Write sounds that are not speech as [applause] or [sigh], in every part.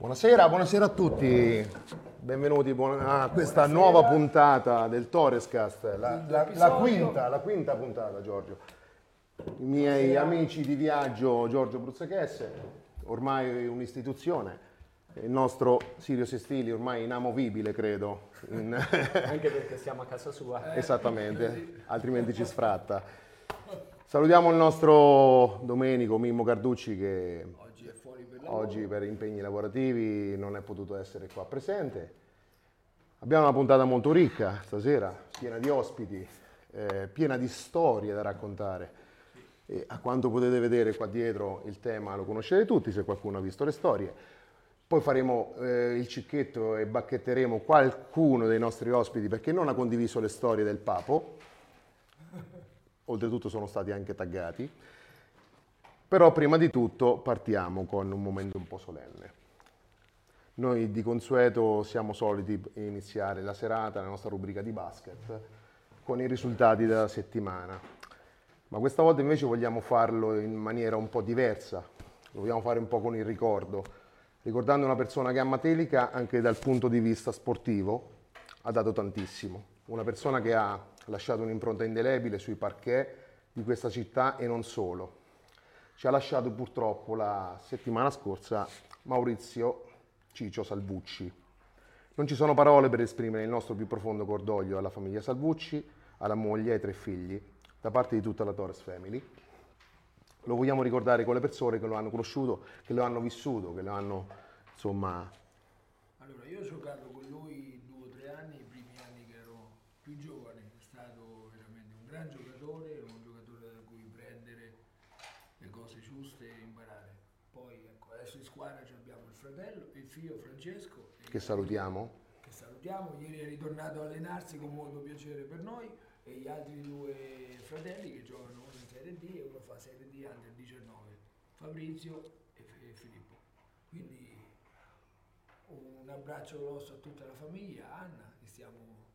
Buonasera, buonasera a tutti, benvenuti a questa nuova puntata del Torrescast, la, la, la, quinta, la quinta puntata Giorgio. I miei amici di viaggio Giorgio Bruzzachesse, ormai un'istituzione, il nostro Sirio Sestili ormai inamovibile credo. In... [laughs] Anche perché siamo a casa sua. Esattamente, altrimenti ci sfratta. Salutiamo il nostro Domenico Mimmo Carducci che oggi per impegni lavorativi non è potuto essere qua presente. Abbiamo una puntata molto ricca stasera, piena di ospiti, eh, piena di storie da raccontare. E a quanto potete vedere qua dietro il tema lo conoscete tutti, se qualcuno ha visto le storie. Poi faremo eh, il cicchetto e bacchetteremo qualcuno dei nostri ospiti perché non ha condiviso le storie del Papo. Oltretutto sono stati anche taggati. Però prima di tutto partiamo con un momento un po' solenne. Noi di consueto siamo soliti iniziare la serata, la nostra rubrica di basket, con i risultati della settimana. Ma questa volta invece vogliamo farlo in maniera un po' diversa, lo vogliamo fare un po' con il ricordo, ricordando una persona che a Matelica, anche dal punto di vista sportivo, ha dato tantissimo. Una persona che ha lasciato un'impronta indelebile sui parquet di questa città e non solo ci ha lasciato purtroppo la settimana scorsa Maurizio Ciccio Salvucci. Non ci sono parole per esprimere il nostro più profondo cordoglio alla famiglia Salvucci, alla moglie e ai tre figli, da parte di tutta la Torres Family. Lo vogliamo ricordare con le persone che lo hanno conosciuto, che lo hanno vissuto, che lo hanno, insomma... Allora, io ho giocato con lui due o tre anni, i primi anni che ero più giovane, è stato veramente un gran giocatore, un adesso in squadra abbiamo il fratello, il figlio Francesco. Che salutiamo. Che salutiamo, ieri è ritornato a allenarsi con molto piacere per noi e gli altri due fratelli che giocano uno in Serie D e uno fa Serie D under 19, Fabrizio e, e Filippo. Quindi un abbraccio grosso a tutta la famiglia, Anna, che stiamo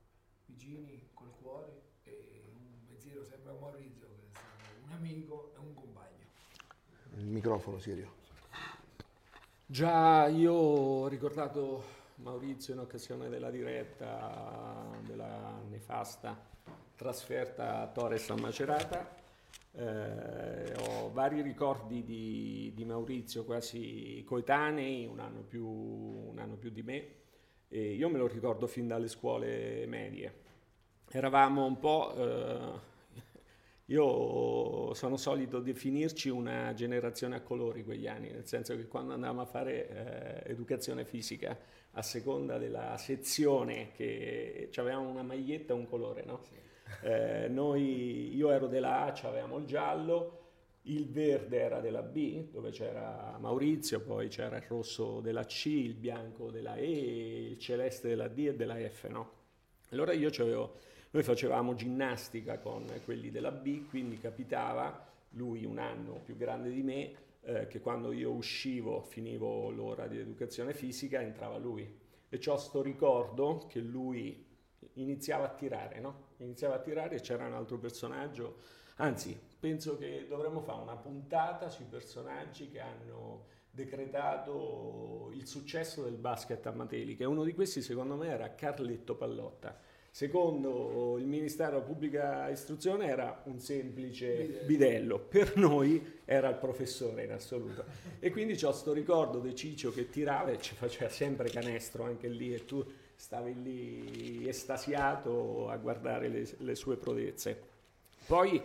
vicini col cuore e un pensiero sempre a Maurizio che è stato un amico e un compagno. Il microfono, Sirio. Già io ho ricordato Maurizio in occasione della diretta della nefasta trasferta a Torres a Macerata. Eh, ho vari ricordi di, di, Maurizio quasi coetanei, un anno più, un anno più di me. E io me lo ricordo fin dalle scuole medie. Eravamo un po' eh, io sono solito definirci una generazione a colori quegli anni, nel senso che quando andavamo a fare eh, educazione fisica, a seconda della sezione, che avevamo una maglietta e un colore, no? Sì. Eh, noi, io ero della A, avevamo il giallo, il verde era della B, dove c'era Maurizio, poi c'era il rosso della C, il bianco della E, il celeste della D e della F, no? Allora io avevo noi facevamo ginnastica con quelli della B, quindi capitava, lui un anno più grande di me, eh, che quando io uscivo, finivo l'ora di educazione fisica, entrava lui. E ho sto ricordo che lui iniziava a tirare, no? Iniziava a tirare e c'era un altro personaggio. Anzi, penso che dovremmo fare una puntata sui personaggi che hanno decretato il successo del basket a Matelica. E uno di questi, secondo me, era Carletto Pallotta Secondo il Ministero della Pubblica Istruzione era un semplice bidello, per noi era il professore in assoluto. E quindi ho questo ricordo di Ciccio che tirava e ci faceva sempre canestro anche lì e tu stavi lì estasiato a guardare le, le sue prodezze. Poi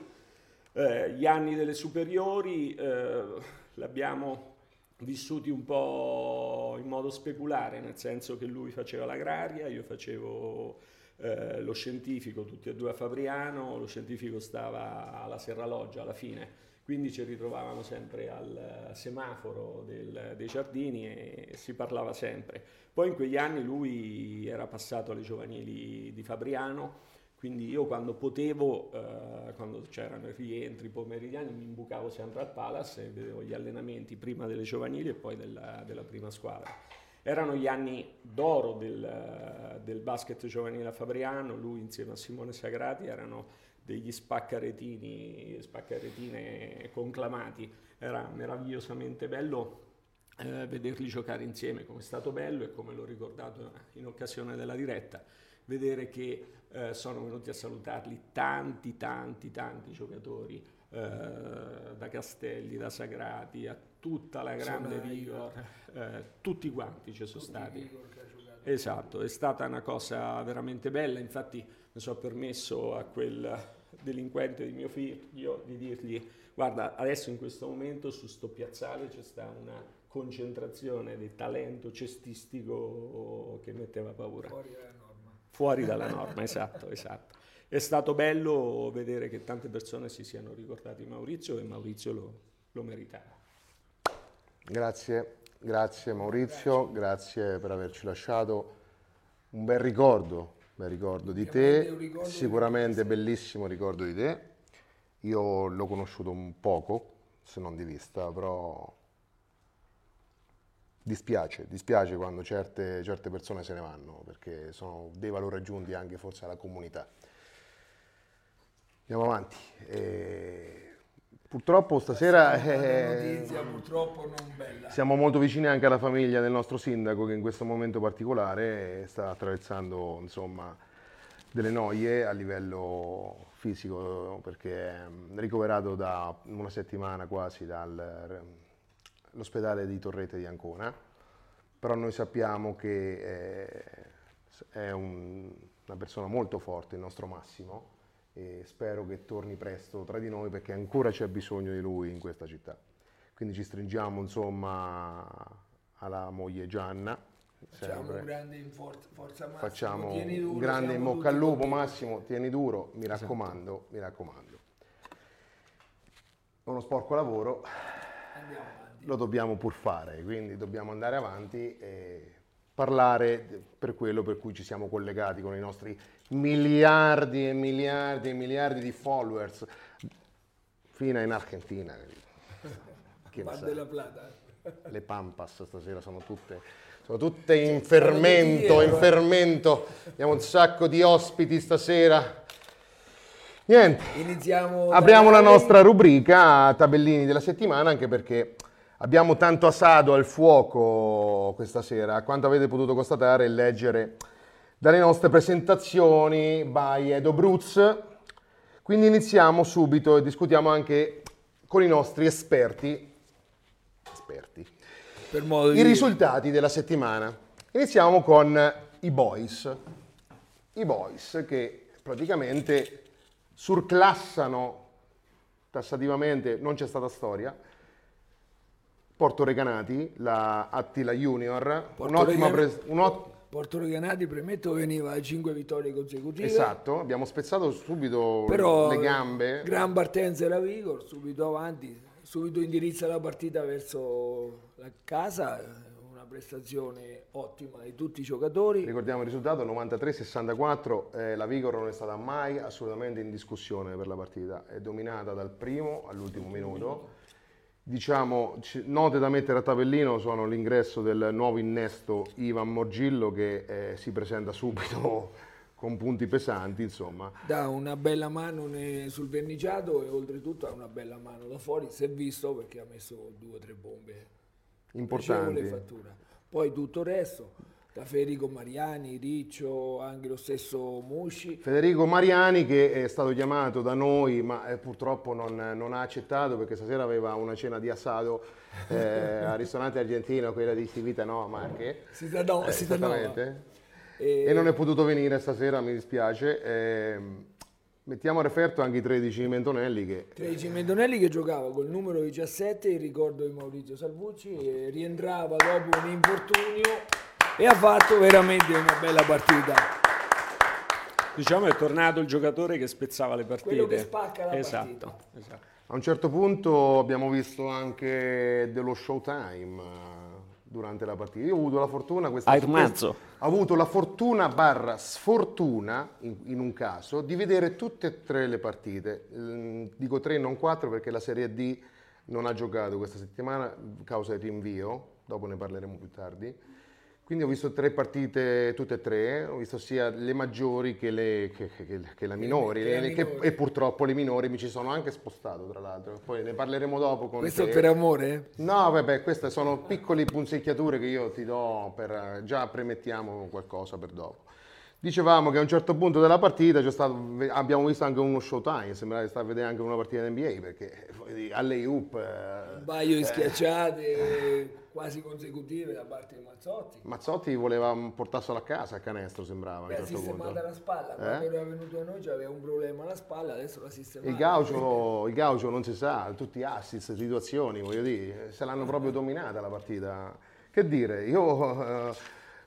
eh, gli anni delle superiori eh, l'abbiamo vissuti un po' in modo speculare, nel senso che lui faceva l'agraria, io facevo eh, lo scientifico, tutti e due a Fabriano, lo scientifico stava alla Serraloggia alla fine, quindi ci ritrovavamo sempre al semaforo del, dei giardini e si parlava sempre. Poi in quegli anni lui era passato alle giovanili di Fabriano, quindi io quando potevo, eh, quando c'erano i rientri pomeridiani, mi imbucavo sempre al Palace e vedevo gli allenamenti prima delle giovanili e poi della, della prima squadra. Erano gli anni d'oro del, del basket giovanile a Fabriano, lui insieme a Simone Sagrati erano degli spaccaretini, spaccaretine conclamati, era meravigliosamente bello eh, vederli giocare insieme, come è stato bello e come l'ho ricordato in occasione della diretta, vedere che eh, sono venuti a salutarli tanti, tanti, tanti giocatori, eh, da Castelli, da Sagrati, a tutta la grande Vigor, eh, tutti quanti ci sono stati. Esatto, è stata una cosa veramente bella, infatti mi sono permesso a quel delinquente di mio figlio di dirgli guarda adesso in questo momento su sto piazzale c'è sta una concentrazione di talento cestistico che metteva paura. Fuori dalla norma. Fuori dalla norma, esatto, esatto. È stato bello vedere che tante persone si siano ricordati di Maurizio e Maurizio lo, lo meritava. Grazie, grazie Maurizio, grazie per averci lasciato un bel ricordo, bel ricordo di te, ricordo sicuramente bellissimo ricordo di te. Io l'ho conosciuto un poco, se non di vista, però dispiace, dispiace quando certe, certe persone se ne vanno, perché sono dei valori aggiunti anche forse alla comunità. Andiamo avanti. E Purtroppo stasera... Eh, notizia purtroppo non bella. siamo molto vicini anche alla famiglia del nostro sindaco che in questo momento particolare sta attraversando insomma, delle noie a livello fisico perché è ricoverato da una settimana quasi dall'ospedale di Torrete di Ancona, però noi sappiamo che eh, è un- una persona molto forte, il nostro Massimo, e spero che torni presto tra di noi perché ancora c'è bisogno di lui in questa città. Quindi ci stringiamo insomma alla moglie Gianna. Facciamo sempre. un grande in forza, forza Massimo. Facciamo Tieni duro, un grande in bocca al lupo. Massimo, tieni duro, mi Esatto. raccomando, mi raccomando. Uno sporco lavoro, lo dobbiamo pur fare, quindi dobbiamo andare avanti e parlare per quello per cui ci siamo collegati con i nostri miliardi e miliardi e miliardi di followers fino in Argentina. Della Plata. Le Pampas stasera sono tutte, sono tutte in fermento, in fermento. Abbiamo un sacco di ospiti stasera. Niente, Iniziamo. apriamo la nostra rubrica tabellini della settimana anche perché abbiamo tanto asado al fuoco questa sera, quanto avete potuto constatare e leggere dalle nostre presentazioni by Edo Bruz. Quindi iniziamo subito e discutiamo anche con i nostri esperti. Esperti Per modo di i risultati della settimana. Iniziamo con i boys. I boys che praticamente surclassano tassativamente, non c'è stata storia. Porto Recanati, la Attila Junior, Porto un'ottima pres- un'ot- Porto Recanati, premetto, veniva a 5 vittorie consecutive. Esatto, abbiamo spezzato subito Però le gambe. gran partenza della Vigor, subito avanti, subito indirizza la partita verso la casa, una prestazione ottima di tutti i giocatori. Ricordiamo il risultato 93-64, eh, la Vigor non è stata mai assolutamente in discussione per la partita, è dominata dal primo all'ultimo minuto. Diciamo, ci- note da mettere a tabellino sono l'ingresso del nuovo innesto Ivan Morgillo che eh, si presenta subito [laughs] con punti pesanti, insomma. Dà una bella mano sul verniciato e oltretutto ha una bella mano da fuori, si è visto perché ha messo due o tre bombe Importanti. Poi tutto il resto, da Federico Mariani, Riccio, anche lo stesso Musci. Federico Mariani che è stato chiamato da noi ma eh, purtroppo non, non ha accettato perché stasera aveva una cena di assado eh, al ristorante argentino, quella di Civita Nova Marche. Si danò, Eh, si danò. esattamente. E- E non è potuto venire stasera, mi dispiace. Ehm, mettiamo a referto anche i 13 Mentonelli che 13 Mendonelli che giocava col numero 17, il ricordo di Maurizio Salvucci, e rientrava dopo un infortunio e ha fatto veramente una bella partita. Diciamo è tornato il giocatore che spezzava le partite. Quello che spacca la esatto, partita. esatto. a un certo punto abbiamo visto anche dello showtime eh, durante la partita. Io ho avuto la fortuna, questa ho avuto la fortuna barra sfortuna, in, in un caso, di vedere tutte e tre le partite. Mm, Dico tre, non quattro, perché la Serie D non ha giocato questa settimana causa il rinvio, dopo ne parleremo più tardi. Quindi ho visto tre partite, tutte e tre, ho visto sia le maggiori che, le, che, che, che la minori, le- minori. e purtroppo le minori mi ci sono anche spostato tra l'altro, poi ne parleremo dopo con Questo te. per amore? No, vabbè, queste sono piccole punzecchiature che io ti do per già premettiamo qualcosa per dopo. Dicevamo che a un certo punto della partita stato, abbiamo visto anche uno showtime, sembrava di stare a vedere anche una partita NBA perché dire, alley hoop Un paio di schiacciate quasi consecutive da parte di Mazzotti. Mazzotti voleva portarselo a casa a canestro sembrava a Beh, un ha certo sistemata punto. la spalla, Eh? quando era venuto a noi aveva un problema alla spalla, adesso l'ha sistemata. Il gaucho, il gaucho non si sa, tutti assist, situazioni, voglio dire, se l'hanno proprio dominata la partita. Che dire, io eh,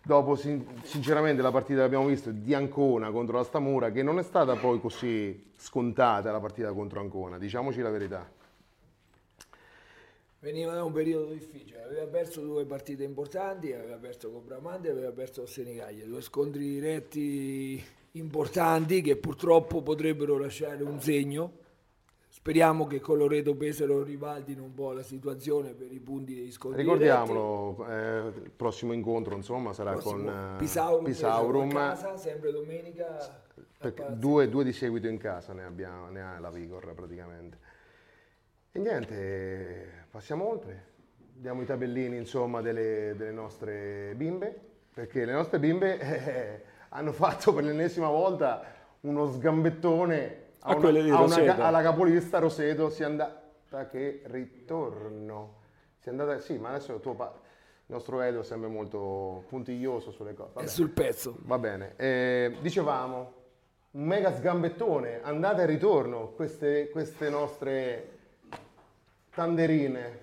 dopo sin- sinceramente la partita che abbiamo visto di Ancona contro la Stamura, che non è stata poi così scontata la partita contro Ancona, diciamoci la verità. Veniva da un periodo difficile, aveva perso due partite importanti, aveva perso con Bramante e aveva perso con Senigallia, due scontri diretti importanti che purtroppo potrebbero lasciare un segno. Speriamo che con Loreto Pesaro rivaldino un po' la situazione per i punti degli scontri Ricordiamolo, eh, il prossimo incontro insomma sarà con eh, Pisaurum, Pisaurum, a casa, sempre domenica. due, due di seguito in casa ne, abbiamo, ne ha la Vigor praticamente. E niente, passiamo oltre, diamo i tabellini insomma delle, delle nostre bimbe, perché le nostre bimbe [laughs] eh, hanno fatto per l'ennesima volta uno sgambettone A una- a una alla capolista Roseto, sia andata che ritorno. Si è andata, sì, ma adesso il tuo pa- il nostro Edo è sempre molto puntiglioso sulle cose. È sul pezzo. Va bene, Eh, dicevamo, un mega sgambettone, andata e ritorno, queste, queste nostre tanderine,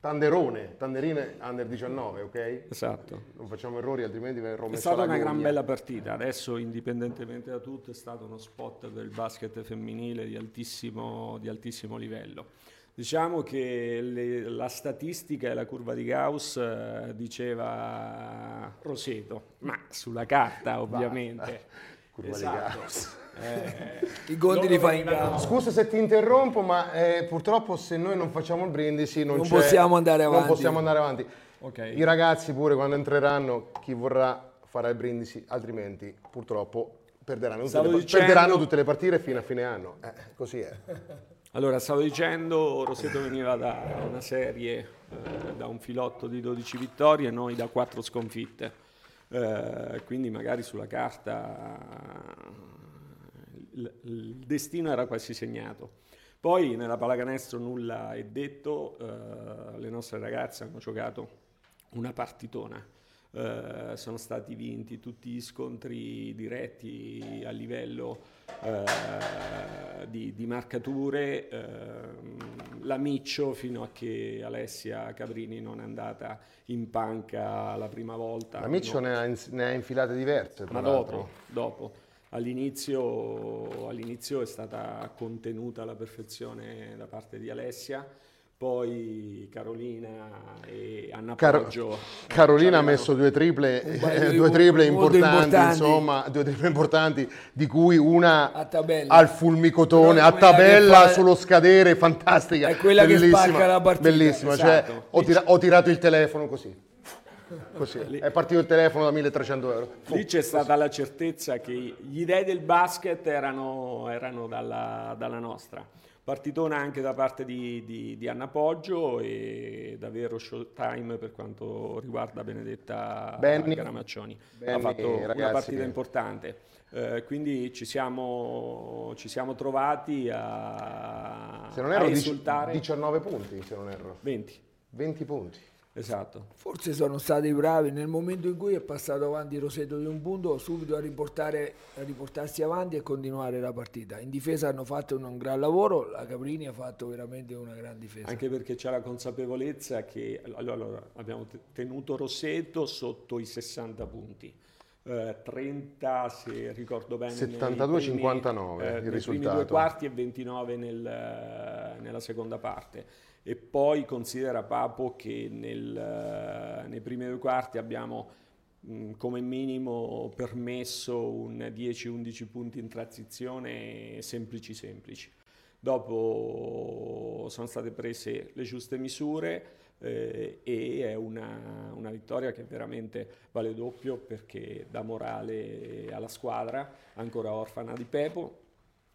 tanderone, tanderine under 19, ok? Esatto. Non facciamo errori, altrimenti verrò È messo stata alla una gran bella partita, adesso indipendentemente da tutto è stato uno spot del basket femminile di altissimo, di altissimo livello. Diciamo che le- la statistica e la curva di Gauss eh, diceva Roseto, ma sulla carta ovviamente. [laughs] Curva di Esatto. Gauss. Eh, I conti li fa in campo. Scusa se ti interrompo, ma eh, purtroppo se noi non facciamo il brindisi non, Non c'è- possiamo andare Non avanti. possiamo andare avanti. Ok. I ragazzi pure quando entreranno, chi vorrà farà il brindisi, altrimenti purtroppo perderanno tutte, le, dicendo- perderanno tutte le partite fino a fine anno. Eh, così è. [laughs] Allora, stavo dicendo, Roseto veniva da una serie, eh, da un filotto di 12 vittorie, noi da 4 sconfitte. Eh, quindi magari sulla carta il, il destino era quasi segnato. Poi nella pallacanestro nulla è detto, eh, le nostre ragazze hanno giocato una partitona. Eh, sono stati vinti tutti gli scontri diretti a livello eh, di, di marcature, ehm, la Miccio fino a che Alessia Cabrini non è andata in panca la prima volta. La Miccio No, ne, ha, ins- ne ha infilate diverse, ma dopo, dopo. All'inizio, all'inizio è stata contenuta alla perfezione da parte di Alessia, poi Carolina e Anna Caro- Poggio. Carolina ha messo due triple, eh, due triple importanti, importanti. insomma, due triple importanti, di cui una al fulmicotone, a che tabella fa- sullo scadere, fantastica. È quella che bellissima, spacca la partita. Bellissima, cioè, Esatto. ho, tira- ho tirato il telefono così. Così. È partito il telefono da 1300 euro. Lì c'è stata la certezza che gli dei del basket erano, erano dalla, dalla nostra. Partitona anche da parte di, di- di Anna Poggio e davvero showtime per quanto riguarda Benedetta Benny. Garamaccioni. Benny, ha fatto una ragazzi, partita che- importante. Eh, quindi ci siamo, ci siamo trovati a, Se non a erro, dici- esultare. 19 punti, se non erro. 20, 20 punti. Esatto. Forse sono stati bravi nel momento in cui è passato avanti Roseto di un punto, subito a, riportare, a riportarsi avanti e continuare la partita. In difesa hanno fatto un gran lavoro, la Caprini ha fatto veramente una gran difesa. Anche perché c'è la consapevolezza che allora, abbiamo te- tenuto Rossetto sotto i 60 punti. Eh, 30 se ricordo bene nei 72-59 primi, eh, il nei risultato. primi due quarti e 29 nel, eh, nella seconda parte e poi considera Papo che nel, eh, nei primi due quarti abbiamo mh, come minimo permesso un 10-11 punti in transizione semplici semplici. Dopo sono state prese le giuste misure, eh, e è una, una, vittoria che veramente vale doppio perché dà morale alla squadra, ancora orfana di Pepo,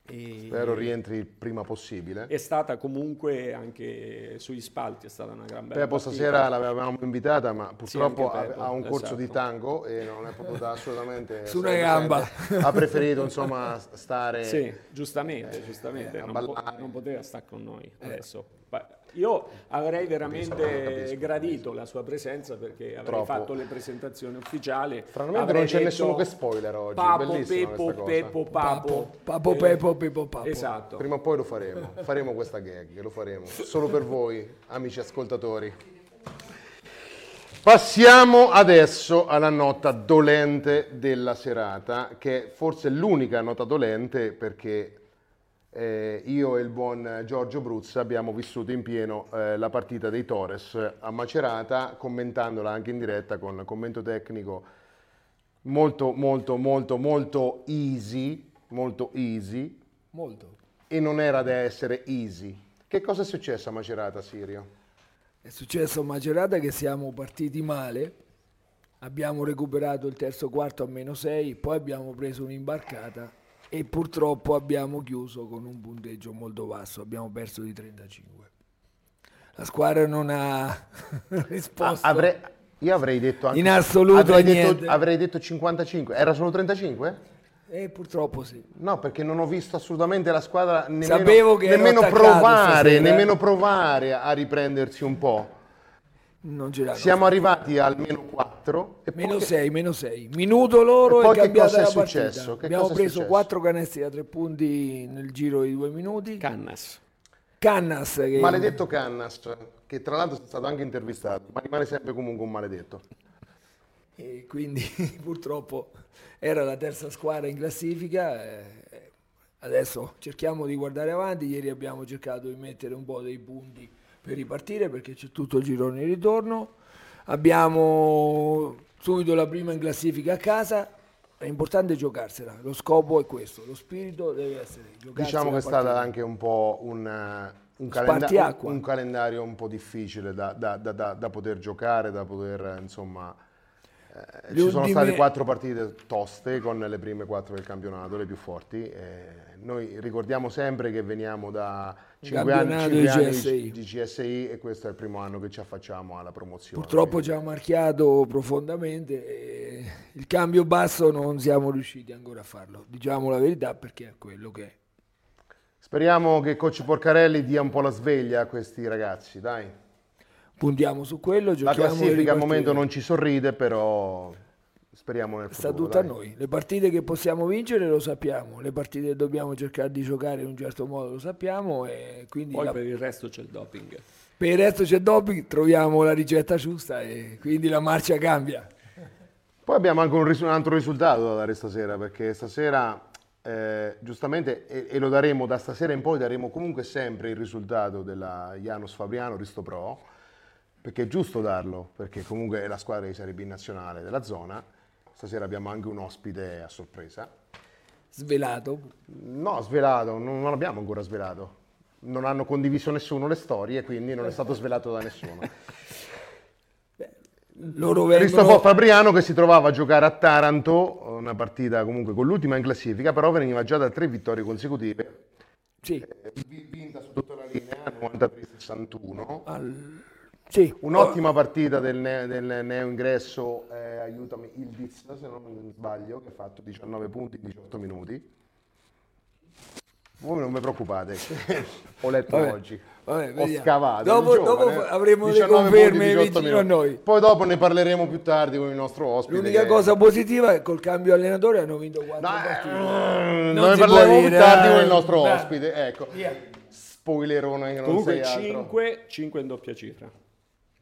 e Spero rientri il prima possibile. È stata comunque anche sugli spalti, è stata una gran bella Pepo stasera l'avevamo invitata, ma purtroppo sì, Pepo, ha un corso esatto. di tango e non è potuta assolutamente... Su una gamba. Ha preferito insomma stare... Sì, giustamente, eh, giustamente. Eh, non, po- non, poteva stare con noi eh. adesso. Io avrei veramente capisco, gradito la sua presenza perché avrei Troppo. fatto le presentazioni ufficiali. Stranamente non c'è nessuno che spoiler oggi. Papo, Peppo, Peppo, Papo. Papo, eh, Peppo, Peppo, Papo. Esatto. Prima o poi lo faremo. Faremo questa gag, lo faremo. Solo per voi, amici ascoltatori. Passiamo adesso alla nota dolente della serata, che forse è l'unica nota dolente perché eh, io e il buon Giorgio Bruzza abbiamo vissuto in pieno eh, la partita dei Torres a Macerata, commentandola anche in diretta con commento tecnico molto, molto, molto, molto easy, molto easy. Molto. E non era da essere easy. Che cosa è successo a Macerata, Sirio? È successo a Macerata che siamo partiti male, abbiamo recuperato il terzo quarto a meno 6, poi abbiamo preso un'imbarcata e purtroppo abbiamo chiuso con un punteggio molto basso, abbiamo perso di 35. La squadra non ha [laughs] risposto. Ah, avrei, io avrei detto anche, in assoluto avrei detto, avrei detto 55, era solo 35? Eh, purtroppo sì. No, perché non ho visto assolutamente la squadra nemmeno, nemmeno provare, nemmeno provare a riprendersi un po'. Siamo arrivati al meno 4. E meno 6, meno 6. Minuto loro e, e cambiata la partita. Che Abbiamo preso 4 canestri da 3 punti nel giro di 2 minuti. Cannas. Cannas. Che... Maledetto Cannas, che tra l'altro è stato anche intervistato, ma rimane sempre comunque un maledetto. E quindi [laughs] purtroppo era la terza squadra in classifica. Adesso cerchiamo di guardare avanti. Ieri abbiamo cercato di mettere un po' dei punti per ripartire perché c'è tutto il girone di ritorno. Abbiamo subito la prima in classifica a casa. È importante giocarsela, lo scopo è questo, lo spirito deve essere Diciamo che è stata anche un po' un, un, calenda- un, calendario un po' difficile da, da, da, da poter giocare, da poter insomma eh, ci ultime... sono state quattro partite toste con le prime quattro del campionato, le più forti. Eh, noi ricordiamo sempre che veniamo da cinque anni, cinque di, GSI. di GSI e questo è il primo anno che ci affacciamo alla promozione. Purtroppo ci ha marchiato profondamente il cambio basso non siamo riusciti ancora a farlo, diciamo la verità perché è quello che è. Speriamo che coach Porcarelli dia un po' la sveglia a questi ragazzi, dai puntiamo su quello. La classifica al momento non ci sorride, però speriamo nel futuro. Sta tutto dai. a noi. Le partite che possiamo vincere lo sappiamo, le partite che dobbiamo cercare di giocare in un certo modo lo sappiamo. E quindi Poi la... per il resto c'è il doping. Per il resto c'è il doping, troviamo la ricetta giusta e quindi la marcia cambia. Poi abbiamo anche un, ris- un altro risultato da dare stasera, perché stasera eh, giustamente, e, e, lo daremo da stasera in poi, daremo comunque sempre il risultato della Janus Fabriano Risto Pro perché è giusto darlo, perché comunque è la squadra di Serie B nazionale della zona. Stasera abbiamo anche un ospite a sorpresa. Svelato? No, svelato, non, non abbiamo ancora svelato. Non hanno condiviso nessuno le storie, quindi non è stato svelato da nessuno. [laughs] Loro vengono... Cristoforo Fabriano che si trovava a giocare a Taranto, una partita comunque con l'ultima in classifica, però veniva già da tre vittorie consecutive. Sì. Eh, vinta su tutta la linea, 93-61. Al sì. Un'ottima partita del, ne- del neo ingresso, eh, aiutami, il Diz, se non sbaglio, che ha fatto 19 punti in 18 minuti. Voi non vi preoccupate, [laughs] ho letto vabbè, oggi, vabbè, ho scavato. Dopo, giovane, dopo avremo le conferme vicino a noi. Poi dopo ne parleremo più tardi con il nostro ospite. L'unica che... cosa positiva è che col cambio allenatore hanno vinto 4 no, partite. Non, non ne parleremo più tardi con il nostro ospite. Ecco. Yeah. Spoilerone che non Comunque sei 5, 5 in doppia cifra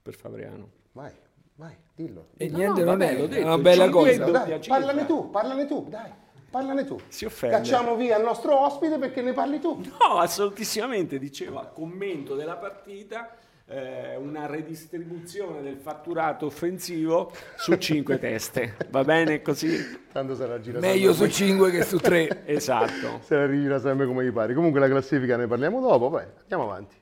per Fabriano. Vai, vai, dillo. E no, niente, no, non vabbè, è detto, una bella cosa. Dai, parlane tu, parlane tu, dai. Parlane tu. Si offende. Cacciamo via il nostro ospite perché ne parli tu. No, assolutissimamente. Diceva, commento della partita, eh, una redistribuzione del fatturato offensivo su cinque teste. Va bene così? Tanto sarà gira Meglio su cinque che su tre. [laughs] esatto. Se la rigira sempre come gli pare. Comunque la classifica ne parliamo dopo, poi andiamo avanti.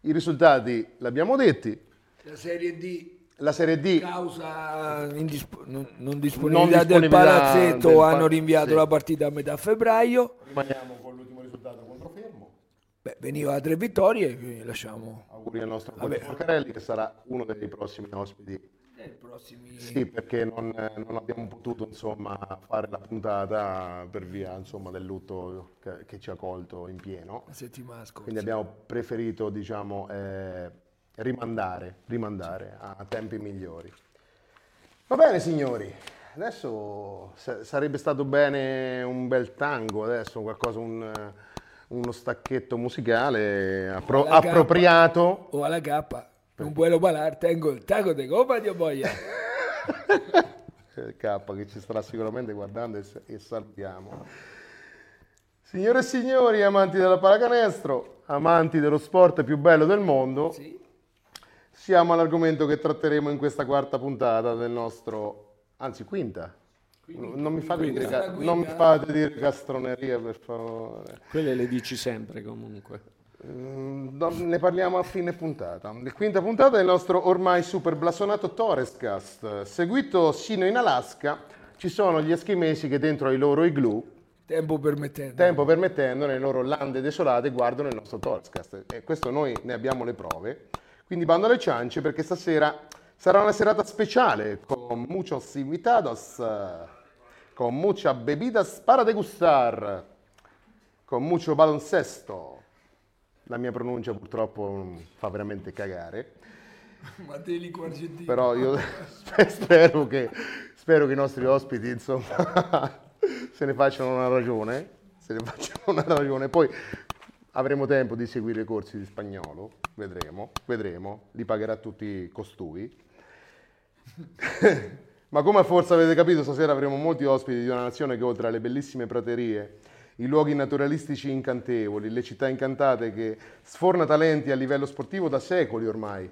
I risultati l'abbiamo detti. La Serie D La Serie D causa indisp- non, non disponibilità del disponibilità palazzetto del hanno rinviato sì. la partita a metà febbraio. rimaniamo con l'ultimo risultato contro Fermo. Beh, veniva a tre vittorie, quindi lasciamo Auguri al nostro Vabbè. Coach Porcarelli che sarà uno dei prossimi ospiti. nei prossimi Sì, perché non, non abbiamo potuto insomma, fare la puntata per via insomma, del lutto che, che ci ha colto in pieno. la settimana scorsa. Quindi abbiamo preferito diciamo, eh, rimandare, rimandare a tempi migliori. Va bene signori, adesso sa- sarebbe stato bene un bel tango, adesso qualcosa, un, uno stacchetto musicale appro- appropriato. O alla K, non puedo parar, tengo il taco de copa di boia. K [laughs] che ci starà sicuramente guardando e, e salutiamo. Signore e signori, amanti della pallacanestro, amanti dello sport più bello del mondo, Sì. Siamo all'argomento che tratteremo in questa quarta puntata del nostro, anzi quinta. non, mi fate dire, quinta. ca- non mi fate dire castroneria per favore. Quelle le dici sempre comunque. Mm, no, ne parliamo a fine puntata. La quinta puntata del nostro ormai super blasonato Torrescast. Seguito sino in Alaska, ci sono gli eschimesi che dentro ai loro igloo, Tempo permettendo. tempo permettendo, nelle loro lande desolate, guardano il nostro Torrescast. E questo noi ne abbiamo le prove. Quindi bando alle ciance perché stasera sarà una serata speciale con muchos invitados, con mucha bebidas para degustar, con mucho baloncesto. La mia pronuncia purtroppo mm, fa veramente cagare, Matelico argentino. però io spe- [laughs] spero che, spero che i nostri ospiti insomma, [laughs] se ne facciano una ragione, se ne facciano una ragione. Poi avremo tempo di seguire i corsi di spagnolo, vedremo, vedremo, li pagherà tutti costui. [laughs] Ma come forse avete capito, stasera avremo molti ospiti di una nazione che oltre alle bellissime praterie, i luoghi naturalistici incantevoli, le città incantate che sforna talenti a livello sportivo da secoli ormai.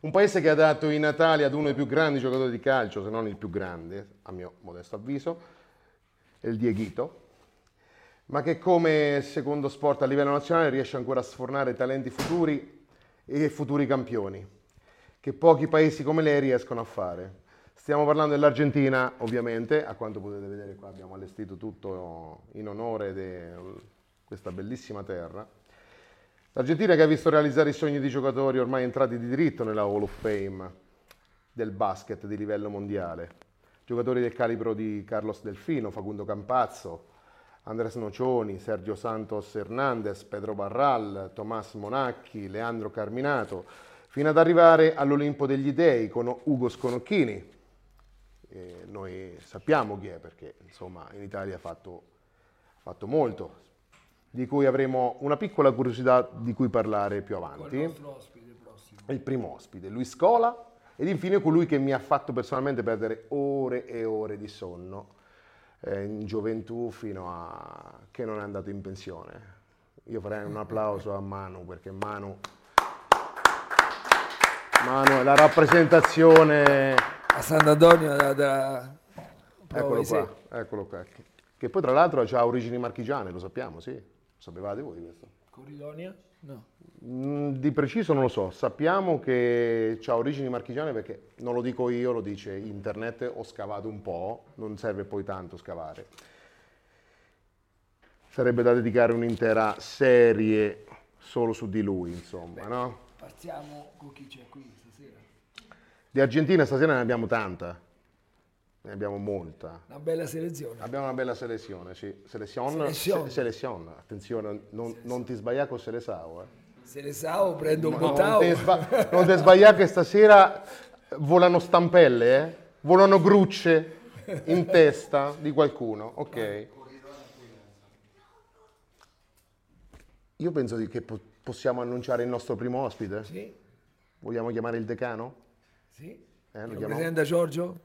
Un paese che ha dato i Natali ad uno dei più grandi giocatori di calcio, se non il più grande, a mio modesto avviso, è il Dieguito, ma che come secondo sport a livello nazionale riesce ancora a sfornare talenti futuri e futuri campioni, che pochi paesi come lei riescono a fare. Stiamo parlando dell'Argentina, ovviamente, a quanto potete vedere qua abbiamo allestito tutto in onore di questa bellissima terra. L'Argentina che ha visto realizzare i sogni di giocatori ormai entrati di diritto nella Hall of Fame del basket di livello mondiale. Giocatori del calibro di Carlos Delfino, Facundo Campazzo, Andres Nocioni, Sergio Santos Hernandez, Pedro Barral, Tomás Monacchi, Leandro Carminato, fino ad arrivare all'Olimpo degli Dei con Ugo Sconocchini. E noi sappiamo chi è perché insomma in Italia ha fatto, fatto molto, di cui avremo una piccola curiosità di cui parlare più il avanti. ospite prossimo. Il primo ospite, Luis Scola, ed infine colui che mi ha fatto personalmente perdere ore e ore di sonno eh, in gioventù fino a che non è andato in pensione. Io farei un applauso a Manu perché Manu, Manu è la rappresentazione A Sant'Antonio da, da... Eccolo qua, eccolo qua. Che, poi tra l'altro ha origini marchigiane, lo sappiamo, sì. Lo sapevate voi di questo? Corridonia? No. Mm, Di preciso non lo so, sappiamo che ha origini marchigiane perché non lo dico io, lo dice internet, ho scavato un po', non serve poi tanto scavare. Sarebbe da dedicare un'intera serie solo su di lui, insomma, no? Partiamo con chi c'è qui stasera. Di Argentina stasera ne abbiamo tanta, ne abbiamo molta. Una bella selezione. Abbiamo una bella selezione, sì. Selezione, Selezione. se- selezione. attenzione, non, non ti sbagliare con Selesao, eh. Se ne sa, prendo un No, non ti sba- sbagliare che stasera volano stampelle, eh? volano grucce in testa di qualcuno, ok? Io penso di- che po- possiamo annunciare il nostro primo ospite. Sì, Vogliamo chiamare il decano? sì. Eh, lo Lo presenta Giorgio?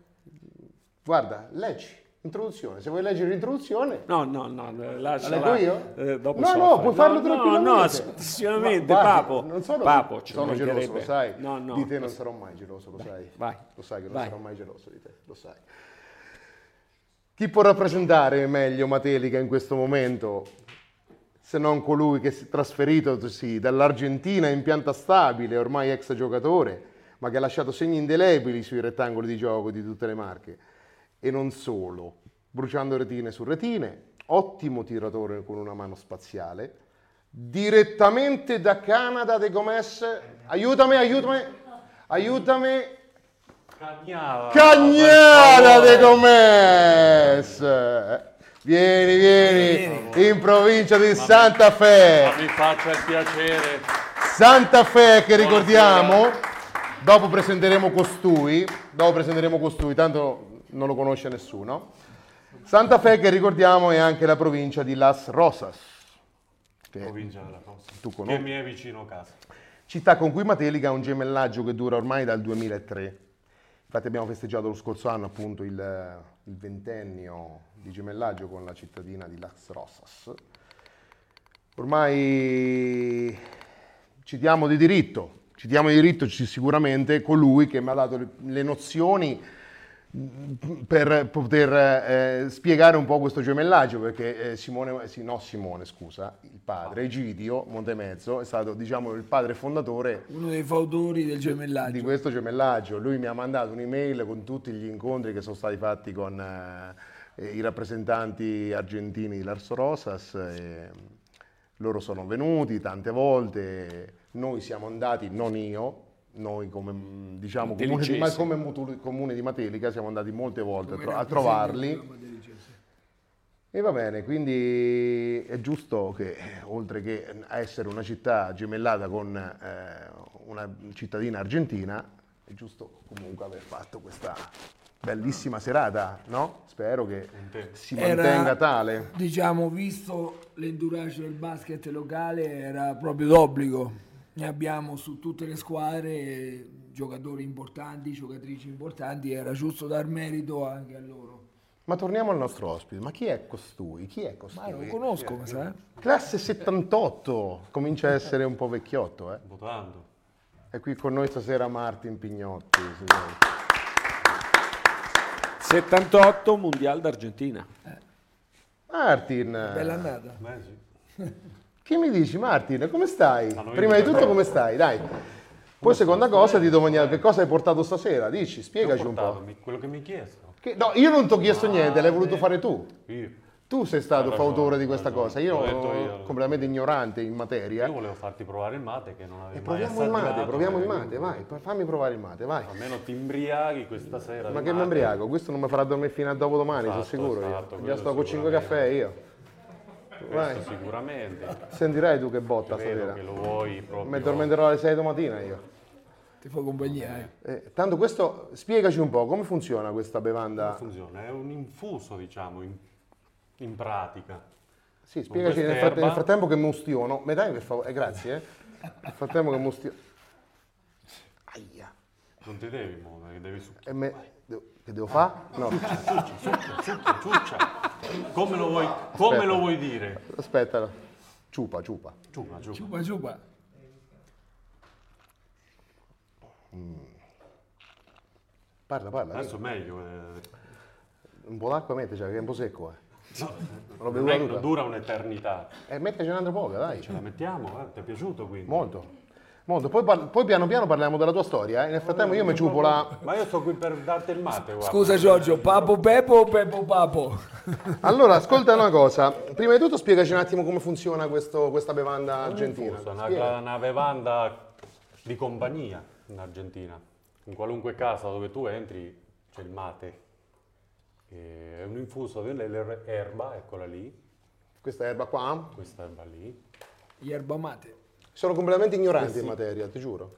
Guarda, leggi, introduzione. Se vuoi leggere l'introduzione, No, no, no, eh, lascia. La leggo io? Eh, dopo No, no, puoi farlo no, tranquillamente. No, no, successivamente, Ma guarda, Papo. Non sono, Papo, sono geloso, lo sai. No, no. Di te non sarò mai geloso, lo sai. vai. Lo sai che non Vai. sarò mai geloso di te, lo sai. Chi può rappresentare meglio Matelica in questo momento? se non colui che si è trasferito sì, dall'Argentina in pianta stabile, ormai ex giocatore, ma che ha lasciato segni indelebili sui rettangoli di gioco di tutte le marche. E non solo, bruciando retine su retine, ottimo tiratore con una mano spaziale, direttamente da Canada de Gomes. Aiutami, aiutami, aiutami. Cagnara. Cagnara de Gomes. Vieni, vieni, in provincia di Santa Fe. Mi faccia il piacere. Santa Fe che ricordiamo, dopo presenteremo costui, dopo presenteremo costui, tanto non lo conosce nessuno. Santa Fe che ricordiamo è anche la provincia di Las Rosas, che Provincia della Rossa. tu Che conosci. mi è vicino casa. Città con cui Matelica ha un gemellaggio che dura ormai dal 2003. Infatti abbiamo festeggiato lo scorso anno appunto il, il ventennio di gemellaggio con la cittadina di Las Rosas. Ormai ci diamo di diritto, ci diamo di diritto sicuramente colui che mi ha dato le, le nozioni per poter eh, spiegare un po' questo gemellaggio, perché eh, Simone, sì, no Simone, scusa, il padre, Egidio Montemezzo, è stato diciamo il padre fondatore Uno dei fautori del di gemellaggio. questo gemellaggio. Lui mi ha mandato un'email con tutti gli incontri che sono stati fatti con eh, i rappresentanti argentini di Lars Rosas. e loro sono venuti tante volte, noi siamo andati, non io, noi come, mh, diciamo, comune di, come comune di Matelica siamo andati molte volte a, Come tro- a trovarli. E va bene, quindi è giusto che oltre che a essere una città gemellata con eh, una cittadina argentina, è giusto comunque aver fatto questa bellissima serata, no? Spero che si Era- mantenga tale. Diciamo, visto l'enduraggio del basket locale, era proprio d'obbligo. Ne abbiamo su tutte le squadre eh, giocatori importanti, giocatrici importanti, era giusto dar merito anche a loro. Ma torniamo al nostro ospite, ma chi è costui? Chi è Ma lo costui? conosco, ma sai? Classe 78, comincia a essere un po' vecchiotto, eh? Votando. E qui con noi stasera Martin Pignotti. signori. 78 Mondial d'Argentina. Martin, Bella annata. Sì. [laughs] Che mi dici Martin? Come stai? Noi Prima di tutto come stai? Dai. Poi seconda cosa ti domani che cosa hai portato stasera? Dici, spiegaci un po'. Quello che mi hai chiesto. Che- no, io non ti ho chiesto niente, l'hai voluto fare tu. Io. Tu sei stato ragione, fautore di questa ragione. cosa. Io L'ho detto sono completamente ignorante in materia. Io volevo farti provare il mate che non avevi E mai proviamo il mate, proviamo il eh, mate, vai, fammi provare il mate, vai. Almeno ti imbriaghi questa sera. Ma di che mi mate. embriaco? Questo non mi farà dormire fino a dopodomani, sono Esatto, sicuro esatto, io. quello Già sto con 5 sicuramente. caffè io. Vai, Questo sicuramente. sentirai tu che botta Vedo stasera. che lo vuoi proprio. Mi addormenterò alle 6 domattina io. Ti fa compagnia, eh. Eh, tanto questo, spiegaci un po' come funziona questa bevanda. funziona, è un infuso, diciamo, in, in pratica. Sì, spiegaci nel, fratte- nel frattempo che mustiono. Mi dai per favore? Eh, grazie. Eh. Nel frattempo che mustiono. Aia. Non ti devi muovere, che devi succhiare. E me... Che devo fare? No. Ciuccia, ciuccia. Come lo vuoi, come Aspetta. lo vuoi dire? Aspetta. Ciupa, ciupa. Ciucca, ciucca. Ciupa ciupa. Parla, parla. Adesso meglio. eh. Un po' d'acqua metteci, che è un po' secco. Eh. Non, bevuta è- tutta. non dura un'eternità. E metteci un'altra poca, dai. Ce la mettiamo? eh? Ti è piaciuto quindi? Molto. Molto. Poi, par- poi piano piano parliamo della tua storia. eh. Nel frattempo io mi ciupo la... Ma io sto qui per darti il mate, guarda. Scusa Giorgio, Papo Pepo o Pepo Papo? [laughs] Allora, ascolta una cosa. Prima di tutto spiegaci un attimo come funziona questo- questa bevanda argentina. Infuso, una, una bevanda di compagnia in Argentina. In qualunque casa dove tu entri c'è il mate. È un infuso dell'erba, eccola lì, Questa erba qua. questa erba lì. Yerba mate. Sono completamente ignorante Eh sì. in materia, ti giuro.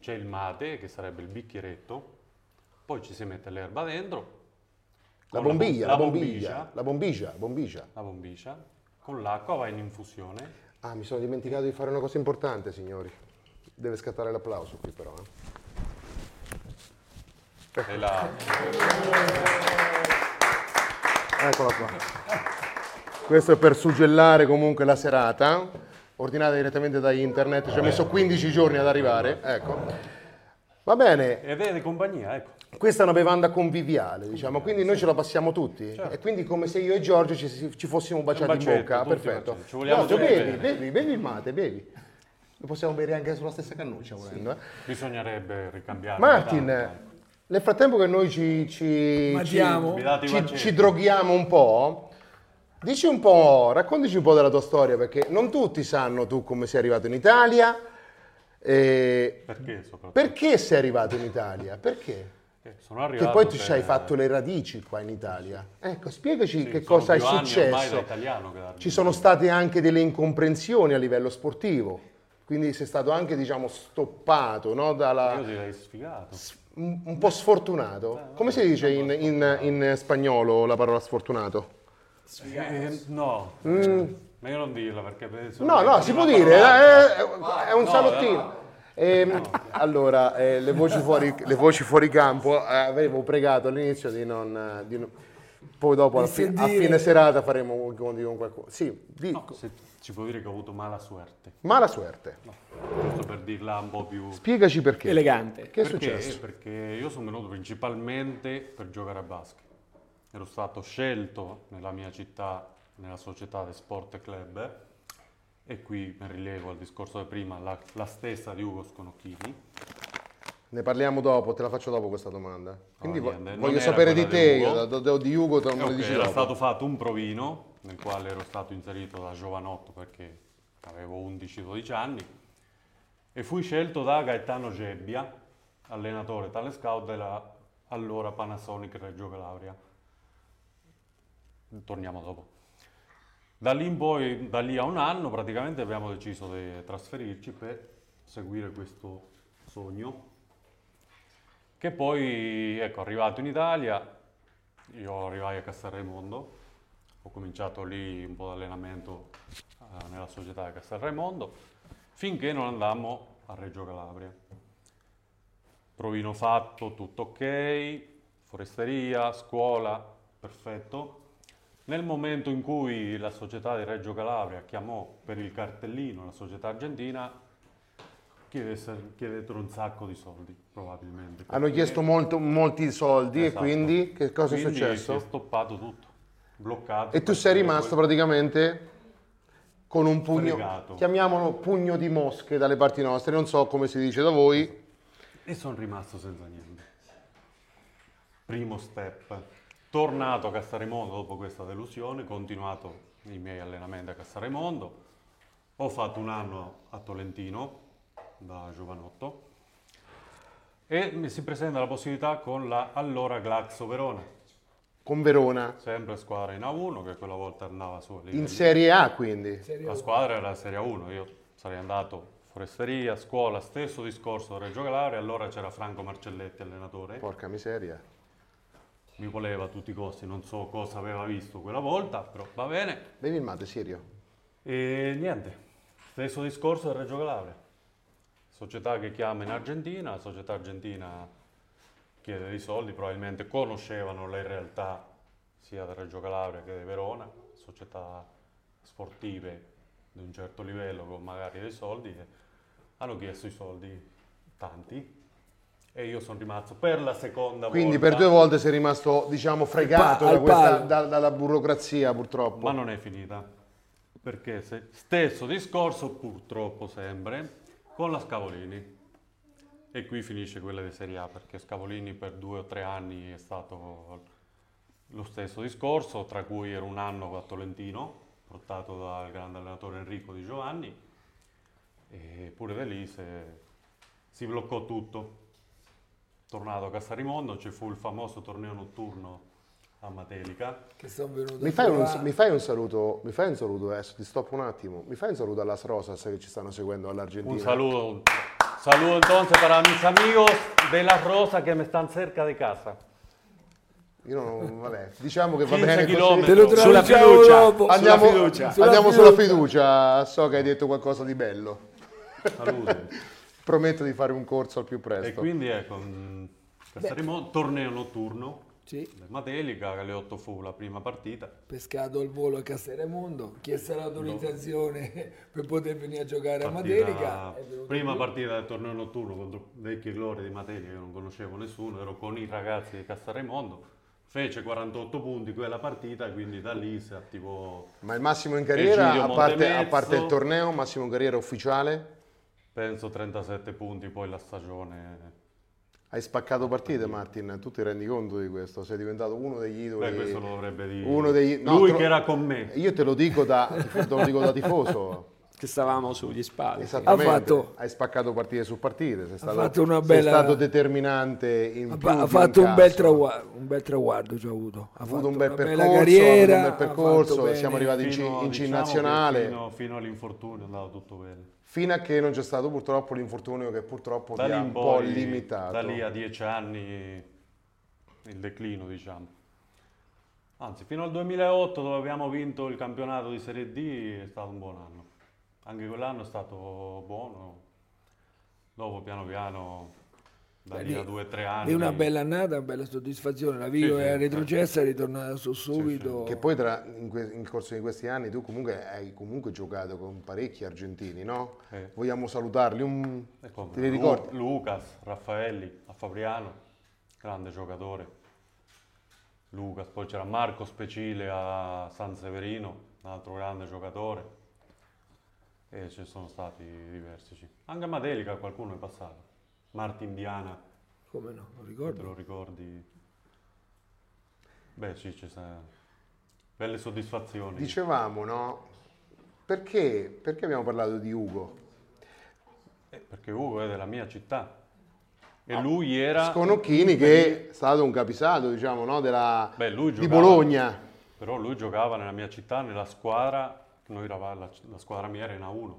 C'è il mate, che sarebbe il bicchieretto, poi ci si mette l'erba dentro. La bombiglia, la la bo- bombiglia, la bombiglia, bombiglia. la bombicia, con l'acqua va in infusione. Ah, mi sono dimenticato di fare una cosa importante, signori. Deve scattare l'applauso qui però. eh. E la, Eccola qua. Questo è per suggellare comunque la serata, ordinata direttamente da internet, ci ha messo 15 giorni ad arrivare, ecco. Va bene, Ed è di compagnia, ecco. questa è una bevanda conviviale, diciamo, quindi noi ce la passiamo tutti. Certo. E quindi come se io e Giorgio ci, ci fossimo baciati in bacetto, bocca. tutti Perfetto. baciati. Ci vogliamo Giorgio, bevi, bevi, bevi il mate, bevi. Lo possiamo bere anche sulla stessa cannuccia volendo. eh. Bisognerebbe ricambiare. Martin, tanto. nel frattempo che noi ci, ci, ci, ci droghiamo un po', dici un po', raccontaci un po' della tua storia, perché non tutti sanno tu come sei arrivato in Italia. e Perché soprattutto? perché sei arrivato in Italia? Perché? Eh, Sono arrivato Che poi tu per- ci hai fatto le radici qua in Italia. Ecco, spiegaci sì, che cosa è successo. Ci sono state anche delle incomprensioni a livello sportivo, quindi sei stato anche, diciamo, stoppato, no? Dalla- Io direi sfigato. un un po' sfortunato. Come si dice in, in- in spagnolo la parola sfortunato? Eh, no, ma io non dirla perché penso Mm. No, no, si può dire, parolaccia. eh, è, è un salottino. Ehm, allora, eh, le, voci fuori, le voci fuori campo, eh, avevo pregato all'inizio di non... eh, di non- poi dopo, Di alla fi- a fine serata, faremo un con con qualcosa. Sì, di- No, se- ci può dire che ho avuto mala suerte, mala suerte. giusto per dirla un po' più... Spiegaci perché. Elegante. Che è Perché? successo? Perché io sono venuto principalmente per giocare a basket. Ero stato scelto nella mia città, nella società del Sport Club, e qui mi rilevo al discorso di prima, la, la stessa di Ugo Sconocchini. Ne parliamo dopo, te la faccio dopo questa domanda. Quindi vo- non voglio sapere di te, di Ugo. io, di Ugo te lo me lo Ok, dici era dopo. stato fatto un provino nel quale ero stato inserito da giovanotto perché avevo 11-12 anni e fui scelto da Gaetano Gebbia, allenatore tale scout della allora Panasonic Reggio Calabria. Torniamo dopo. Da lì in poi, da lì a un anno praticamente abbiamo deciso di trasferirci per seguire questo sogno che poi, ecco, arrivato in Italia, io arrivai a Castelraimondo, ho cominciato lì un po' di allenamento eh, nella società di Castelraimondo, finché non andammo a Reggio Calabria. Provino fatto, tutto ok, foresteria, scuola, perfetto. Nel momento in cui la società di Reggio Calabria chiamò per il cartellino la società argentina, chiedettero un sacco di soldi, probabilmente. Hanno chiesto molto- molti soldi Esatto. e quindi che cosa è Quindi successo? Si è stoppato tutto, bloccato. E tu sei rimasto poi- praticamente con un pugno, Fregato. chiamiamolo pugno di mosche dalle parti nostre, non so come si dice da voi. E sono rimasto senza niente. Primo step. Tornato a Cassaremondo dopo questa delusione, continuato i miei allenamenti a Cassaremondo. Ho fatto un anno a Tolentino da giovanotto e mi si presenta la possibilità con la allora Glaxo Verona, Con Verona, sempre squadra in A1 che quella volta andava su a in Serie A quindi. Serie La squadra era la Serie 1, io sarei andato foresteria, scuola, stesso discorso da Reggio Calabria, allora c'era Franco Marcelletti allenatore, Porca miseria. Mi voleva a tutti i costi, non so cosa aveva visto quella volta, però va bene. Bevi il mate, Sirio. E niente, stesso discorso da Reggio Calabria, società che chiama in Argentina, la società argentina chiede dei soldi, probabilmente conoscevano le realtà sia da Reggio Calabria che di Verona, società sportive di un certo livello con magari dei soldi hanno chiesto i soldi tanti e io sono rimasto per la seconda Quindi volta. per due volte sei rimasto, diciamo, fregato Al da questa- da- dalla burocrazia purtroppo. Ma non è finita, perché se- stesso discorso purtroppo sempre con la Scavolini. E qui finisce quella di Serie A, perché Scavolini per due o tre anni è stato lo stesso discorso, tra cui era un anno a Tolentino, portato dal grande allenatore Enrico Di Giovanni, e pure da lì se- si bloccò tutto. Tornato a Casarimondo, ci fu il famoso torneo notturno a Matelica, Che sono venuto Mi fai, un, mi fai un saluto, mi fai un saluto adesso, ti stoppo un attimo. Mi fai un saluto alla Rosas che ci stanno seguendo all'Argentina. Un saludo, un saludo entonces para mis amigos de La Rosa que me están cerca de casa. Io non, vabbè, diciamo che va 15 bene così. Sulla fiducia. dopo. Andiamo, Sulla fiducia. Andiamo sulla fiducia. So che hai detto qualcosa di bello. Salute. [laughs] Prometto di fare un corso al più e presto. quindi ecco, mh, Casarimo, torneo notturno, Sì, Matelica, alle 8 fu la prima partita. pescato il volo a Castellamondo, chiesto l'autorizzazione [laughs] per poter venire a giocare a Partita- Matelica. è venuto prima qui. partita del torneo notturno contro vecchie glorie di Matelica, che non conoscevo nessuno, ero con i ragazzi di Cassaremondo. Fece 48 punti quella partita, quindi da lì si attivò, Ma il massimo in carriera, a parte, a parte il torneo, massimo in carriera ufficiale? Penso, 37 punti, poi la stagione... Hai spaccato partite, Martin, tu ti rendi conto di questo? Sei diventato uno degli idoli. Beh, questo lo dovrebbe dire uno degli- no, lui lo- che era con me. Io te lo dico da, [laughs] te lo dico da tifoso. Che stavamo sugli spalti. Esattamente. Ha fatto- Hai spaccato partite su partite. Sei stato, fatto una sei bella- stato determinante in Ha, più ha fatto un bel, traguardo, un bel traguardo ci ha avuto. Ha, Ha fatto avuto un bel percorso, carriera, un bel percorso, siamo arrivati in C, Fino, in C diciamo nazionale. Fino, fino all'infortunio è andato tutto bene. Fino a che non c'è stato purtroppo l'infortunio che purtroppo Da ti ha un po' limitato. da lì a 10 anni il declino, diciamo. Anzi, fino al 2008 dove abbiamo vinto il campionato di Serie D è stato un buon anno. Anche quell'anno è stato buono. Dopo piano piano, da lì a due o tre anni. Lì una bella annata, una bella soddisfazione. La Vigo Sì, sì, è retrocessa, è ritornata su subito. Che poi tra, in que- nel corso di questi anni tu comunque hai comunque giocato con parecchi argentini, no? Eh. Vogliamo salutarli? Un... E come Te li Lu- ricordi? Lucas, Raffaelli, a Fabriano, grande giocatore. Lucas, poi c'era Marco Specile a San Severino, un altro grande giocatore. E ci sono stati diversi. sì. Anche a Madelica qualcuno è passato. Martin Diana, Come no, lo te ricordo. lo ricordi? Beh sì, ci sono belle soddisfazioni. Dicevamo, no? Perché, perché abbiamo parlato di Ugo? Eh, perché Ugo è della mia città. E lui era... Sconocchini che è stato un capisaldo, diciamo, no? Della, Beh, lui di giocava- Bologna. Però lui giocava nella mia città, nella squadra, noi eravamo, la, la squadra mia era in A1.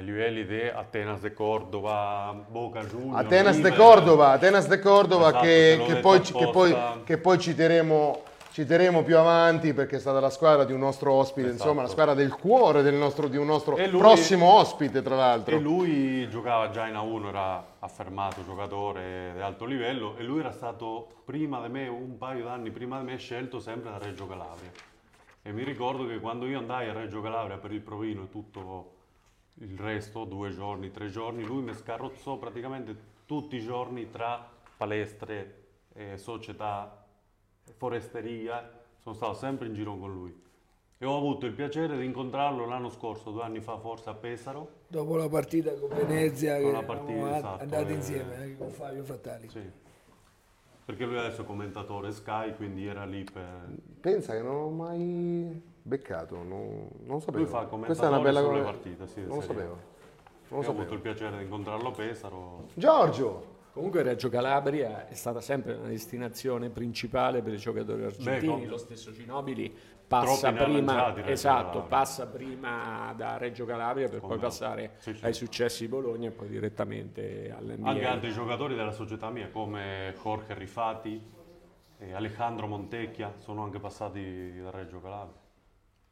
Livelli di Atenas de Cordova, Boca Juniors. Atenas de River. Cordova, Atenas de Cordova Esatto, che, che poi, che, poi, che poi citeremo, citeremo più avanti perché è stata la squadra di un nostro ospite, Esatto. insomma la squadra del cuore del nostro, di un nostro lui- prossimo ospite tra l'altro. E lui giocava già in A1, era affermato giocatore di alto livello e lui era stato prima di me, un paio d'anni prima di me, scelto sempre da Reggio Calabria. E mi ricordo che quando io andai a Reggio Calabria per il provino e tutto il resto, due giorni, tre giorni, lui mi scarrozzò praticamente tutti i giorni tra palestre, eh, società, foresteria, sono stato sempre in giro con lui. E ho avuto il piacere di incontrarlo l'anno scorso, due anni fa forse a Pesaro, Dopo la partita con Venezia, che Con la partita, esatto, andati eh. insieme anche con Fabio Fattali. Sì. Perché lui adesso è commentatore Sky, quindi era lì per... Pensa che non ho mai beccato, non, non lo sapevo. Lui fa Questa è una bella sulle cosa. partite, sì, non lo sapevo. Non lo Io ho avuto sapevo. il piacere di incontrarlo a Pesaro. Giorgio, Comunque Reggio Calabria è stata sempre una destinazione principale per i giocatori argentini, com- lo stesso Ginobili passa prima, esatto, passa prima da Reggio Calabria per Come poi passare Sì, sì. ai successi di Bologna e poi direttamente all'NBA. Anche altri giocatori della società mia come Jorge Rifati e Alejandro Montecchia sono anche passati da Reggio Calabria.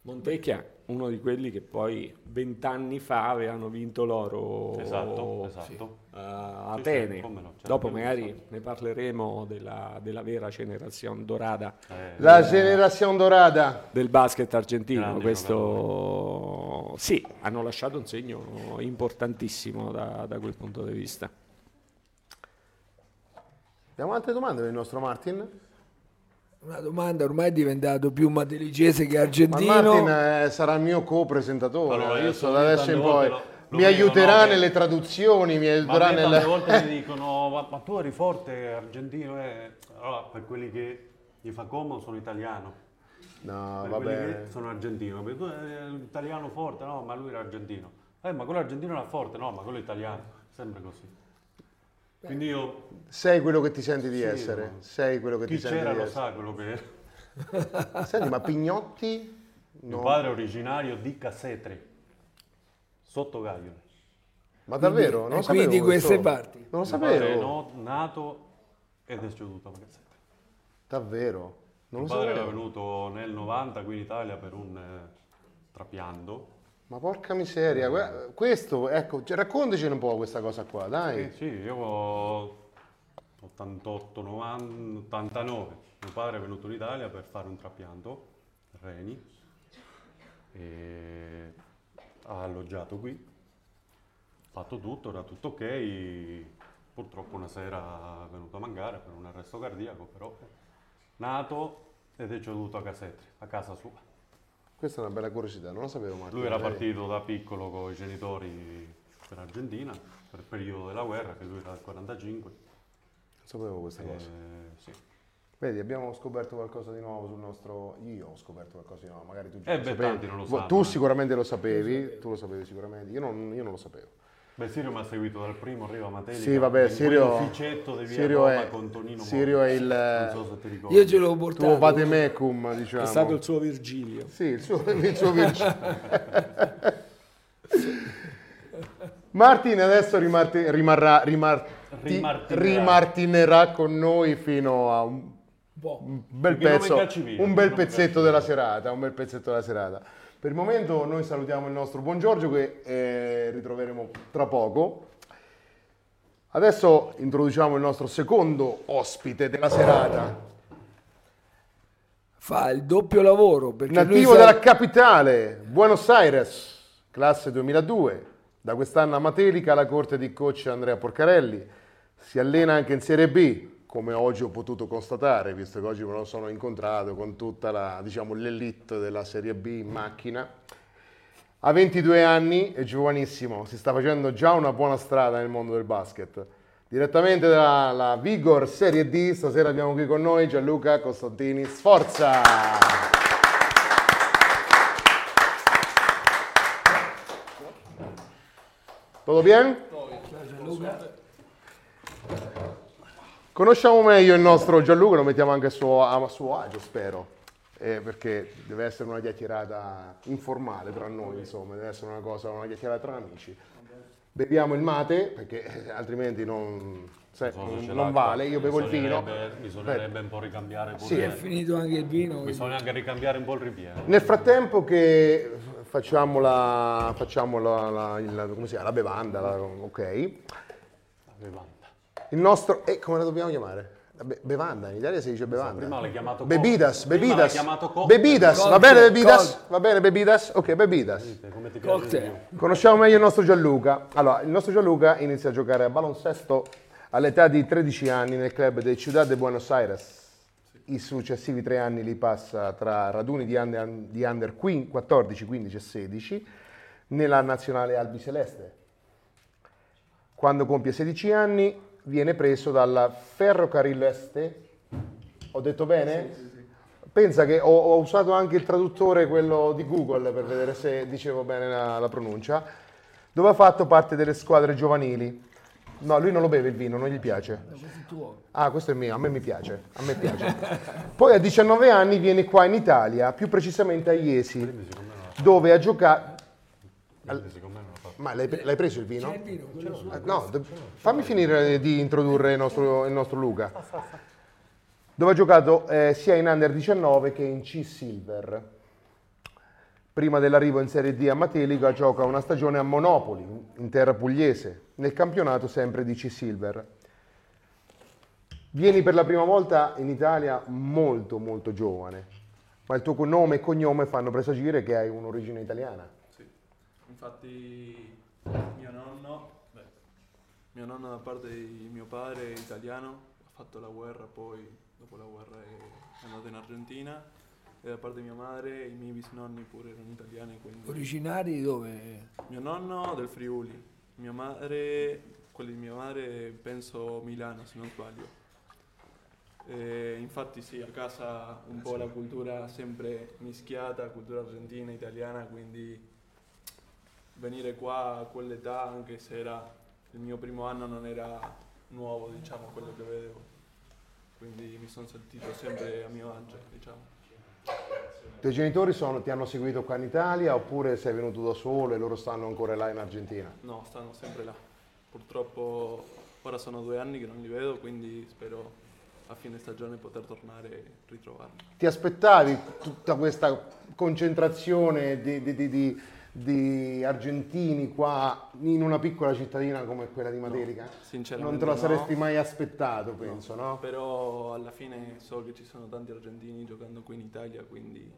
Montecchia, uno di quelli che poi vent'anni fa avevano vinto l'oro Esatto, esatto. a Sì, Atene. sì, come no, c'era Dopo magari ne parleremo della, della vera generazione dorata Eh, la generazione dorata. del basket argentino. Grandi Questo sì, hanno lasciato un segno importantissimo da, da quel punto di vista. Abbiamo altre domande per il nostro Martin? Una domanda, ormai è diventato più matelicese che Ma argentino. Martin eh, sarà il mio co-presentatore Allora, io adesso, so da adesso in poi. lo- lo mi aiuterà che- nelle traduzioni, mi Ma a aiuterà me nel... tante volte mi [laughs] dicono, ma, ma tu eri forte argentino, eh. Allora, per quelli che gli fa comodo sono italiano. No, per va quelli bene. che sono argentino, perché tu eri italiano forte, no, ma lui era argentino. Eh, ma quello argentino era forte, no, ma quello è italiano, sempre così. Quindi io, Sei quello che ti senti di Sì, essere. no. Sei quello che chi ti senti c'era di lo essere. sa quello che era. [laughs] Senti, ma Pignotti? Mio No. padre è originario di Cassetre, sotto Gaglione. Ma davvero? Non lo sapevo quindi questo. queste parti. Non lo Mio padre è sapevo. no- nato ed è ceduto a Cassetre. Davvero? Non Mio lo padre era sapevo. venuto nel 90 qui in Italia per un eh, trapianto. Ma porca miseria, que- questo, ecco, cioè, raccontaci un po' questa cosa qua, dai. Sì, sì, io 88, 90, 89. Mio padre è venuto in Italia per fare un trapianto, reni, e ha alloggiato qui, fatto tutto, era tutto ok. Purtroppo una sera è venuto a mancare per un arresto cardiaco, però nato ed è deceduto a Casetri, a casa sua. Questa è una bella curiosità, non lo sapevo Martino. Lui era Lei- partito da piccolo con i genitori per Argentina, per il periodo della guerra, che lui era del 45. Non sapevo questa cosa. Eh, sì. Vedi, abbiamo scoperto qualcosa di nuovo sul nostro... Io ho scoperto qualcosa di nuovo, magari tu già Eh lo beh, sapevi. tanti non lo sanno, Tu eh. sicuramente lo sapevi, tu lo sapevi sicuramente, io non, io non lo sapevo. Beh, Sirio mi ha seguito dal primo arrivo a Matelica. Sì, vabbè, Sirio, di Sirio, è, con Tonino Sirio è il Non so se ti ricordi. Io ce l'ho tuo portato. vademecum, diciamo. È stato il suo Virgilio. Sì, il suo, il suo Virgilio. [laughs] Martin adesso rimarti- rimarrà, rimarti- Rimartinerà. rimartinerà con noi fino a un Boh. un bel Perché pezzo, via, un bel pezzetto della serata, un bel pezzetto della serata. Per il momento noi salutiamo il nostro buon Giorgio che eh, ritroveremo tra poco. Adesso introduciamo il nostro secondo ospite della serata, Fa il doppio lavoro nativo sa- della capitale, Buenos Aires, classe 2002. Da quest'anno a Matelica la corte di coach Andrea Porcarelli. Si allena anche in Serie B, come oggi ho potuto constatare, visto che oggi me lo sono incontrato con tutta la, diciamo, l'elite della Serie B in macchina. Ha 22 anni, è giovanissimo, si sta facendo già una buona strada nel mondo del basket. Direttamente dalla Vigor Serie D, stasera abbiamo qui con noi Gianluca Costantini Sforza. Tutto bien? Conosciamo meglio il nostro Gianluca, lo mettiamo anche a suo, a suo agio, spero. Eh, perché deve essere una chiacchierata informale tra noi, insomma, deve essere una cosa, una chiacchierata tra amici. Beviamo il mate, perché eh, altrimenti non, Non se non- non l'acqua. vale. Io bevo il vino. Bisognerebbe- un po' ricambiare pure. Sì. è finito anche il vino. Bisogna anche ricambiare un po' il ripieno. Nel frattempo che facciamo la, facciamo la, la- il- come si chiama, la bevanda, la- ok, La bevanda. Il nostro, e come la dobbiamo chiamare? Be- bevanda, in Italia si dice bevanda. Prima l'hai chiamato Bebidas, co- prima bebidas. l'hai chiamato co- Bebidas, va Cocktail, bene bebidas? cocktail. Va bene bebidas? Ok, bebidas. Cocktail. Conosciamo meglio il nostro Gianluca. Allora, il nostro Gianluca inizia a giocare a baloncesto all'età di 13 anni nel club de Ciudad de Buenos Aires. I successivi tre anni li passa tra raduni di under, di under 15, 14, 15 e 16 nella nazionale albiceleste. Quando compie 16 anni viene preso dalla Ferrocarril Este. Ho detto bene? Pensa che ho, ho usato anche il traduttore, quello di Google, per vedere se dicevo bene la, la pronuncia, dove ha fatto parte delle squadre giovanili. No, lui non lo beve il vino, non gli piace. Questo è tuo. Ah, questo è mio, a me mi piace, a me piace. Poi a 19 anni viene qua in Italia, più precisamente a Iesi, dove ha giocato... Quindi Ma l'hai, l'hai preso il vino? C'è il vino, quello suo. Eh, No, fammi finire di introdurre il nostro, il nostro Luca. Dove ha giocato eh, sia in Under 19 che in C-Silver. Prima dell'arrivo in Serie D a Matelica gioca una stagione a Monopoli, in terra pugliese, nel campionato sempre di C-Silver. Vieni per la prima volta in Italia molto molto giovane, ma il tuo nome e cognome fanno presagire che hai un'origine italiana. Infatti mio nonno, beh, mio nonno da parte di mio padre è italiano, ha fatto la guerra, poi dopo la guerra è andato in Argentina e da parte di mia madre i miei bisnonni pure erano italiani, quindi Originari di dove? mio nonno del Friuli, mia madre, quelli di mia madre penso Milano se non sbaglio. E infatti sì, a casa un po' la cultura sempre mischiata, cultura argentina, italiana, quindi venire qua a quell'età, anche se era il mio primo anno, non era nuovo, diciamo, quello che vedevo. Quindi mi sono sentito sempre a mio agio, diciamo. I tuoi genitori sono- ti hanno seguito qua in Italia oppure sei venuto da solo e loro stanno ancora là in Argentina? No, stanno sempre là. Purtroppo ora sono due anni che non li vedo, quindi spero a fine stagione poter tornare e ritrovarli. Ti aspettavi tutta questa concentrazione di, di- di- di- di argentini qua in una piccola cittadina come quella di Materica? sinceramente non te lo no. saresti mai aspettato, penso, no? Però alla fine so che ci sono tanti argentini giocando qui in Italia, quindi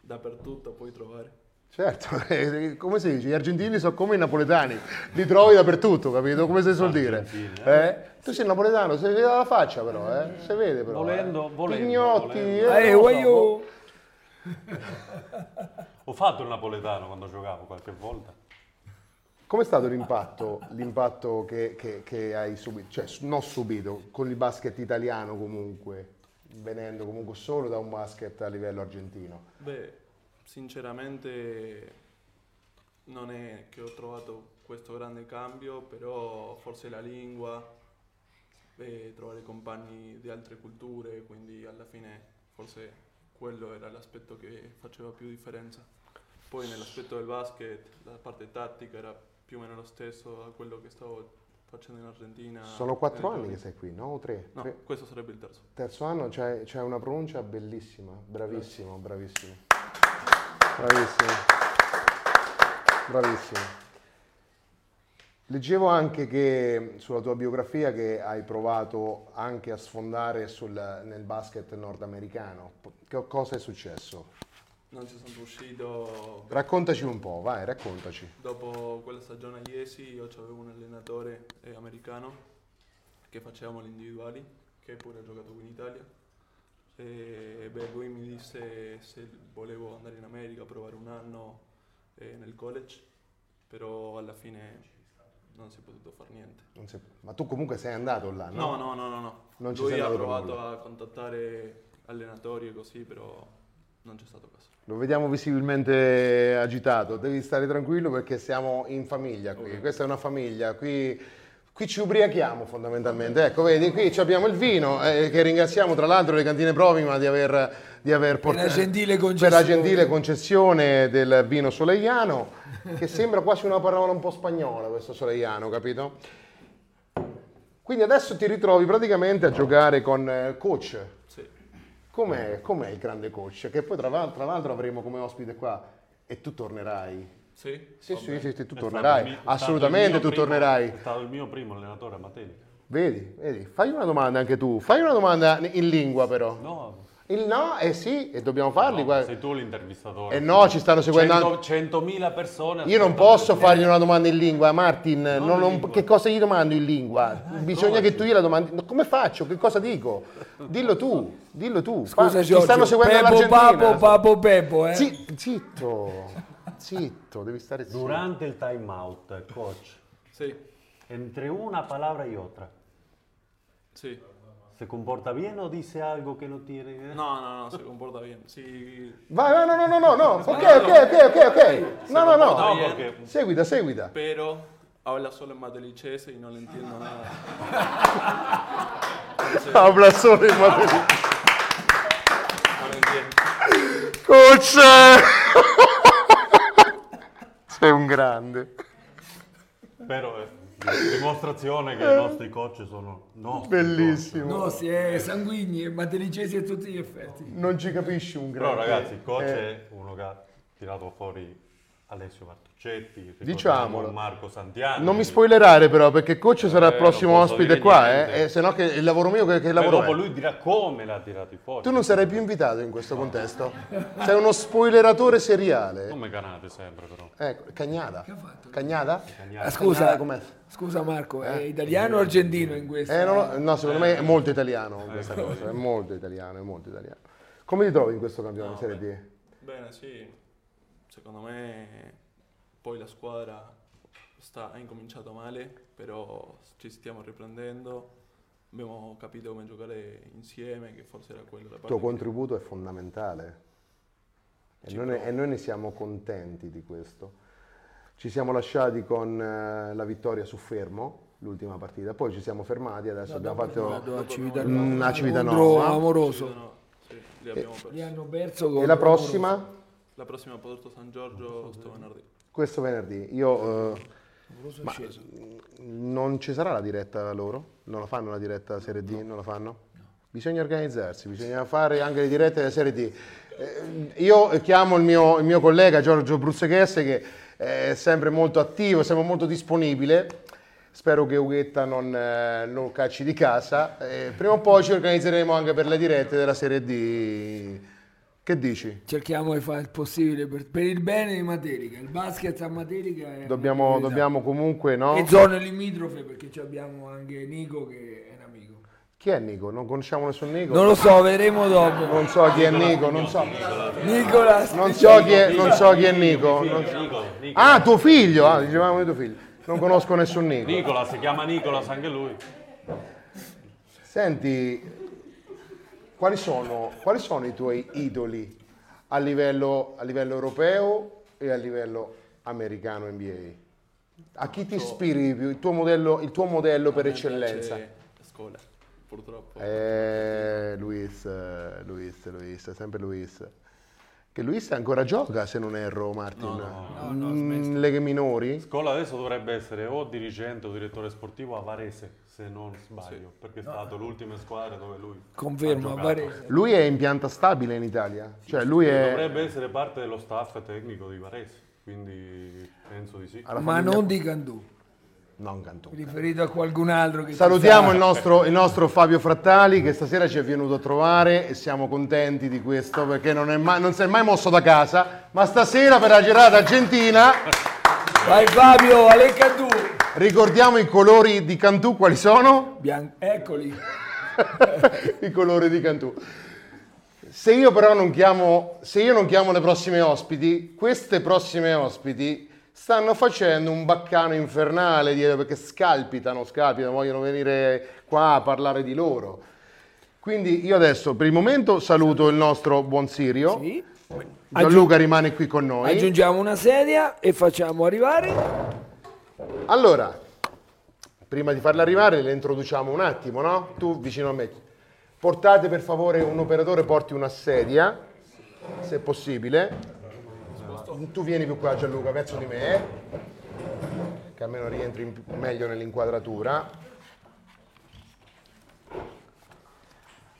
dappertutto puoi trovare. Certo, [laughs] eh, come si dice? Gli argentini sono come i napoletani, li trovi dappertutto, capito? Come si suol dire? Argentini, Eh? Tu sei napoletano, si vede la faccia però, eh? Si vede però. Volendo- eh? volendo, Pignotti, volendo. eh, Eh, so, io... [laughs] Ho fatto il napoletano quando giocavo qualche volta. Com'è stato l'impatto, l'impatto che, che- che hai subito, cioè non subito, con il basket italiano comunque, venendo comunque solo da un basket a livello argentino? Beh, sinceramente non è che ho trovato questo grande cambio, però forse la lingua, e trovare compagni di altre culture, quindi alla fine forse quello era l'aspetto che faceva più differenza. Poi nell'aspetto del basket, la parte tattica era più o meno lo stesso a quello che stavo facendo in Argentina. Sono quattro nei anni che sei qui, no? O tre? No, Tre- questo sarebbe il terzo. Terzo anno c'è, c'è una pronuncia bellissima, bravissimo, bravissimo. Bravissimo. Bravissimo. Leggevo anche che sulla tua biografia che hai provato anche a sfondare sul- nel basket nordamericano. Che cosa è successo? Non ci sono riuscito Raccontaci un po', vai, raccontaci. Dopo quella stagione a Iesi io avevo un allenatore eh, americano che facevamo le individuali, che pure ha giocato qui in Italia. E beh, lui mi disse se volevo andare in America a provare un anno eh, nel college, però alla fine non si è potuto fare niente. Si- Ma tu comunque sei andato là, no? No, no, no, no. no. Non ci lui ha provato a contattare allenatori e così, però non c'è stato caso. Lo vediamo visibilmente agitato, devi stare tranquillo perché siamo in famiglia qui, Ok. questa è una famiglia, qui, qui ci ubriachiamo fondamentalmente, ecco vedi qui ci abbiamo il vino eh, che ringraziamo tra l'altro le cantine Provima di aver, di aver Per la portato- gentile per la concessione. gentile concessione del vino soleiano che [laughs] sembra quasi una parola un po' spagnola questo soleiano, capito? Quindi adesso ti ritrovi praticamente a giocare con eh, coach. Com'è, com'è il grande coach? Che poi tra, l'al- tra l'altro avremo come ospite qua e tu tornerai. Sì? Sì, sì, sì, sì, tu È tornerai. mio- Assolutamente tu primo- tornerai. È stato il mio primo allenatore a Matelica. Vedi, vedi, fai una domanda anche tu. Fai una domanda in lingua però. No, Il no, eh sì, e dobbiamo farli. no, sei tu l'intervistatore. Eh no, ci stanno seguendo anche- 100 100.000 persone. Io non posso per- fargli una domanda in lingua, Martin. Non non- non- lingua. Che cosa gli domando in lingua? [laughs] Bisogna provaci. che tu gliela domandi. Come faccio? Che cosa dico? Dillo tu, dillo tu. Scusa Fa- ci Giorgio, stanno seguendo Pepo l'Argentina. Papo Papo Pepo, eh. Zi- zitto, zitto, devi stare zitto. Durante el timeout, coach, Sì, entre una palabra y otra, sì. ¿Se comporta bien o dice algo que no tiene? No, no, no, si comporta bien. Sí, Vai, vai, no, no, no, no, no. Ok, ok, ok, ok, ok. No, no, no. No, perché Seguita, seguita. pero habla solo en matelicese y no le entiendo nada. Entonces, [laughs] Habla solo in materia. no le entiendo. Coach! [laughs] Sei un grande. Però è dimostrazione che i nostri coach sono nostri. Bellissimo. No, si è sanguigni, matelicesi a tutti gli effetti. Non ci capisci un Però grande. ragazzi, il coach Eh, è uno che ha tirato fuori Alessio Martuccetti, Diciamolo. Marco Santiani. Non mi spoilerare però perché coach sarà il Eh, prossimo ospite qua, eh, eh, se no che il lavoro mio che, che lavoro dopo è? lui dirà come l'ha tirati fuori. Tu non sarai più invitato in questo contesto. Sei uno spoileratore seriale. Mi canate sempre però. Ecco, Cagnada. Che ha fatto? Cagnada? Ah, scusa, com'è? scusa Marco, è italiano o argentino in questo? Eh, no, no, no, secondo me è molto italiano questa cosa, è [laughs] molto italiano, è molto italiano. Come ti trovi in questo campionato No, di Serie D? Bene, sì. Secondo me poi la squadra sta, ha incominciato male, però ci stiamo riprendendo. Abbiamo capito come giocare insieme, che forse era quello la Il parte tuo che- contributo è fondamentale e noi, ne, e noi ne siamo contenti di questo. Ci siamo lasciati con eh, la vittoria su Fermo, l'ultima partita, poi ci siamo fermati, adesso abbiamo fatto... Vado a Civitanova. Mm, a Civitanova. Amoroso. no, sì, li abbiamo persi. Li hanno perso E la prossima? La prossima Porto San Giorgio sto venerdì. Questo venerdì. Io... eh, ma non ci sarà la diretta loro? Non la fanno la diretta Serie D? Non la fanno? Bisogna organizzarsi, bisogna fare anche le dirette della Serie D. Eh, io chiamo il mio, il mio collega Giorgio Bruzzechesse che è sempre molto attivo, sempre molto disponibile. Spero che Ughetta non, eh, non lo cacci di casa. Eh, prima o poi ci organizzeremo anche per le dirette della Serie D. Che dici? Cerchiamo di fare il possibile per, per il bene di Materica. Il basket a Materica è Dobbiamo, dobbiamo comunque, no? E zone limitrofe perché ci abbiamo anche Nico che è un amico. Chi è Nico? Non conosciamo nessun Nico? Non lo so, vedremo dopo. Non so chi è Nico, non so. Nicola, Non so chi è, non so chi è Nico. non so-. Ah, tuo figlio! Ah, dicevamo di tuo figlio. Non conosco nessun Nico. Nicola, si chiama Nicolas anche lui. Senti, quali sono, quali sono i tuoi idoli a livello, a livello europeo e a livello americano NBA? A chi ti ispiri di più? Il tuo modello, il tuo modello per eccellenza? Scuola, purtroppo. Eh, Luis, Luis, Luis, sempre Luis. Che Luis ancora gioca, se non erro, Martin. No, Mm, leghe minori? Scola adesso dovrebbe essere o dirigente o direttore sportivo a Varese, se non sbaglio, perché è stato l'ultima squadra dove lui confermo ha a giocato. Varese. Lui è in pianta stabile in Italia? Cioè, lui è... Dovrebbe essere parte dello staff tecnico di Varese, quindi penso di sì. alla Ma famiglia- non di Cantù, Non Cantù. riferito a qualcun altro che Salutiamo il nostro, il nostro Fabio Frattali che stasera ci è venuto a trovare e siamo contenti di questo perché non, è mai- non si è mai mosso da casa, ma stasera per la girata argentina Vai Fabio, Ale Cantù. Ricordiamo i colori di Cantù quali sono? Bian- Eccoli. [laughs] I colori di Cantù. Se io però non chiamo, se io non chiamo le prossime ospiti, queste prossime ospiti stanno facendo un baccano infernale dietro perché scalpitano, scalpitano, vogliono venire qua a parlare di loro. Quindi io adesso per il momento saluto il nostro buon Sirio. Sì. Gianluca rimane qui con noi. Aggiungiamo una sedia e facciamo arrivare. Allora, prima di farla arrivare le introduciamo un attimo, no? Tu vicino a me. Portate per favore un operatore, porti una sedia, se possibile. Tu vieni più qua Gianluca, verso di me, che almeno rientri meglio nell'inquadratura.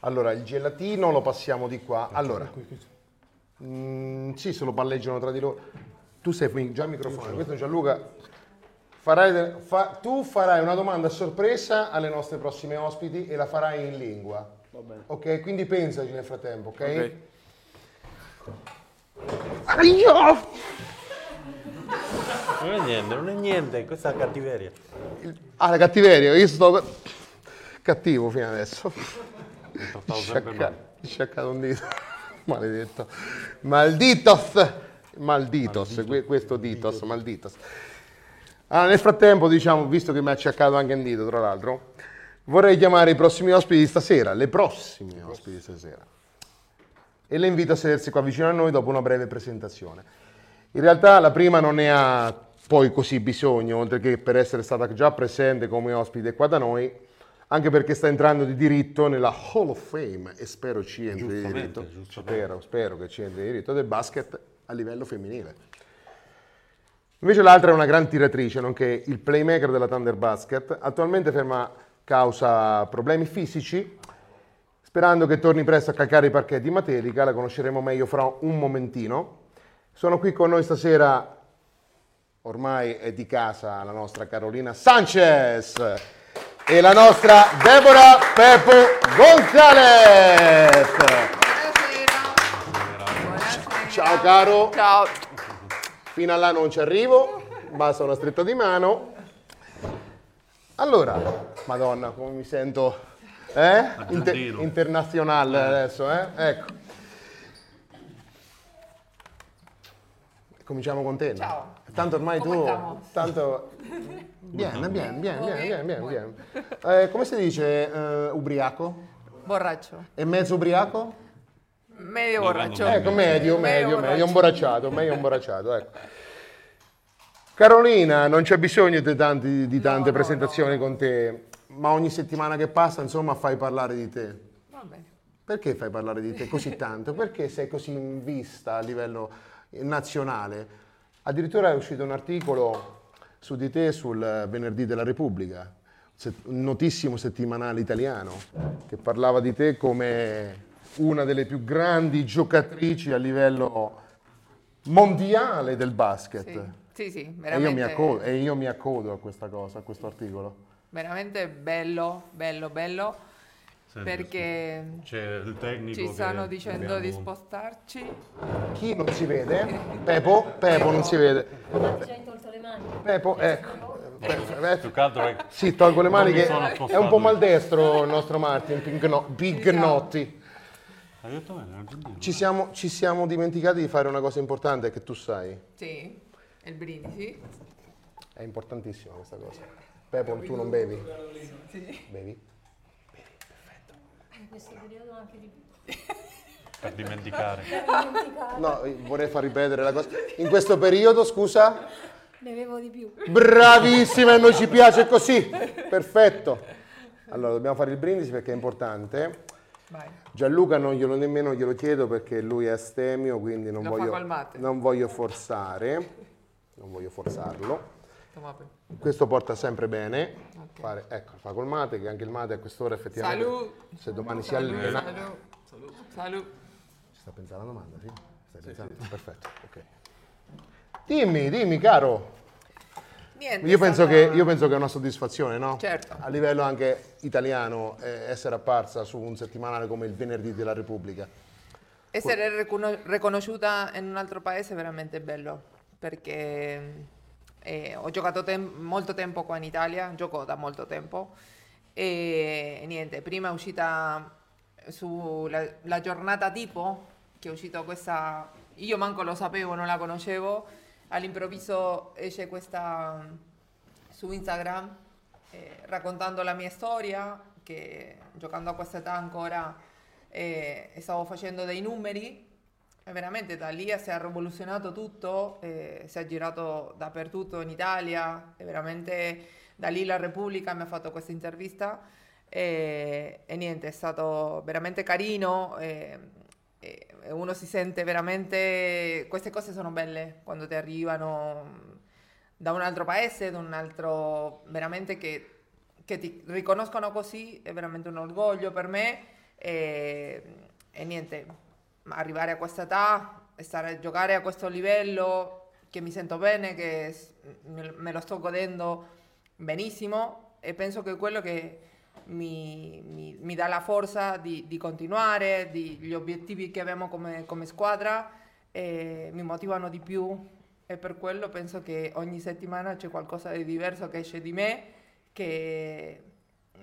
Allora, il gelatino lo passiamo di qua. Allora, mm, sì, se lo palleggiano tra di loro. Tu sei qui già microfono, questo è Gianluca. Farai de- fa- tu farai una domanda a sorpresa alle nostre prossime ospiti e la farai in lingua. Ok, quindi pensaci nel frattempo, ok? Ok. Io! Non è niente, non è niente, questa è cattiveria. Ah, la cattiveria, io sto cattivo fino adesso. Sciacca- sciaccato un dito. [laughs] Maledetto. Malditos. Malditos, que- questo ditos, malditos. Allora, nel frattempo, diciamo, visto che mi ha acciaccato anche un dito, tra l'altro, vorrei chiamare i prossimi ospiti di stasera, le prossime ospiti di stasera. E le invito a sedersi qua vicino a noi dopo una breve presentazione. In realtà la prima non ne ha poi così bisogno, oltre che per essere stata già presente come ospite qua da noi, anche perché sta entrando di diritto nella Hall of Fame e spero ci entri di diritto. Spero, spero che ci entri di diritto del basket a livello femminile. Invece l'altra è una gran tiratrice, nonché il playmaker della Thunder Basket, attualmente ferma causa problemi fisici. Sperando che torni presto a calcare i parquet di Materica, la conosceremo meglio fra un momentino. Sono qui con noi stasera, ormai è di casa, la nostra Carolina Sanchez e la nostra Deborah Pepo Gonzalez. Ciao caro. Ciao. Fino a là non ci arrivo, basta una stretta di mano. Allora, Madonna, come mi sento eh? Inter- internazionale adesso, eh? Ecco. Cominciamo con te. no? Ciao. Tanto ormai Come tu... estamos? Tanto... [laughs] Bien, bien, bien, bien, bien, bien? bien. Eh, come si dice eh, ubriaco? Borracho. E mezzo ubriaco? Medio borracho. Ecco, medio, medio, medio, imborracciato, medio imborracciato, ecco. Carolina, non c'è bisogno di, tanti- di tante no, presentazioni no. con te, ma ogni settimana che passa, insomma, fai parlare di te. Va bene. Perché fai parlare di te così tanto? Perché sei così in vista a livello nazionale? Addirittura è uscito un articolo su di te sul Venerdì della Repubblica, un notissimo settimanale italiano che parlava di te come una delle più grandi giocatrici a livello mondiale del basket. Sì, sì, sì, E io, mi veramente, accodo, e io mi accodo a questa cosa, a questo articolo. veramente bello, bello, bello, Senti, perché C'è il tecnico ci che stanno dicendo di abbiamo- spostarci. Chi non si vede? Pepo? Pepo non si vede. Già hai tolto le mani. Pepo, ecco. Pe- Più che. Sì, tolgo le mani che è un po' maldestro il nostro Martin Pigno- Pignotti. Hai detto bene, argentino. Ci siamo, ci siamo dimenticati di fare una cosa importante che tu sai. Sì, il brindisi. È importantissima questa cosa. Pepo, tu non bevi? Sì. Bevi? In questo periodo anche di più. Per dimenticare. No, vorrei far ripetere la cosa. In questo periodo, scusa? Bevevo di più. Bravissima, e noi ci piace così. Perfetto. Allora, dobbiamo fare il brindisi perché è importante. Vai. Gianluca non glielo nemmeno glielo chiedo perché lui è astemio, quindi non, voglio, non voglio forzare. Non voglio forzarlo. Questo porta sempre bene. Fare, ecco, fa col mate, che anche il mate a quest'ora effettivamente. Salud. Se domani si Salud, allena. salud. Salud. Ci sta pensando alla domanda, sì? Stai pensando? Perfetto, ok. Dimmi, dimmi, caro. Niente, Io penso, stata- che, io penso che è una soddisfazione, no? Certo. A livello anche italiano, eh, essere apparsa su un settimanale come il Venerdì della Repubblica. Essere ricono- riconosciuta in un altro paese è veramente bello perché eh, ho giocato tem- molto tempo qua in Italia, gioco da molto tempo e niente, prima è uscita sulla la giornata tipo che è uscita questa, io manco lo sapevo, non la conoscevo, all'improvviso esce questa su Instagram eh, raccontando la mia storia, che giocando a questa età ancora eh, stavo facendo dei numeri e veramente da lì si è rivoluzionato tutto, eh, si è girato dappertutto in Italia e veramente da lì la Repubblica mi ha fatto questa intervista e, e niente, è stato veramente carino uno si sente veramente, queste cose sono belle quando ti arrivano da un altro paese, da un altro, veramente che, che ti riconoscono così è veramente un orgoglio per me. E, e niente, arrivare a questa età, stare a giocare a questo livello, che mi sento bene, che me, lo sto godendo benissimo e penso che quello che mi, mi- mi dà la forza di, di continuare, di, gli obiettivi che abbiamo come, come squadra eh, mi motivano di più e per quello penso che ogni settimana c'è qualcosa di diverso che esce di me, che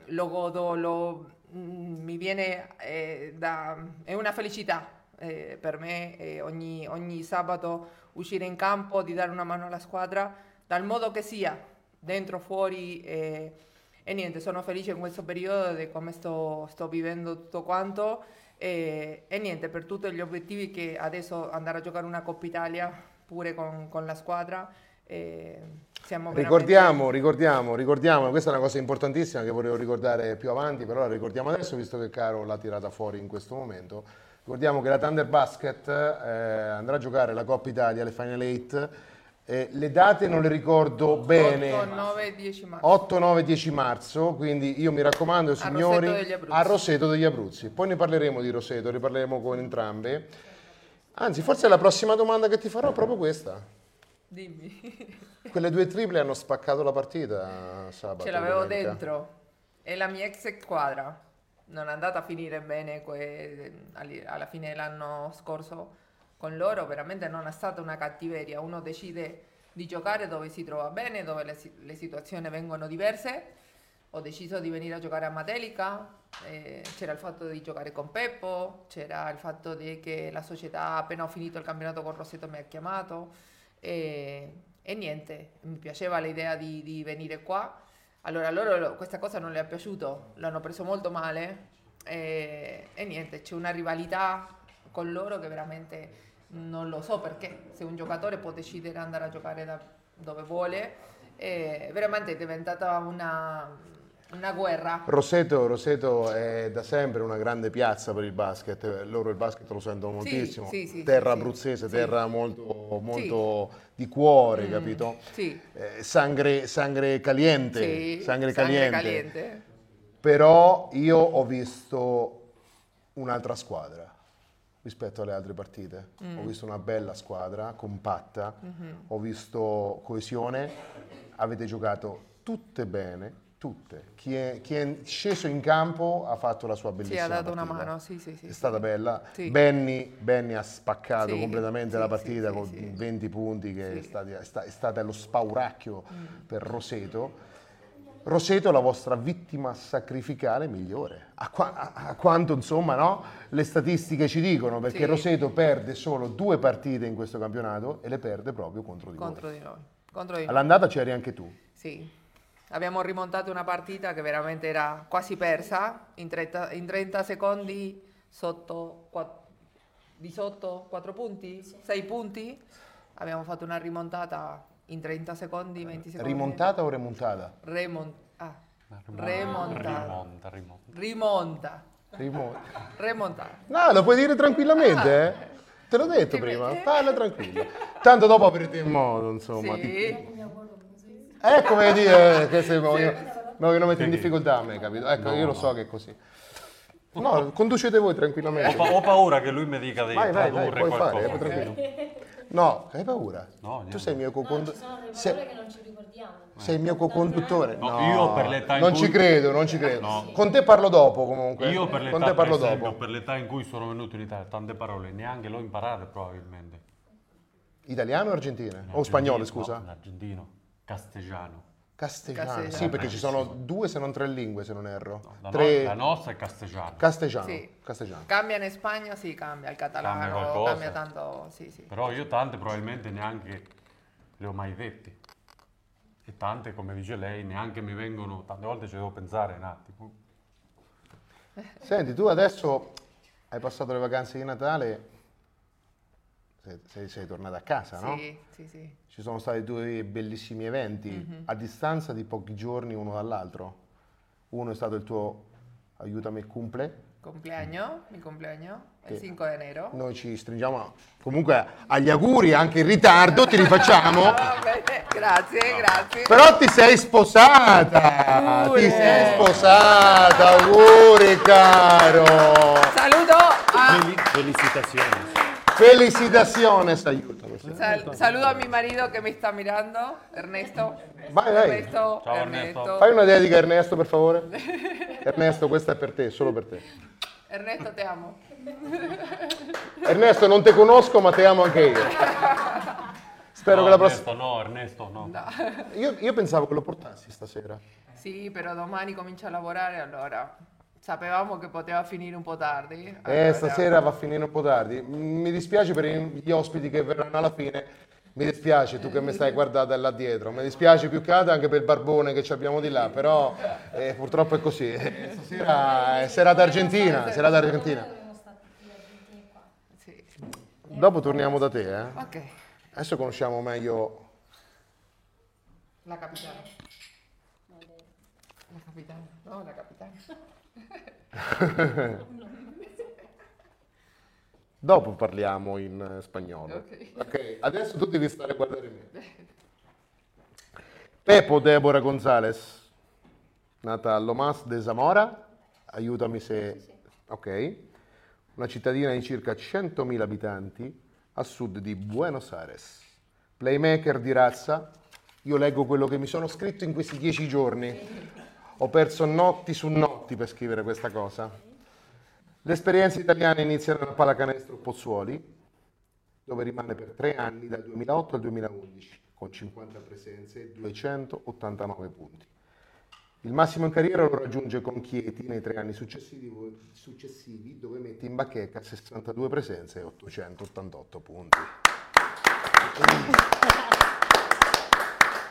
lo godo, lo- mm, mi viene eh, da... è una felicità eh, per me eh, ogni, ogni sabato uscire in campo, di dare una mano alla squadra, dal modo che sia, dentro, fuori. E niente, sono felice in questo periodo di come sto, sto vivendo tutto quanto. E, e niente, per tutti gli obiettivi che adesso andare a giocare una Coppa Italia pure con, con la squadra. eh, siamo veramente- Ricordiamo, ricordiamo, ricordiamo, questa è una cosa importantissima che volevo ricordare più avanti, però la ricordiamo adesso visto che Caro l'ha tirata fuori in questo momento. Ricordiamo che la Thunder Basket eh, andrà a giocare la Coppa Italia, le Final 8. Eh, le date non le ricordo bene. 8, 9, 10 marzo. 8, 9, 10 marzo, quindi io mi raccomando signori a Roseto degli Abruzzi. Poi ne parleremo di Roseto, ne parleremo con entrambe. Anzi, forse la prossima domanda che ti farò è proprio questa. Dimmi. [laughs] Quelle due triple hanno spaccato la partita sabato. Ce l'avevo domenica. dentro. È la mia ex squadra. Non è andata a finire bene que- alla fine dell'anno scorso con loro. Veramente non è stata una cattiveria. Uno decide di giocare dove si trova bene, dove le, le situazioni vengono diverse. Ho deciso di venire a giocare a Matelica. eh, c'era il fatto di giocare con Peppo, c'era il fatto che la società appena ho finito il campionato con Rossetto mi ha chiamato e, e niente, mi piaceva l'idea di, di venire qua. Allora loro lo- questa cosa non le è piaciuto, l'hanno preso molto male e, e niente, c'è una rivalità con loro che veramente non lo so perché se un giocatore può decidere di andare a giocare da dove vuole, eh, veramente è diventata una, Una guerra. Roseto, Roseto è da sempre una grande piazza per il basket, loro il basket lo sentono moltissimo, sì, sì, terra sì, sì. abruzzese, terra molto, molto di cuore, capito? Sì. Eh, sangre, sangre caliente, sangre caliente. caliente. Però io ho visto un'altra squadra rispetto alle altre partite. Mm. Ho visto una bella squadra, compatta, Mm-hmm. ho visto coesione, avete giocato tutte bene, tutte. Chi è, chi è sceso in campo ha fatto la sua Sì, bellissima ha dato una partita. mano, sì, sì, sì. È stata bella. Sì. Benny, Benny ha spaccato Sì, completamente sì, la sì, partita sì, con sì. 20 punti che è, Sì. stati- è sta- è stata lo spauracchio Mm. per Roseto. Roseto è la vostra vittima sacrificale migliore, a, qua- a- a quanto insomma no? le statistiche ci dicono, perché Sì. Roseto perde solo due partite in questo campionato e le perde proprio contro di Contro voi. di noi. Contro di noi. All'andata c'eri anche tu. Sì. Abbiamo rimontato una partita che veramente era quasi persa, in 30, in 30 secondi sotto, qua- di sotto 4 punti, 6 punti. Abbiamo fatto una rimontata in 30 secondi, 20 secondi. Rimontata o remontata? Remon- ah, Rimonta, remontata. rimonta, rimonta. Rimonta. Rimo- Remontata. No, lo puoi dire tranquillamente, eh? Te l'ho detto Ti prima, vede? parla tranquillo. Tanto dopo avrete il modo, insomma. ti- Sì. Ecco, vedi, eh, che se voglio, mi vogliono mettere in difficoltà a me, capito? Ecco, io lo so che è così. No, conducete voi Ho, tranquillamente. pa- ho paura che lui mi dica di Vai, vai, vai, fare, qualcosa. eh, tranquillo. No, hai paura? No, tu sei il mio No, ci co-conduttore. sono delle sei, che non ci ricordiamo. sei il mio co-conduttore? No, io per l'età in Non cui- ci credo, non ci credo. No. Con te parlo dopo comunque. Io per Con l'età, te per, parlo esempio, dopo. per l'età in cui sono venuto in Italia, tante parole neanche le ho imparate probabilmente. Italiano o argentino? In O spagnolo, scusa? no, in argentino, castigiano. Castellano. Castellano. Sì, perché ci sono due se non tre lingue, se non erro. La, no- tre... la nostra è castigiano. Castellano. Sì. Castellano. Cambia in Spagna, sì, cambia il catalano, Cambia cambia, tanto, sì, sì. Però io tante probabilmente neanche le ho mai dette. E tante, come dice lei, neanche mi vengono, tante volte ci devo pensare un attimo. Senti, tu adesso hai passato le vacanze di Natale, sei, sei, tornata a casa, no? Sì, sì, sì. Ci sono stati due bellissimi eventi Mhm. a distanza di pochi giorni uno dall'altro. Uno è stato il tuo Aiutami cumple. Compleanno, mi compleanno, il Che- 5 de enero. Noi ci stringiamo comunque agli auguri anche in ritardo, ti rifacciamo. [laughs] Bene, grazie, grazie. Però ti sei sposata! Auguri. Ti sei sposata! Auguri caro! Saluto a, Fel- felicitaciones. Aiutami. sal- saludo a mi marido que me está mirando, Ernesto. Vai, vai. Ernesto, Ciao, Ernesto. Ernesto. Fai una dedica a Ernesto per favore. [laughs] Ernesto, questa è per te, solo per te. Ernesto, te amo. Ernesto, non ti conosco, ma ti amo anche io. Spero no, che la prossima. Ernesto, no, Ernesto, no. Io, io pensavo che lo portassi stasera. Sì, però domani comincia a lavorare, allora sapevamo che poteva finire un po' tardi. Eh, allora- stasera va a finire un po' tardi. Mi dispiace per gli ospiti che verranno alla fine. Mi dispiace tu che mi stai guardando là dietro. Mi dispiace più che altro anche per il barbone che ci abbiamo di là, però eh, purtroppo è così. Eh, Stasera è serata argentina, serata argentina. Dopo torniamo da te, eh. Ok, Adesso conosciamo meglio la capitana. La capitana, no, la capitana. [laughs] Dopo parliamo in eh, spagnolo. Ok. Ok, adesso tu devi stare a guardare me. Pepo Deborah Gonzalez, nata a Lomas de Zamora, aiutami se... Ok, una cittadina di circa 100.000 abitanti a sud di Buenos Aires. Playmaker di razza, io leggo quello che mi sono scritto in questi dieci giorni. Ho perso notti su notti per scrivere questa cosa. Le esperienze italiane iniziano a Pallacanestro Pozzuoli, dove rimane per tre anni dal 2008 al 2011, con 50 presenze e 289 punti. Il massimo in carriera lo raggiunge con Chieti nei tre anni successivi, dove mette in bacheca 62 presenze e 888 punti.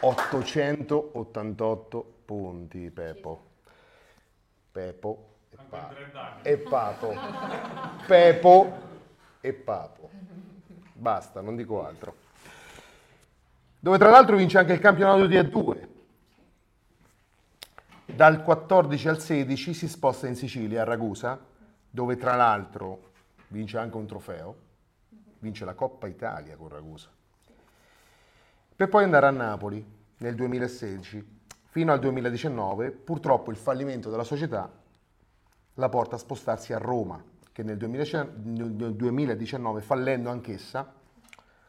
888 punti, Pepo. Pepo e Papo. E Papo. Pepo e Papo. Basta, non dico altro. Dove tra l'altro vince anche il campionato di A2. Dal 14 al 16 si sposta in Sicilia, a Ragusa, dove tra l'altro vince anche un trofeo, vince la Coppa Italia con Ragusa. Per poi andare a Napoli nel 2016, fino al 2019, purtroppo il fallimento della società la porta a spostarsi a Roma, che nel 2019 nel 2019, fallendo anch'essa,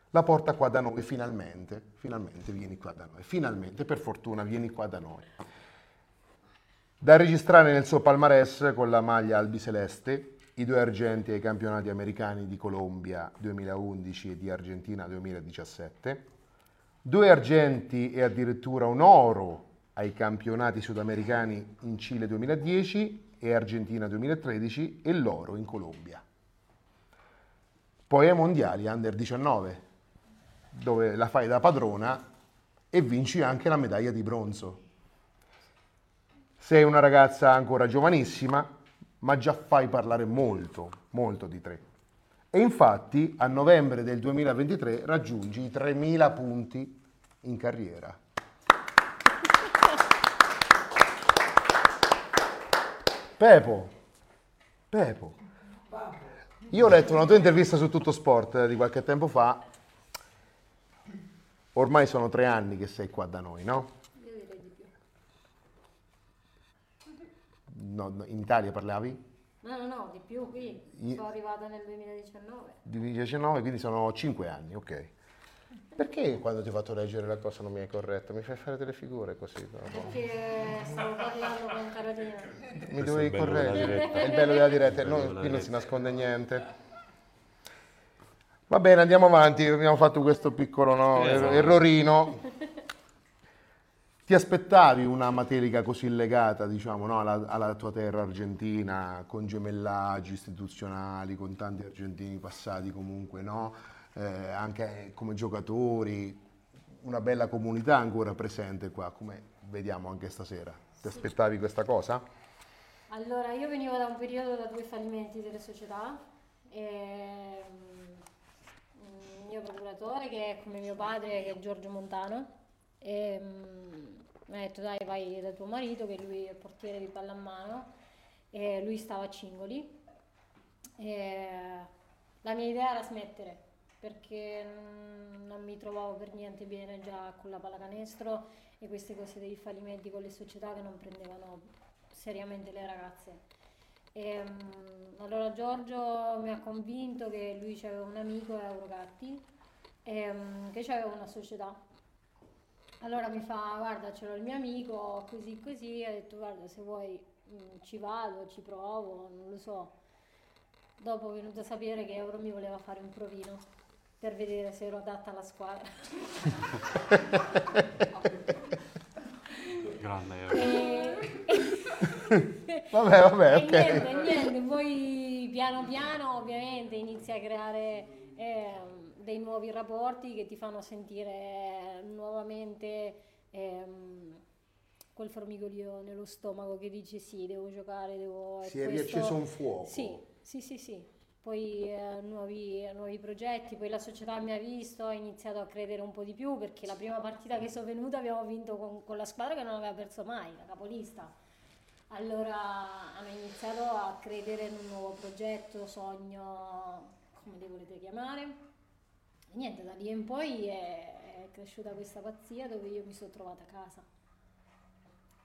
la porta qua da noi finalmente, finalmente vieni qua da noi, finalmente per fortuna vieni qua da noi. Da registrare nel suo palmarès con la maglia albiceleste i due argenti ai campionati americani di Colombia 2011 e di Argentina 2017, due argenti e addirittura un oro ai campionati sudamericani in Cile 2010 e Argentina 2013 e l'oro in Colombia. Poi ai mondiali under 19, dove la fai da padrona e vinci anche la medaglia di bronzo. Sei una ragazza ancora giovanissima, ma già fai parlare molto, molto di te. E infatti a novembre del 2023 raggiungi i 3.000 punti in carriera. Pepo, Pepo, io ho letto una tua intervista su Tutto Sport eh, di qualche tempo fa. Ormai sono tre anni che sei qua da noi, no? Io direi di più. No, no, in Italia parlavi? No, no, no, di più qui. Sono arrivata nel 2019. 2019, quindi sono cinque anni, ok. Perché quando ti ho fatto leggere la cosa non mi hai corretto? Mi fai fare delle figure così? no? Perché stavo parlando con Carolina. Mi è dovevi il bello della correggere. diretta. È il bello della diretta, bello no, della qui non si diretta. nasconde niente. Va bene, andiamo avanti. Abbiamo fatto questo piccolo no, Esatto. errorino. Ti aspettavi una materica così legata, diciamo, no, alla, alla tua terra argentina, con gemellaggi istituzionali, con tanti argentini passati comunque, no? Eh, anche come giocatori, una bella comunità ancora presente qua, come vediamo anche stasera. Ti aspettavi questa cosa? Allora, io venivo da un periodo da due fallimenti delle società. E, mm, il mio procuratore, che è come mio padre, che è Giorgio Montano, e, mm, mi ha detto dai vai da tuo marito, che lui è portiere di pallamano, e lui stava a Cingoli. E la mia idea era smettere perché non mi trovavo per niente bene già con la pallacanestro e queste cose dei fallimenti con le società che non prendevano seriamente le ragazze. E, mm, allora Giorgio mi ha convinto che lui aveva un amico Eurogatti e, mm, che aveva una società. Allora mi fa, guarda, c'era il mio amico, così così, ha detto, guarda, se vuoi mm, ci vado, ci provo, non lo so. Dopo è venuto a sapere che Euro mi voleva fare un provino per vedere se ero adatta alla squadra. [laughs] Grande. E- [laughs] Vabbè, vabbè, [laughs] E ok. niente, niente, poi piano piano ovviamente inizi a creare dei nuovi rapporti che ti fanno sentire nuovamente ehm, quel formigolio nello stomaco che dici sì, devo giocare, devo... Si è questo- riacceso un fuoco. Sì, sì, sì, sì. Poi eh, nuovi, nuovi progetti, poi la società mi ha visto, ha iniziato a credere un po' di più perché la prima partita che sono venuta abbiamo vinto con, con la squadra che non aveva perso mai, la capolista. Allora hanno iniziato a credere in un nuovo progetto, sogno, come li volete chiamare. E niente, da lì in poi è, è cresciuta questa pazzia dove io mi sono trovata a casa,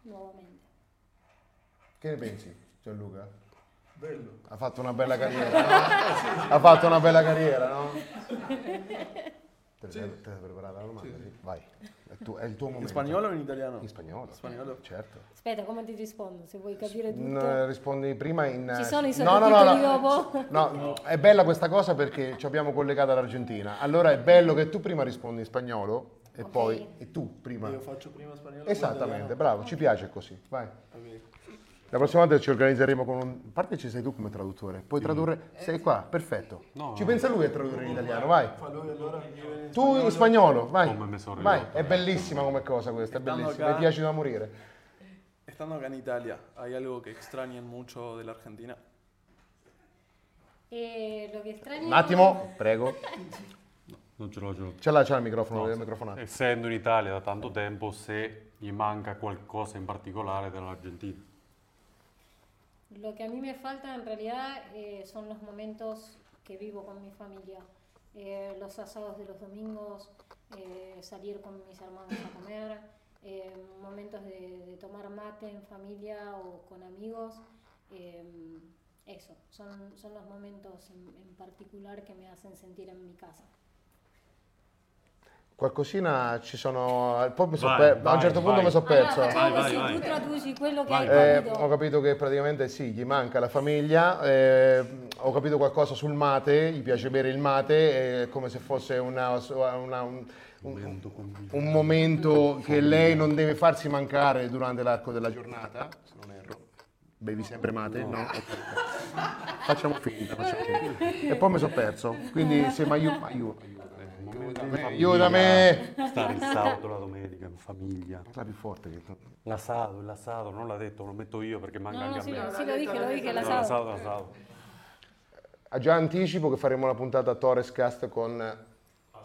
nuovamente. Che ne pensi, Gianluca? Bello. Ha fatto una bella carriera, no? Ha fatto una bella carriera, no? [laughs] Te te sei preparata la domanda? Sì. Vai, tu- è il tuo momento. In spagnolo o in italiano? In spagnolo. Spagnolo. Certo. Aspetta, come ti rispondo? Se vuoi capire tutto. No, rispondi prima in... Ci sono i no, no, no, sottotitoli no. dopo? No, è bella questa cosa perché ci abbiamo collegato all'Argentina. Allora è bello che tu prima rispondi in spagnolo e Ok. poi e tu prima. Io faccio prima spagnolo. Esattamente, bravo, ci piace così. Vai. Ok. La prossima volta ci organizzeremo con un... A parte ci sei tu come traduttore, puoi tradurre... Sei qua, perfetto. No, ci pensa lui a tradurre in italiano, vai. Tu in spagnolo, vai. Vai, è bellissima come cosa questa, è bellissima. Mi piace da morire. Estando acá en Italia, ¿hay algo que extrañen mucho de la Argentina? E lo che straniero... Un attimo, prego. Non ce l'ho, ce l'ho. Ce l'ha, c'ha il microfono, No, il microfonato. Essendo in Italia da tanto tempo, se gli manca qualcosa in particolare dell'Argentina. Lo que a mí me falta en realidad eh, son los momentos que vivo con mi familia. Eh, los asados de los domingos, eh, salir con mis hermanos a comer, eh, momentos de, de tomar mate en familia o con amigos. eh, eso, son, son los momentos en, en particular que me hacen sentir en mi casa. Qualcosina ci sono. Poi mi so Vai, per- a un vai, certo punto vai. mi sono perso. Allora, Vai, così, vai, tu vai. traduci quello che Vai. hai Eh, ho capito che praticamente sì, gli manca la famiglia, eh, ho capito qualcosa sul mate, gli piace bere il mate, è come se fosse una- una- un, un- un momento che lei non deve farsi mancare durante l'arco della giornata, se non erro. Bevi sempre mate? No? Ok. Facciamo finta, facciamo finta. E poi mi sono perso, quindi se mi aiuta, aiuta. Aiutami! Stare il sabato, la domenica, in famiglia. Parla più forte che L'asado, l'asado, non l'ha detto, lo metto io perché manca No, no, anche sì, a me. sì, lo dije, lo la asado. l'asado, l'asado. Ah, Già anticipo che faremo una puntata Torres Cast con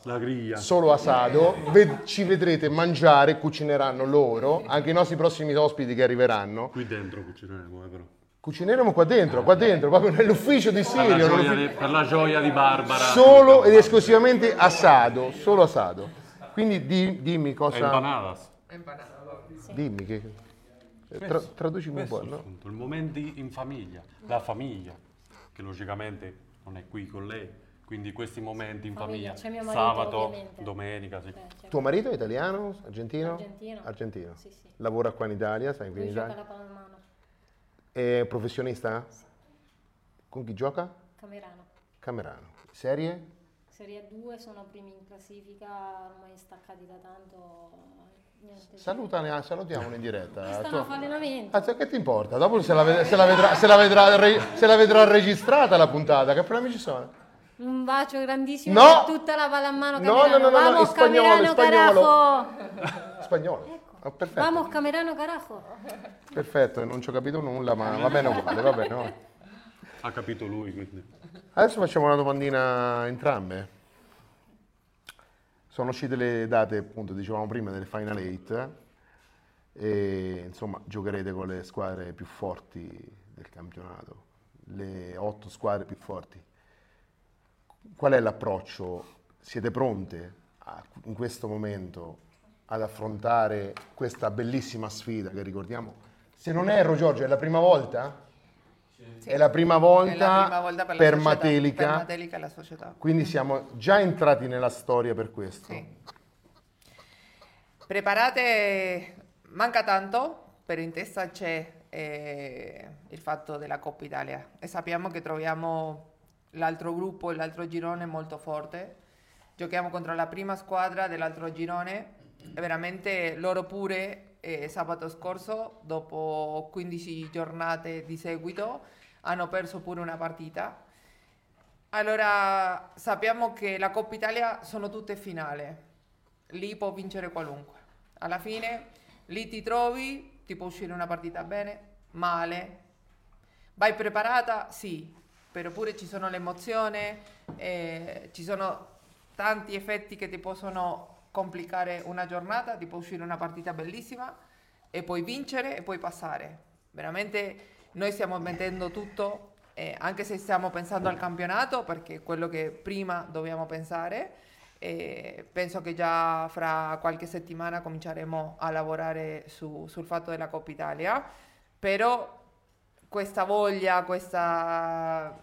La griglia. solo asado, Ve- ci vedrete mangiare, cucineranno loro, anche i nostri prossimi ospiti che arriveranno. Qui dentro cucineremo, eh, però. Cucineremo qua dentro, qua dentro, proprio nell'ufficio di Per la, Sirio, gioia di, per la gioia di Barbara. solo ed esclusivamente asado, solo asado. Quindi di- dimmi cosa... empanadas. Dimmi che... Tra, traducimi un po', è il no? il momento in famiglia, la famiglia, che logicamente non è qui con lei, quindi questi momenti in Famiglia, famiglia, marito, sabato, ovviamente. domenica, sì. Eh, cioè, Tuo marito è italiano? Argentino? Argentino. Argentino. Sì, sì. Lavora qua in Italia, stai qui in Italia? È professionista? Con chi gioca? Camerano. Camerano. Serie? Serie 2 sono primi in classifica, ormai staccati da tanto. Niente. Salutane, salutiamolo in diretta. Stanno a fare allenamento. Anzi, che ti importa? Dopo se la, ved- se la vedrà, se la vedrà re- se la vedrà registrata la puntata, che problemi ci sono? Un bacio grandissimo No! a tutta la pallamano No, Camerano. no, no, no, no, in Vamos spagnolo, Camerano, spagnolo. carajo. Spagnolo. Ah, perfetto. Vamos Camerano, carajo. Perfetto, non ci ho capito nulla, ma va bene uguale, va bene. va. Ha capito lui, quindi. Adesso facciamo una domandina a entrambe. Sono uscite le date, appunto, dicevamo prima, delle Final 8 e insomma giocherete con le squadre più forti del campionato, le otto squadre più forti. Qual è l'approccio? Siete pronte a- in questo momento ad affrontare questa bellissima sfida che ricordiamo? Se non erro Giorgio, è la prima volta? Sì. È la prima volta, la prima volta per, per Matelica, per Matelica la società. quindi siamo già entrati nella storia per questo. Sì. Preparate, manca tanto, però in testa c'è eh, il fatto della Coppa Italia e sappiamo che troviamo l'altro gruppo l'altro girone molto forte. Giochiamo contro la prima squadra dell'altro girone veramente loro pure eh, sabato scorso, dopo 15 giornate di seguito, hanno perso pure una partita. Allora, sappiamo che la Coppa Italia sono tutte finali. Lì può vincere qualunque. Alla fine, lì ti trovi, ti può uscire una partita bene, male. Vai preparata? Sì, però pure ci sono l'emozione, eh, ci sono tanti effetti che ti possono complicare una giornata, ti può uscire una partita bellissima e puoi vincere e puoi passare. Veramente noi stiamo mettendo tutto, eh, anche se stiamo pensando al campionato, perché è quello che prima dobbiamo pensare. e penso che già fra qualche settimana cominceremo a lavorare su- sul fatto della Coppa Italia, però questa voglia, questa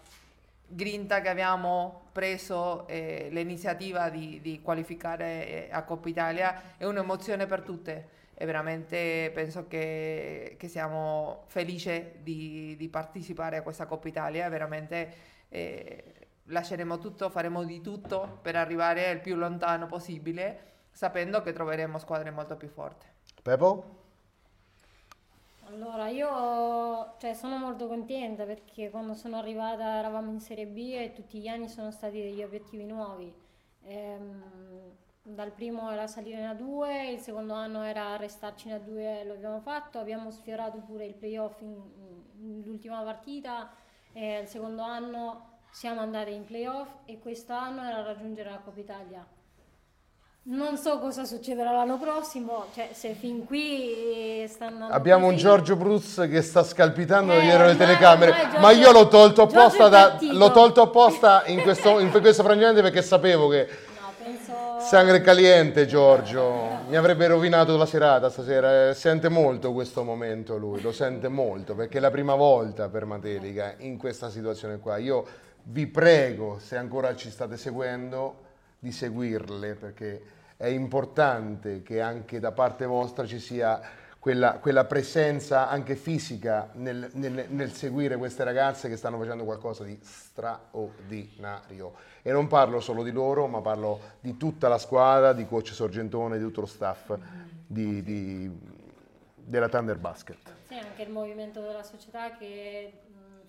grinta che abbiamo preso, eh, l'iniziativa di, di qualificare eh, a Coppa Italia è un'emozione per tutte e veramente penso che, che siamo felici di, di partecipare a questa Coppa Italia, veramente eh, lasceremo tutto, faremo di tutto per arrivare il più lontano possibile, sapendo che troveremo squadre molto più forti. Pepo? Allora, io cioè, sono molto contenta perché quando sono arrivata eravamo in Serie B e tutti gli anni sono stati degli obiettivi nuovi. Ehm, dal primo era salire in A2, il secondo anno era restarci in A2, lo abbiamo fatto, abbiamo sfiorato pure il playoff in, in- l'ultima partita, e il secondo anno siamo andati in playoff e quest'anno era raggiungere la Coppa Italia. Non so cosa succederà l'anno prossimo, cioè se fin qui eh, stanno andando Abbiamo un così- Giorgio Bruz che sta scalpitando Eh, dietro le telecamere, ormai Giorgio- ma io l'ho tolto apposta, da- l'ho tolto apposta in questo, in questo frangente perché sapevo che No, penso... sangue caliente Giorgio mi avrebbe rovinato la serata stasera. eh, Sente molto questo momento lui, lo sente molto perché è la prima volta per Matelica in questa situazione qua. Io vi prego, se ancora ci state seguendo, di seguirle perché è importante che anche da parte vostra ci sia quella, quella presenza anche fisica nel, nel- nel seguire queste ragazze che stanno facendo qualcosa di straordinario. E non parlo solo di loro, ma parlo di tutta la squadra, di coach Sorgentone, di tutto lo staff di- di- della Thunder Basket. Sì, anche il movimento della società che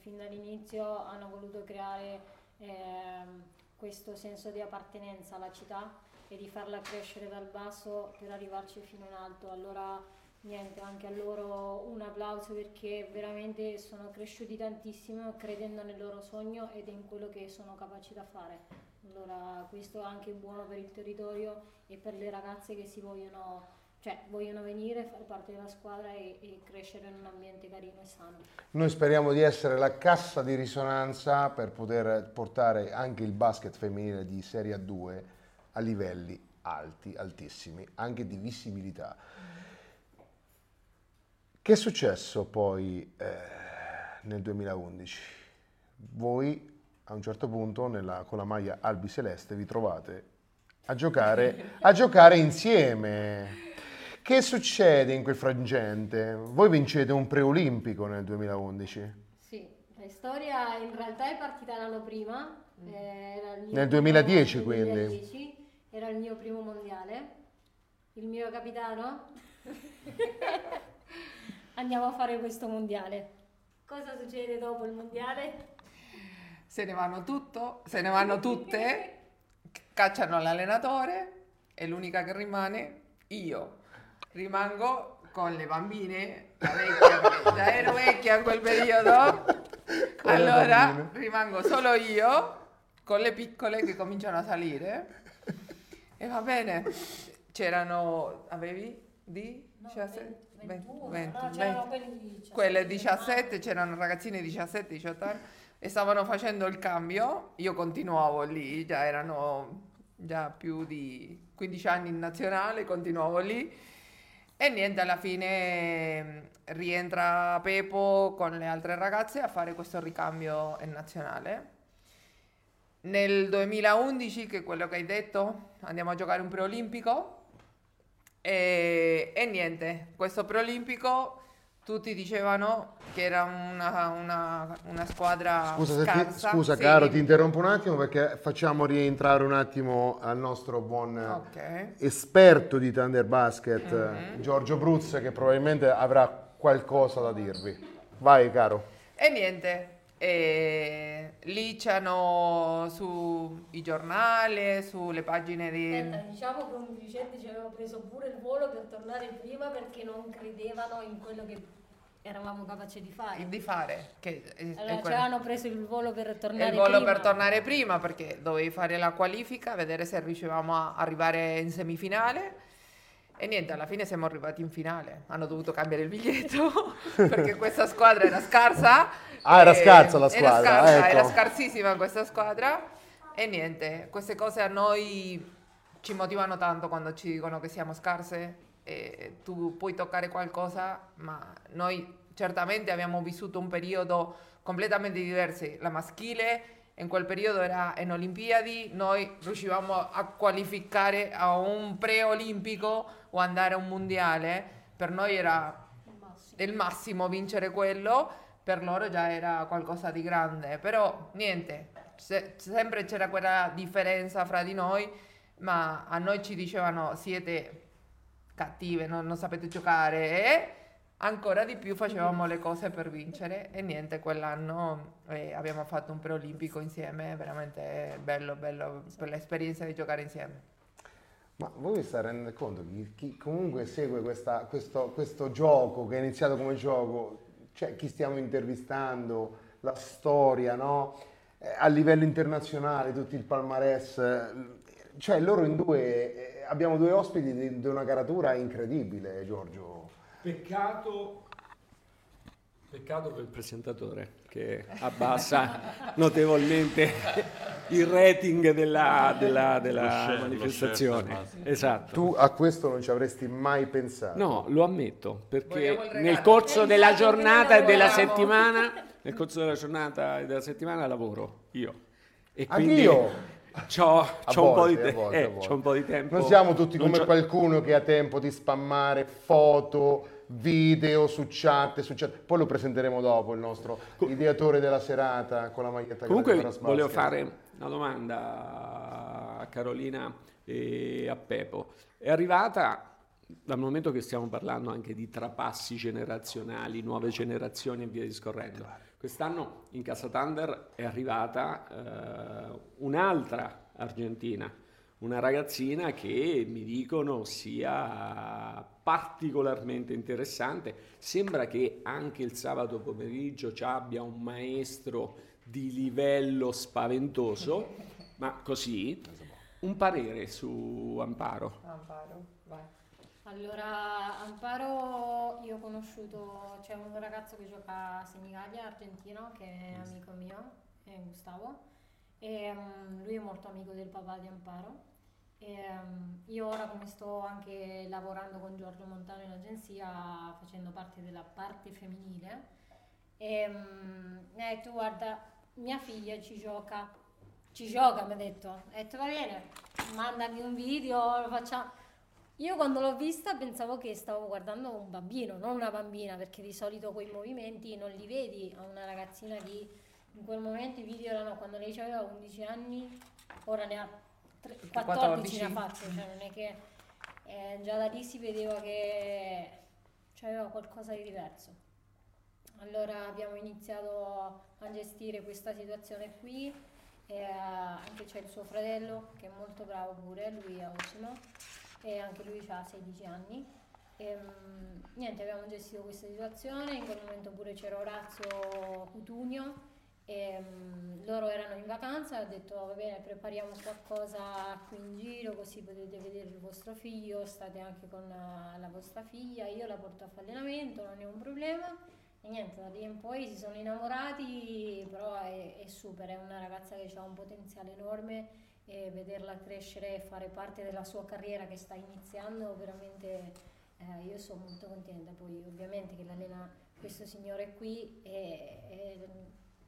fin dall'inizio hanno voluto creare ehm, questo senso di appartenenza alla città e di farla crescere dal basso per arrivarci fino in alto. Allora, niente, anche a loro un applauso perché veramente sono cresciuti tantissimo credendo nel loro sogno ed in quello che sono capaci da fare. Allora, questo è anche buono per il territorio e per le ragazze che si vogliono cioè vogliono venire, fare parte della squadra e, e crescere in un ambiente carino e sano. Noi speriamo di essere la cassa di risonanza per poter portare anche il basket femminile di Serie A2 a livelli alti, altissimi, anche di visibilità. Che è successo poi eh, nel 2011? Voi a un certo punto nella- con la maglia Albi Celeste vi trovate a giocare, a giocare insieme. Che succede in quel frangente? Voi vincete un preolimpico nel 2011. Sì, la storia in realtà è partita l'anno prima, eh, era il mio Nel primo- 2010 nel quindi. 2010, era il mio primo mondiale, il mio capitano. [laughs] Andiamo a fare questo mondiale. Cosa succede dopo il mondiale? Se ne vanno tutto, se ne vanno tutte, [laughs] cacciano l'allenatore e l'unica che rimane io. Rimango con le bambine, la vecchia, perché [laughs] già ero vecchia in quel periodo. le [laughs] allora rimango solo io con le piccole che cominciano a salire. E va bene, c'erano, avevi? Di? 17? 21, 20, no, c'erano quelli di 17, quelle 17, c'erano ragazzine di 17, 18 anni e stavano facendo il cambio, io continuavo lì, già erano già più di 15 anni in nazionale, continuavo lì e niente, alla fine mm, rientra Pepo con le altre ragazze a fare questo ricambio in nazionale. Nel 2011, che è quello che hai detto, andiamo a giocare un preolimpico e, e niente, questo preolimpico tutti dicevano che era una, una- una squadra Scusa, se ti- scarsa. scusa Sì, caro, ti interrompo un attimo perché facciamo rientrare un attimo al nostro buon eh, Ok. esperto di Thunder Basket, Mhm. eh, Giorgio Bruz, che probabilmente avrà qualcosa da dirvi. Vai caro. E niente, e lì c'hanno sui giornali, sulle pagine di... Aspetta, diciamo che un dirigente ci aveva preso pure il volo per tornare prima perché non credevano in quello che eravamo capaci di fare. di fare. Che è Allora ci avevano preso il volo per tornare il volo prima. per tornare prima perché dovevi fare la qualifica, vedere se riuscivamo a arrivare in semifinale. E niente, alla fine siamo arrivati in finale. Hanno dovuto cambiare il biglietto [laughs] perché questa squadra era scarsa. Ah, era scarsa la Era squadra, scarsa, ecco. era scarsissima questa squadra. E niente, queste cose a noi ci motivano tanto quando ci dicono che siamo scarse e tu puoi toccare qualcosa, ma noi certamente abbiamo vissuto un periodo completamente diverso. La maschile in quel periodo era in Olimpiadi, noi riuscivamo a qualificare a un preolimpico o andare a un mondiale. Per noi era il massimo vincere quello, per loro già era qualcosa di grande, però niente, se- sempre c'era quella differenza fra di noi, ma a noi ci dicevano siete cattive, non, non sapete giocare e ancora di più facevamo le cose per vincere e niente, quell'anno eh, abbiamo fatto un preolimpico insieme, veramente bello, bello per l'esperienza di giocare insieme. Ma voi vi state rendendo conto chi, chi comunque segue questa- questo, questo gioco che è iniziato come gioco, cioè chi stiamo intervistando, la storia, no? Eh, a livello internazionale, tutto il palmarès, eh, cioè loro in due eh, abbiamo due ospiti di, di una caratura incredibile, Giorgio. Peccato, peccato per il presentatore che abbassa [laughs] notevolmente [laughs] il rating della, della- della lo manifestazione. esatto. Tu a questo non ci avresti mai pensato. No, lo ammetto, perché nel corso della giornata e della settimana, nel corso della giornata e della settimana lavoro io. E quindi Anch'io. c'ho, c'ho un po' di volte, a te- volte, eh, c'ho un po' di tempo. Non siamo tutti Non come c'ho- qualcuno che ha tempo di spammare foto, video su chat, su chat. Poi lo presenteremo dopo, il nostro ideatore della serata con la maglietta Comunque volevo Basket. fare una domanda a Carolina e a Pepo. È arrivata, dal momento che stiamo parlando anche di trapassi generazionali, nuove generazioni e via discorrendo, quest'anno in Casa Thunder è arrivata eh, un'altra argentina, una ragazzina che mi dicono sia particolarmente interessante. Sembra che anche il sabato pomeriggio ci abbia un maestro di livello spaventoso, [laughs] ma così un parere su Amparo. Amparo, vai. Allora, Amparo, io ho conosciuto, c'è un ragazzo che gioca a Senigallia, argentino, che è amico mio, è Gustavo, e mm, lui è molto amico del papà di Amparo. E, mm, io ora come sto anche lavorando con Giorgio Montano in agenzia, facendo parte della parte femminile, e mm, mi ha detto guarda, mia figlia ci gioca, ci gioca mi ha detto, ho detto va bene, mandami un video, lo facciamo. Io quando l'ho vista pensavo che stavo guardando un bambino, non una bambina, perché di solito quei movimenti non li vedi a una ragazzina di... In quel momento i video erano quando lei aveva 11 anni, ora ne ha tre- 14, ne ha 14. fatto, cioè non è che... eh, già da lì si vedeva che c'aveva qualcosa di diverso. Allora abbiamo iniziato a gestire questa situazione qui e eh, anche c'è il suo fratello che è molto bravo pure, lui è ottimo e anche lui ha 16 anni. E, mm, niente, abbiamo gestito questa situazione, in quel momento pure c'era Orazio Cutunio e mm, loro erano in vacanza, ho detto va bene prepariamo qualcosa qui in giro così potete vedere il vostro figlio, state anche con la, la vostra figlia, io la porto a fare allenamento, non è un problema. E niente, da lì in poi si sono innamorati, però è, è super, è una ragazza che ha un potenziale enorme e vederla crescere e fare parte della sua carriera che sta iniziando, veramente eh, io sono molto contenta. Poi ovviamente che l'allena questo signore qui e, e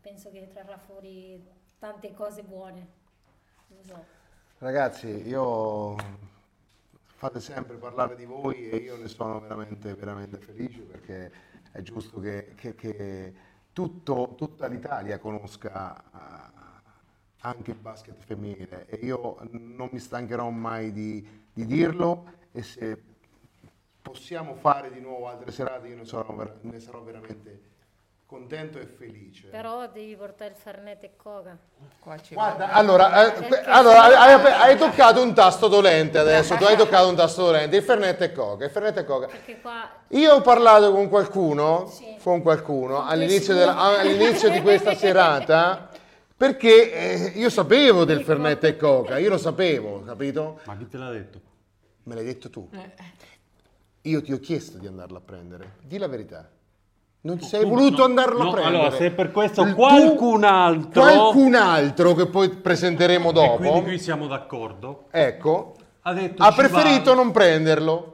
penso che trarrà fuori tante cose buone. So. Ragazzi, io fate sempre parlare di voi e io ne sono veramente, veramente felice perché è giusto che, che- che tutto- tutta l'Italia conosca eh, anche il basket femminile e io non mi stancherò mai di, di dirlo e se possiamo fare di nuovo altre serate io ne sarò, ne sarò veramente contento e felice. Però devi portare il Fernet e Coca. Qua ci Guarda, allora, eh, allora, hai, hai- toccato un tasto dolente adesso, tu hai toccato un tasto dolente, il Fernet e Coca, il Fernet e Coca. Perché qua Io ho parlato con qualcuno, Sì. con qualcuno Con all'inizio, della- all'inizio di questa [laughs] serata perché eh, io sapevo del Fernet e Coca, io lo sapevo, capito? Ma chi te l'ha detto? Me l'hai detto tu. Io ti ho chiesto di andarlo a prendere, di la verità. Non sei tu- voluto no, andarlo no, a prendere. allora, se per questo qualcun altro- Qualcun altro che poi presenteremo E dopo. quindi qui siamo d'accordo. Ecco, Ha detto ha preferito vado. non prenderlo.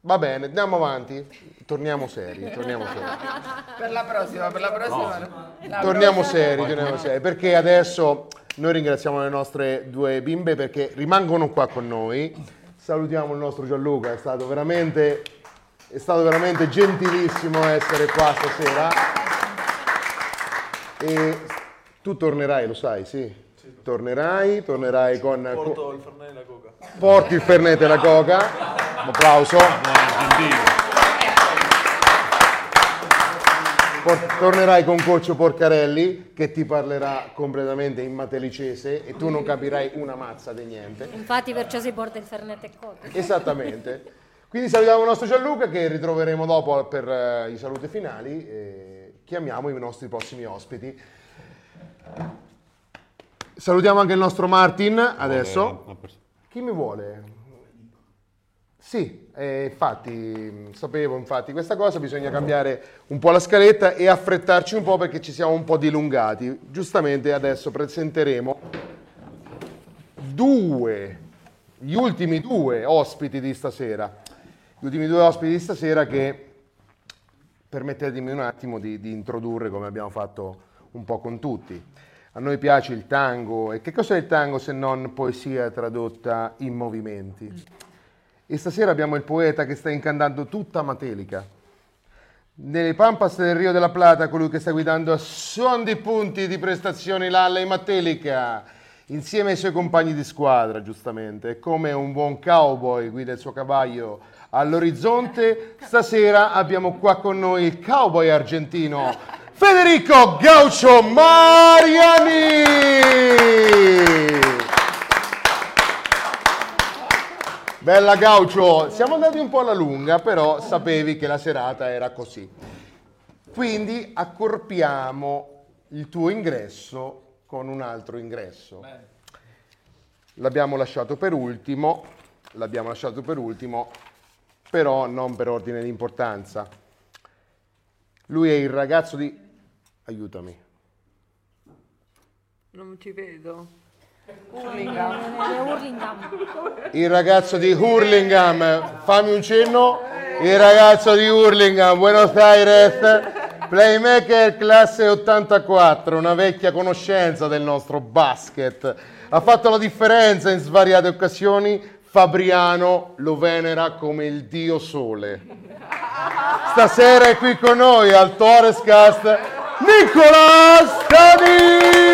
Va bene, andiamo avanti. Torniamo seri, torniamo seri. Per la prossima, per la prossima. la Torniamo prossima- seri, torniamo seri, perché adesso noi ringraziamo le nostre due bimbe perché rimangono qua con noi. Salutiamo il nostro Gianluca, è stato veramente, è stato veramente gentilissimo essere qua stasera. E tu tornerai, lo sai, sì? Tornerai, tornerai con... Porto il Fernet e la Coca. Porti il Fernet e la Coca. Un applauso. Por- tornerai con Coccio Porcarelli che ti parlerà completamente in matelicese e tu non capirai una mazza di niente. Infatti perciò si porta il Fernet e Coca. Esattamente. Quindi salutiamo il nostro Gianluca che ritroveremo dopo per eh, i saluti finali e chiamiamo i nostri prossimi ospiti. Salutiamo anche il nostro Martin adesso. Chi mi vuole? Sì, eh, infatti, sapevo infatti questa cosa, bisogna cambiare un po' la scaletta e affrettarci un po' perché ci siamo un po' dilungati. Giustamente adesso presenteremo due, gli ultimi due ospiti di stasera. Gli ultimi due ospiti di stasera che permettetemi un attimo di, di introdurre come abbiamo fatto un po' con tutti. A noi piace il tango e che cos'è il tango se non poesia tradotta in movimenti? E stasera abbiamo il poeta che sta incantando tutta Matelica. Nelle Pampas del Rio della Plata, colui che sta guidando a suon di punti di prestazioni l'Alla in Matelica, insieme ai suoi compagni di squadra, giustamente. E come un buon cowboy guida il suo cavallo all'orizzonte, stasera abbiamo qua con noi il cowboy argentino Federico Gaucho Mariani. Bella Gaucho, siamo andati un po' alla lunga, però sapevi che la serata era così. Quindi accorpiamo il tuo ingresso con un altro ingresso. L'abbiamo lasciato per ultimo, l'abbiamo lasciato per ultimo, però non per ordine di importanza. Lui è il ragazzo di... aiutami. Non ci vedo. Hurlingham. Il ragazzo di Hurlingham, fammi un cenno. Il ragazzo di Hurlingham, Buenos Aires, playmaker classe 84, una vecchia conoscenza del nostro basket. Ha fatto la differenza in svariate occasioni. Fabriano lo venera come il dio sole. Stasera è qui con noi al Torres Cast Nicola Stadis!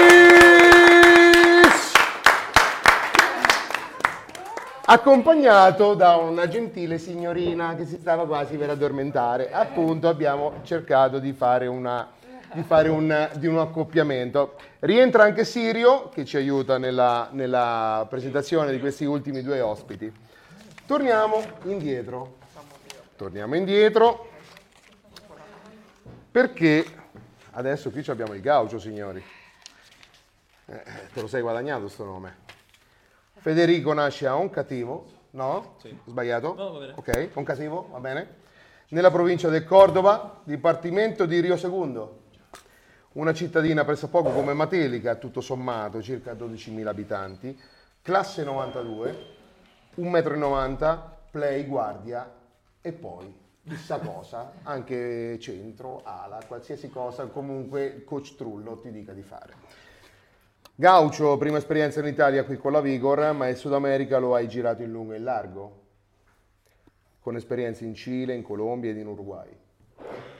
accompagnato da una gentile signorina che si stava quasi per addormentare. Appunto abbiamo cercato di fare, una, di fare un, di un accoppiamento. Rientra anche Sirio che ci aiuta nella, nella presentazione di questi ultimi due ospiti. Torniamo indietro. Torniamo indietro perché adesso qui abbiamo il gaucho, signori. Eh, te lo sei guadagnato sto nome. Federico nasce a Oncativo, no? Sbagliato? No, va bene. Ok, Oncativo, va bene. Nella provincia del Cordova, dipartimento di Rio Segundo. Una cittadina pressappoco come Matelica, tutto sommato, circa 12.000 abitanti. Classe 92, 1,90 m, play, guardia e poi chissà cosa, anche centro, ala, qualsiasi cosa, comunque coach Trullo ti dica di fare. Gaucho, prima esperienza in Italia qui con la Vigor, ma il Sud America lo hai girato in lungo e in largo, con esperienze in Cile, in Colombia ed in Uruguay.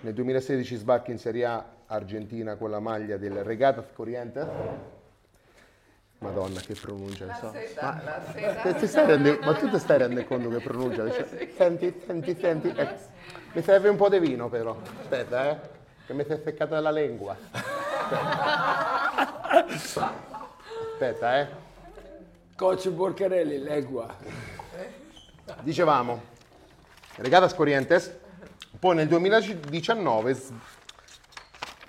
Nel 2016 sbarchi in Serie A Argentina con la maglia del Regatas Corrientes. Madonna, che pronuncia, ne so. Ma, [laughs] te- ti stai rende- ma tu ti stai rendendo conto che pronuncia? Dice, Senti, senti, senti. Eh, mi serve un po' di vino però. Aspetta, eh. Che mi si è seccata la lingua. Aspetta, eh. Coach Borcarelli, legua. Dicevamo, Regatas Corrientes, poi nel 2019 s-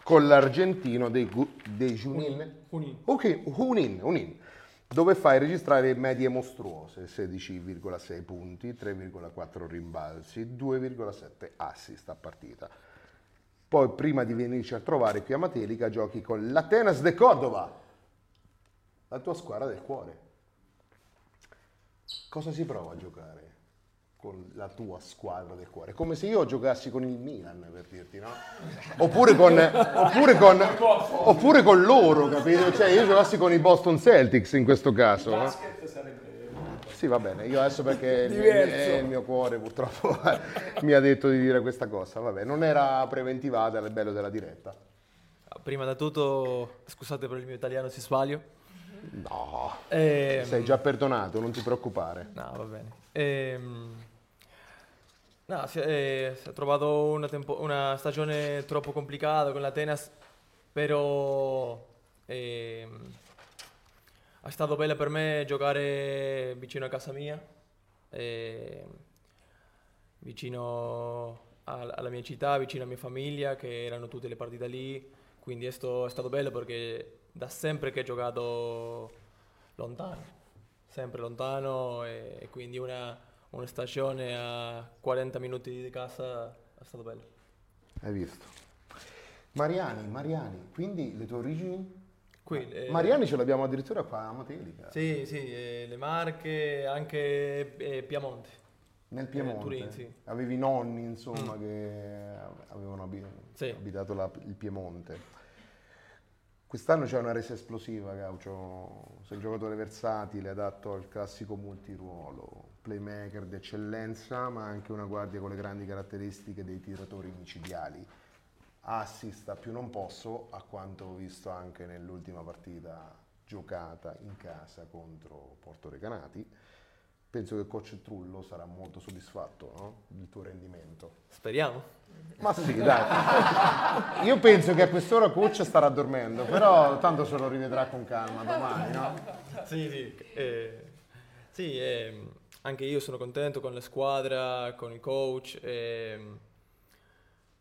con l'argentino dei, Gu- dei Junin, Junin. Ok, Junin, Junin, dove fai registrare medie mostruose, 16,6 punti, 3,4 rimbalzi, 2,7 assist a partita. Poi prima di venirci a trovare qui a Matelica giochi con l'Atenas de Cordova, la tua squadra del cuore. Cosa si prova a giocare con la tua squadra del cuore? Come se io giocassi con il Milan, per dirti, no? Oppure con, oppure con, oppure con loro, capito? Cioè io giocassi con i Boston Celtics in questo caso. no? Basket sarebbe... Sì, va bene, io adesso perché il mio, Diverso. eh, il mio cuore purtroppo [laughs] mi ha detto di dire questa cosa. Vabbè, non era preventivata, è il bello della diretta. Prima da tutto, scusate per il mio italiano se sbaglio. No, Ehm, sei già perdonato, non ti preoccupare. No, va bene. Ehm, no, si, eh, si è trovato una, tempo- una stagione troppo complicata con l'Atenas, però ehm, è stato bello per me giocare vicino a casa mia, ehm, vicino al- alla mia città, vicino alla mia famiglia, che erano tutte le partite lì, quindi è, è stato bello perché da sempre che ho giocato lontano sempre lontano e, e quindi una, una stagione a 40 minuti di casa è stato bello. Hai visto? Mariani, Mariani, quindi le tue origini? Qui, eh, Mariani ce l'abbiamo addirittura qua a Matelica, Sì, sì, eh, le Marche, anche eh, Piemonte. nel Piemonte. Turin, sì. Avevi nonni, insomma, che avevano abi- Sì. abitato la- il Piemonte. Quest'anno c'è una resa esplosiva, Gaucio. Sei un giocatore versatile, adatto al classico multiruolo, playmaker d'eccellenza, ma anche una guardia con le grandi caratteristiche dei tiratori micidiali. Assist a più non posso, a quanto ho visto anche nell'ultima partita giocata in casa contro Porto Recanati. Penso che il coach Trullo sarà molto soddisfatto no? del tuo rendimento. Speriamo. Ma sì, dai. [laughs] Io penso che a quest'ora coach starà dormendo, però tanto se lo rivedrà con calma domani, no? Sì, sì, eh, sì ehm, anche io sono contento con la squadra, con il coach. ehm,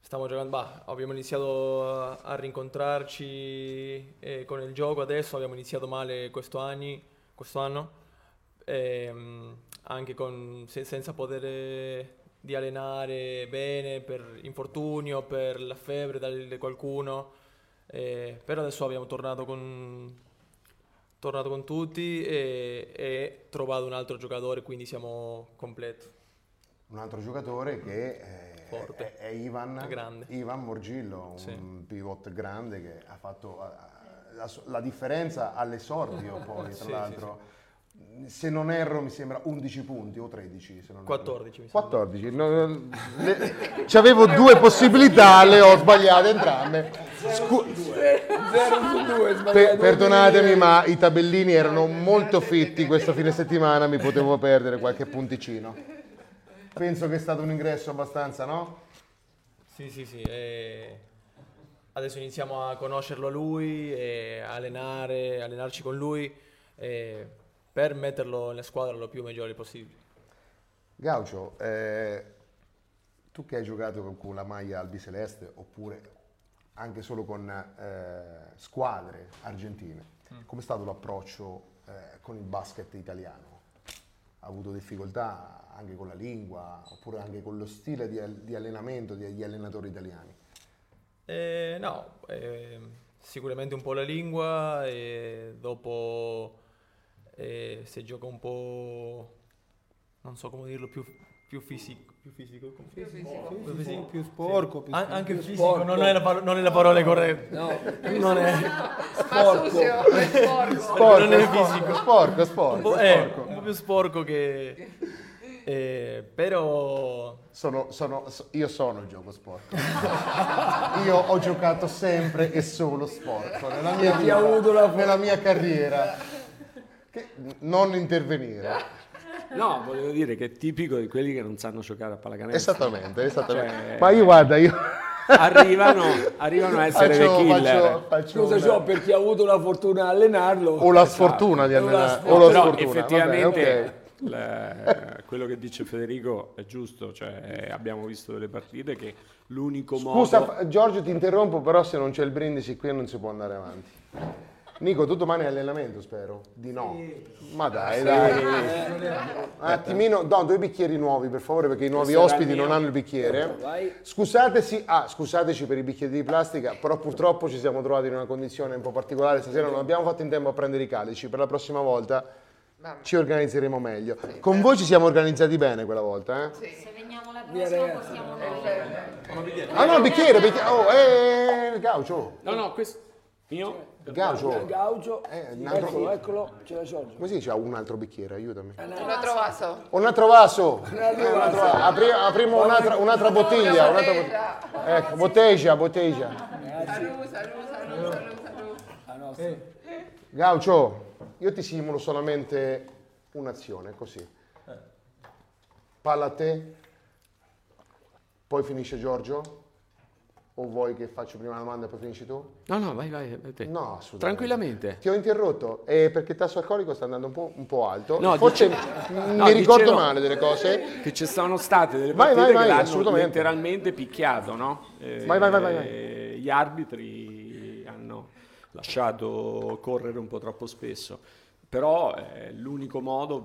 stiamo giocando, bah, abbiamo iniziato a, rincontrarci eh, con il gioco adesso, abbiamo iniziato male questo, anni, questo anno, ehm, anche con- se- senza poter eh, di allenare bene per infortunio, per la febbre di qualcuno. eh, però adesso abbiamo tornato con, tornato con tutti e, e trovato un altro giocatore, quindi siamo completi. Un altro giocatore che è, Forte. è- è Ivan. Ivan Morgillo, un Sì. pivot grande che ha fatto eh, la, la differenza all'esordio poi, [laughs] tra Sì, sì, l'altro. Se non erro mi sembra 11 punti o 13, se non erro. 14 mi sembra. 14. no, le- C'avevo due possibilità, le ho sbagliate entrambe. Scu- 0 su 2 Per- perdonatemi, ma i tabellini erano molto fitti questo fine settimana, mi potevo perdere qualche punticino. Penso che è stato un ingresso abbastanza, no? Sì, sì, sì. e adesso iniziamo a conoscerlo lui e allenare, allenarci con lui e per metterlo nella squadra lo più migliore possibile. Gaucio, eh, tu che hai giocato con- la maglia albiceleste oppure anche solo con eh, squadre argentine, com'è stato l'approccio eh, con il basket italiano? Ha avuto difficoltà anche con la lingua oppure anche con lo stile di, di allenamento degli allenatori italiani? Eh, no, eh, sicuramente un po' la lingua e dopo eh, se gioca un po', non so come dirlo, più, più fisico. Più fisico? Più fisico. Più fisico. più sporco, più, An- anche più fisico, sporco. non è, la paro- non è la parola corretta. No, [laughs] Non è, sporco. Sporco, non è fisico. sporco, un sporco, po', eh, sporco. un po' più sporco che... eh, però Sono- sono- so- io sono il gioco sporco. [laughs] io ho giocato sempre e solo sporco nella mia, vita, nella mia carriera. Che- non intervenire. [laughs] No, volevo dire che è tipico di quelli che non sanno giocare a pallacanestro. Esattamente, esattamente. Cioè- Ma io guarda, io Arrivano, arrivano a essere faccio, dei killer. faccio, faccio Scusa una- Gio, per chi ha avuto la fortuna di allenarlo. o la sfortuna di O la sfortuna. o la Però sfortuna. effettivamente Vabbè, ok. la- quello che dice Federico è giusto, cioè abbiamo visto delle partite che l'unico modo... Scusa Giorgio ti interrompo, però se non c'è il brindisi qui non si può andare avanti. Nico, tu domani hai allenamento, spero? Di no. Ma dai, dai. Un attimino, no, due bicchieri nuovi, per favore, perché i nuovi Questo ospiti il non hanno il bicchiere. Vai. Scusateci, ah, scusateci per i bicchieri di plastica, però purtroppo ci siamo trovati in una condizione un po' particolare. Stasera non abbiamo fatto in tempo a prendere i calici. Per la prossima volta ci organizzeremo meglio. Con voi ci siamo organizzati bene quella volta, eh? Se veniamo la Via prossima possiamo noi. Ah no, bicchiere, bicchiere. Oh, eh, Gaucio. No, no, questo... Io? Gaucio. Gaucho, Eh, altro- eccolo, eccolo, ce l'ha Giorgio. Come si dice? Un altro bicchiere, aiutami. Un altro vaso. Un altro vaso. Eh, un altro vaso. Apri- apriamo un'altra, un'altra bottiglia. Un'altra bot- ecco, bottiglia. Ah, no, sì. Gaucio, io ti simulo solamente un'azione, così. Palla a te, poi finisce Giorgio? O vuoi che faccio prima la domanda e poi finisci tu? No, no, vai, vai, vai. No, assolutamente. Tranquillamente. Ti ho interrotto eh, perché il tasso alcolico sta andando un po', un po' alto. No, Forse dice- mi no, ricordo dicevo- male delle cose. Che ci sono state delle Vai, partite vai, vai, che l'hanno letteralmente picchiato, no? Eh, Vai, vai, vai, vai, vai. Gli arbitri hanno lasciato correre un po' troppo spesso, però eh, l'unico modo,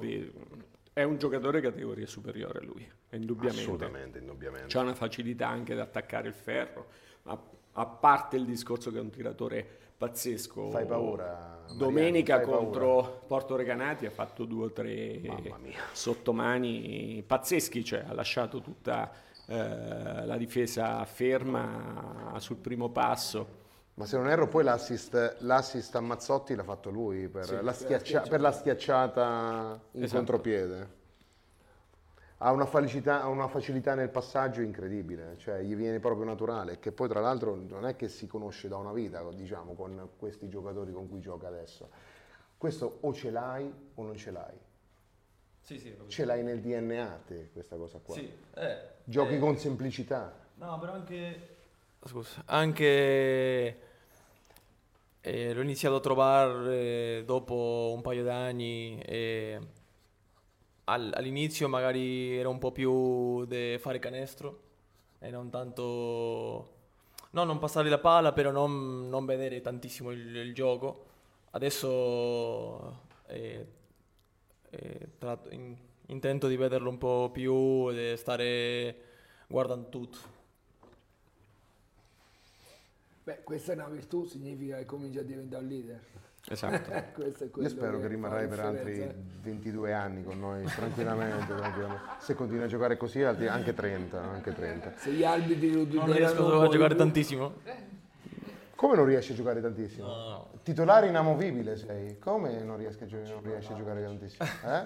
È un giocatore categoria superiore a lui, indubbiamente. Assolutamente, indubbiamente. C'ha una facilità anche ad attaccare il ferro, ma a parte il discorso che è un tiratore pazzesco. Fai paura, Mariano, Domenica fai paura. contro Porto Recanati ha fatto due o tre sottomani pazzeschi, cioè ha lasciato tutta eh, la difesa ferma sul primo passo. Ma se non erro, poi l'assist, l'assist a Mazzotti l'ha fatto lui per, la, schiaccia- per la schiacciata in Esatto. contropiede. Ha una, felicità, ha una facilità nel passaggio incredibile, cioè gli viene proprio naturale, che poi tra l'altro non è che si conosce da una vita, diciamo, con questi giocatori con cui gioca adesso. Questo o ce l'hai o non ce l'hai. Sì, sì, Ce l'hai nel DNA te, questa cosa qua. Sì, eh, Giochi eh, con semplicità. No, però anche... Scusa, anche... eh, l'ho iniziato a trovare dopo un paio d'anni e al- all'inizio magari era un po' più di fare canestro e non tanto... No, non passare la palla, però non, non vedere tantissimo il, il gioco. Adesso eh, eh, tratto- in- intento di vederlo un po' più e stare guardando tutto. Beh, questa è una virtù, significa che cominci a diventare un leader. Esatto. [laughs] Questo è Io spero che fa rimarrai per altri differenza. 22 anni con noi, tranquillamente, [laughs] tranquillamente. Se continui a giocare così, anche 30, anche 30. Se gli arbitri lo Non riesco a giocare più- tantissimo. Come non riesci a giocare tantissimo? No, no. Titolare inamovibile sei. Come non riesci a, gio- non riesci a giocare tantissimo? Eh?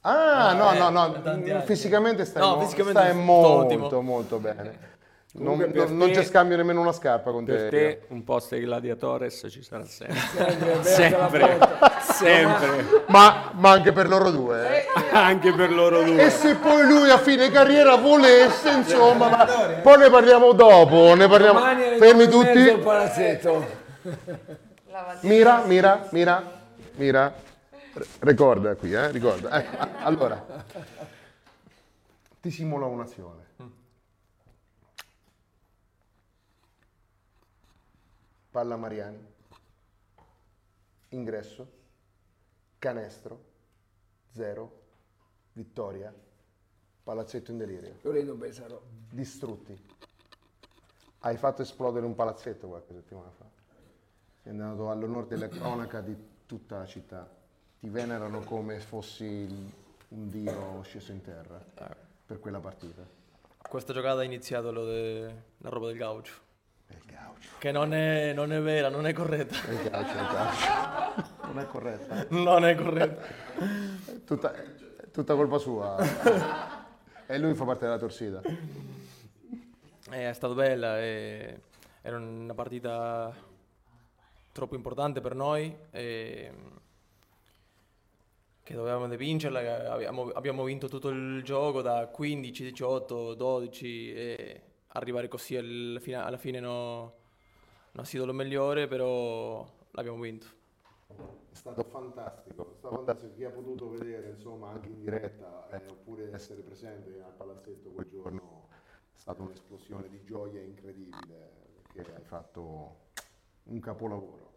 Ah, no, Eh, no, no, da tanti anni. fisicamente stai, No, mo- fisicamente stai molto, molto bene. Non, per non- non c'è scambio nemmeno una scarpa con Per te. te un posto ai gladiatores ci sarà sempre. [laughs] Sempre, sempre, sempre. Ma, ma anche per loro due. eh. [laughs] Anche per loro due. E se poi lui a fine carriera volesse, insomma, ma poi ne parliamo dopo, ne parliamo. Fermi tutti. Mira, mira, mira, mira. Ricorda qui, eh, ricorda. Ecco, allora, ti simula un'azione. Palla Mariani, ingresso, canestro, zero, vittoria, palazzetto in delirio, Lorenzo Pesaro. distrutti. Hai fatto esplodere un palazzetto qualche settimana fa. Sei andato all'onore della cronaca di tutta la città. Ti venerano come fossi un dio sceso in terra per quella partita. Questa giocata ha iniziato lo de- la roba del gaucho. È il gaucho. Che non è, non è vera, non è corretta. È il gaucho, è il gaucho. Non è corretta. Non è corretta. Tutta, è tutta colpa sua. E lui fa parte della torsida. Eh, È stata bella, e era una partita troppo importante per noi, e che dovevamo vincerla, abbiamo, abbiamo vinto tutto il gioco da 15, 18, 12 e arrivare così al fina- alla fine no- non ha stato lo migliore, però l'abbiamo vinto. È stato fantastico, è stato fantastico. Chi ha potuto vedere, insomma, anche in diretta, eh, oppure essere presente al palazzetto quel giorno, è stata un'esplosione di gioia incredibile, perché hai fatto un capolavoro.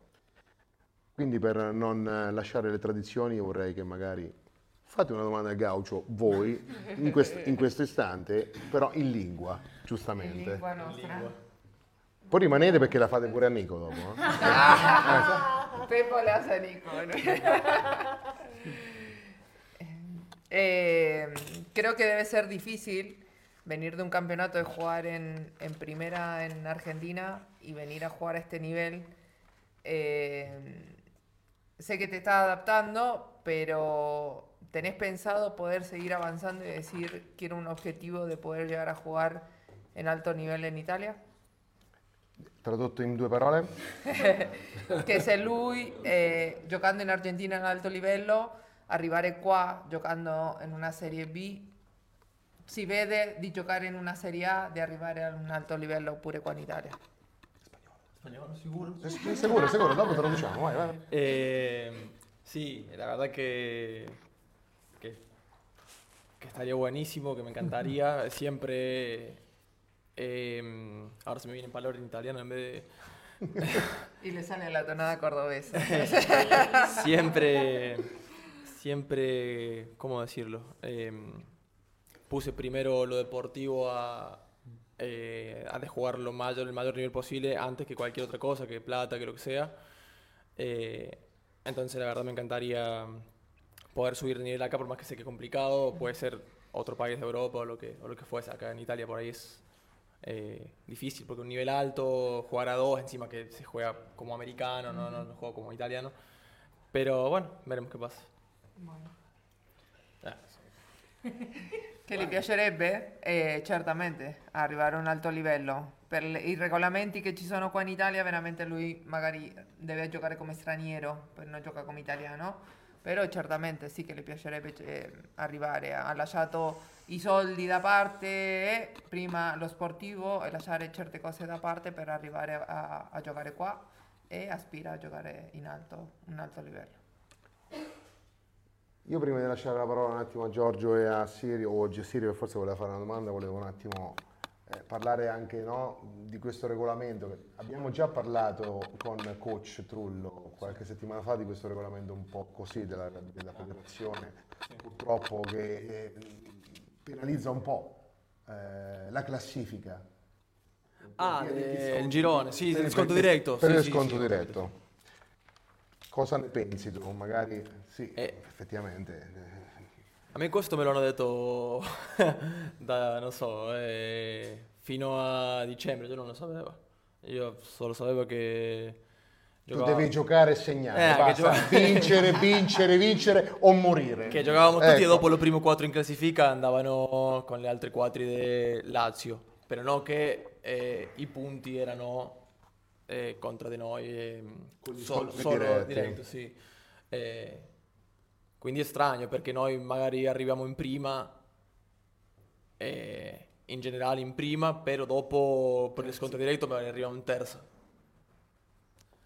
Quindi per non lasciare le tradizioni io vorrei che magari fate una domanda al gaucho voi in, quest- in questo istante, però in lingua, giustamente. Lingua nostra. Poi rimanete perché la fate pure a Nico dopo. eh. [laughs] Pepo le hace a Nico. Eh, [laughs] creo que debe ser difícil venir de un campeonato de jugar en, en primera en Argentina y venir a jugar a este nivel. Eh, sé que te estás adaptando, pero ¿tenés pensado poder seguir avanzando y decir quiero un objetivo de poder llegar a jugar en alto nivel en Italia? Tradotto in due parole? [laughs] che se lui eh, giocando in Argentina in alto livello arrivare qua giocando in una Serie B si vede di giocare in una Serie A di arrivare a un alto livello pure qua in Italia Spagnolo, sicuro? Eh, sì, Sicuro, sicuro, dopo traduciamo, vai, vai. Eh, sí, la verdad que, que, que estaría buenísimo, que me encantaría. Siempre, eh, ahora se me viene palabra en italiano en vez [laughs] y le sale la tonada cordobesa de... [laughs] siempre, siempre, ¿cómo decirlo? Em, puse primero lo deportivo a, eh, a de jugar lo mayor, el mayor nivel posible antes que cualquier otra cosa, que plata, que lo que sea. Eh, entonces la verdad me encantaría poder subir de nivel acá, por más que sé que es complicado, puede ser otro país de Europa o lo que, o lo que fuese. Acá en Italia por ahí es eh, difícil, porque un nivel alto, jugar a dos, encima que se juega como americano, no, no, no juego como italiano. Pero bueno, veremos qué pasa. [laughs] Eh, Che gli piacerebbe? Eh, certamente arrivare a un alto livello. Per le- i regolamenti che ci sono qua in Italia, veramente lui magari deve giocare come straniero, poi non gioca come italiano. Però certamente sì che le piacerebbe eh, arrivare. Ha lasciato i soldi da parte, prima lo sportivo, e lasciare certe cose da parte per arrivare a, a giocare qua e aspira a giocare in alto, un alto livello. Io prima di lasciare la parola un attimo a Giorgio e a Sirio, o oggi Sirio che forse voleva fare una domanda, volevo un attimo eh, parlare anche no, di questo regolamento. Abbiamo già parlato con coach Trullo qualche settimana fa di questo regolamento un po' così della, della federazione, purtroppo che eh, penalizza un po' eh, la classifica. Ah, Per eh, il girone, sì, per- il sconto per- diretto. Per il sì, sconto sì, diretto. Cosa ne pensi tu? Magari sì, effettivamente. A me questo me l'hanno detto [laughs] da, non so, eh, fino a dicembre, io non lo sapevo. Io solo sapevo che Tu giocava- devi giocare e segnare, Eh, basta. gioca- [laughs] vincere, vincere, vincere o morire. che giocavamo tutti e Ecco. dopo lo primo 4 in classifica andavano con le altre 4 di Lazio. Però no che eh, i punti erano eh, contro di noi, eh, solo, solo diretti. diretto, sì. Eh, quindi è strano perché noi magari arriviamo in prima, eh, in generale in prima, però dopo per il scontro diretto magari arriviamo in terza.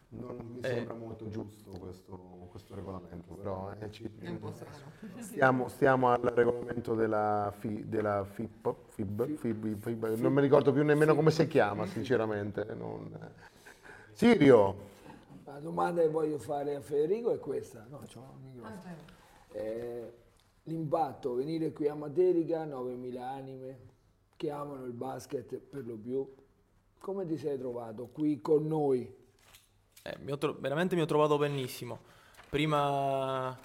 Non mi Eh. sembra molto giusto questo, questo regolamento, però eh, ci- [laughs] stiamo, stiamo al regolamento della, fi- della FIP, FIB, FIB, FIB, non mi ricordo più nemmeno come si chiama, sinceramente. non- [laughs] Sirio, La domanda che voglio fare a Federico è questa. No, c'ho un microfono. Eh, l'impatto, venire qui a Materica, 9.000 anime che amano il basket per lo più. Come ti sei trovato qui con noi? Eh, mi tro- veramente mi ho trovato benissimo. Prima,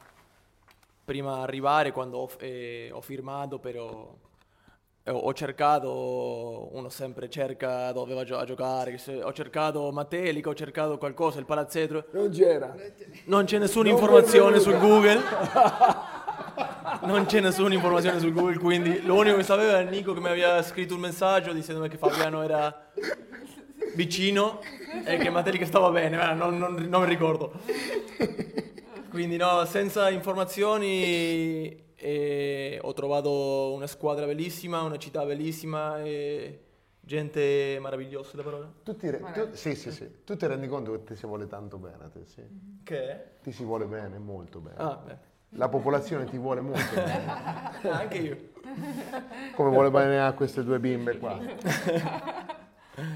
prima arrivare, quando ho, eh, ho firmato, però eh, ho, cercato, uno sempre cerca dove va a giocare, ho cercato Matelica, ho cercato qualcosa, il palazzetto, Non c'era. non c'è nessuna Non informazione su. Google. [laughs] Non c'è nessuna informazione su Google, quindi l'unico che sapeva era Nico che mi aveva scritto un messaggio dicendo che Fabiano era vicino e che Matelica stava bene, ma non, non- non mi ricordo. Quindi no, senza informazioni eh, ho trovato una squadra bellissima, una città bellissima e gente meravigliosa, la parola? tu ti, re- tu- sì, sì, sì. tu ti rendi conto che ti si vuole tanto bene a te, sì? Che? Ti si vuole bene, molto bene. Ah, beh. La popolazione ti vuole molto bene, [laughs] anche io. come vuole bene a queste due bimbe qua. [laughs]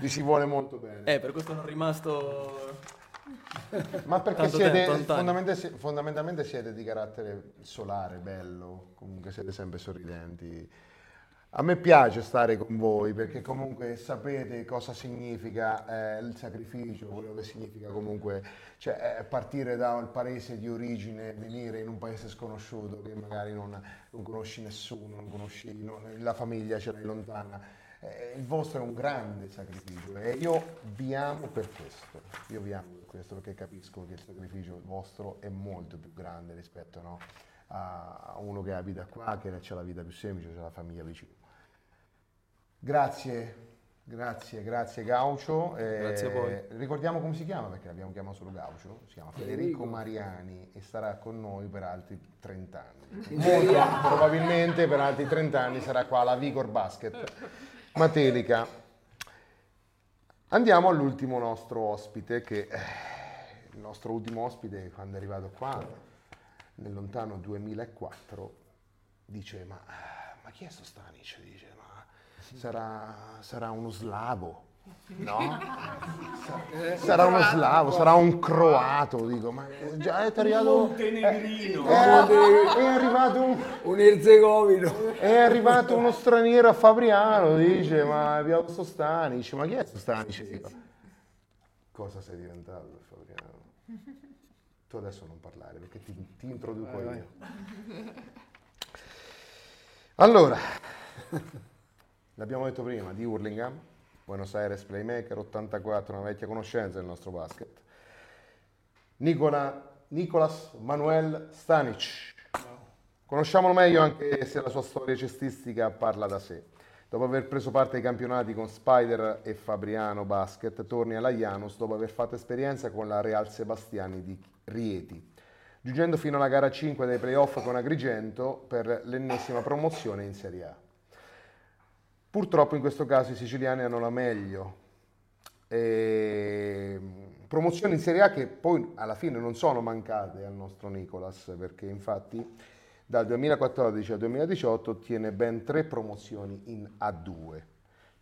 Ti si vuole molto bene. Eh, per questo sono rimasto... Ma perché siete, tempo, fondamentalmente, fondamentalmente siete di carattere solare, bello, comunque siete sempre sorridenti. A me piace stare con voi perché comunque sapete cosa significa eh, il sacrificio, quello che significa comunque cioè, eh, partire dal paese di origine, venire in un paese sconosciuto che magari non, non conosci nessuno, non conosci non- la famiglia ce l'hai lontana. Eh, il vostro è un grande sacrificio e io vi amo per questo, io vi amo questo perché capisco che il sacrificio vostro è molto più grande rispetto no, a uno che abita qua, che ha la vita più semplice, ha la famiglia vicino. Grazie, grazie, grazie Gaucio. Eh, Grazie a voi. Ricordiamo come si chiama perché l'abbiamo chiamato solo Gaucio, si chiama Federico Federico. Mariani e starà con noi per altri 30 anni. Molto probabilmente per altri 30 anni sarà qua alla Vigor Basket. Matelica. Andiamo all'ultimo nostro ospite che eh, il nostro ultimo ospite quando è arrivato qua nel lontano 2004 dice ma, ma chi è sto Stanic? Dice ma sarà, sarà uno slavo. No? Sarà uno slavo, sarà un croato, dico, ma già è arrivato... Montenegrino. È, è arrivato un... Un erzegovino. È arrivato uno straniero a Fabriano, dice, ma abbiamo questo Stanic, ma chi è? Dico, cosa sei diventato Fabriano? Tu adesso non parlare perché ti, ti introduco io. Allora, l'abbiamo detto prima, di Hurlingham, Buenos Aires Playmaker, 84, una vecchia conoscenza del nostro basket. Nicola, Nicolas Manuel Stanic. Conosciamolo meglio anche se la sua storia cestistica parla da sé. Dopo aver preso parte ai campionati con Spider e Fabriano Basket, torni alla Janus dopo aver fatto esperienza con la Real Sebastiani di Rieti, giungendo fino alla gara 5 dei playoff con Agrigento per l'ennesima promozione in Serie A. Purtroppo in questo caso i siciliani hanno la meglio. E... Promozioni in Serie A che poi alla fine non sono mancate al nostro Nicolas, perché infatti dal 2014 al 2018 ottiene ben tre promozioni in A2.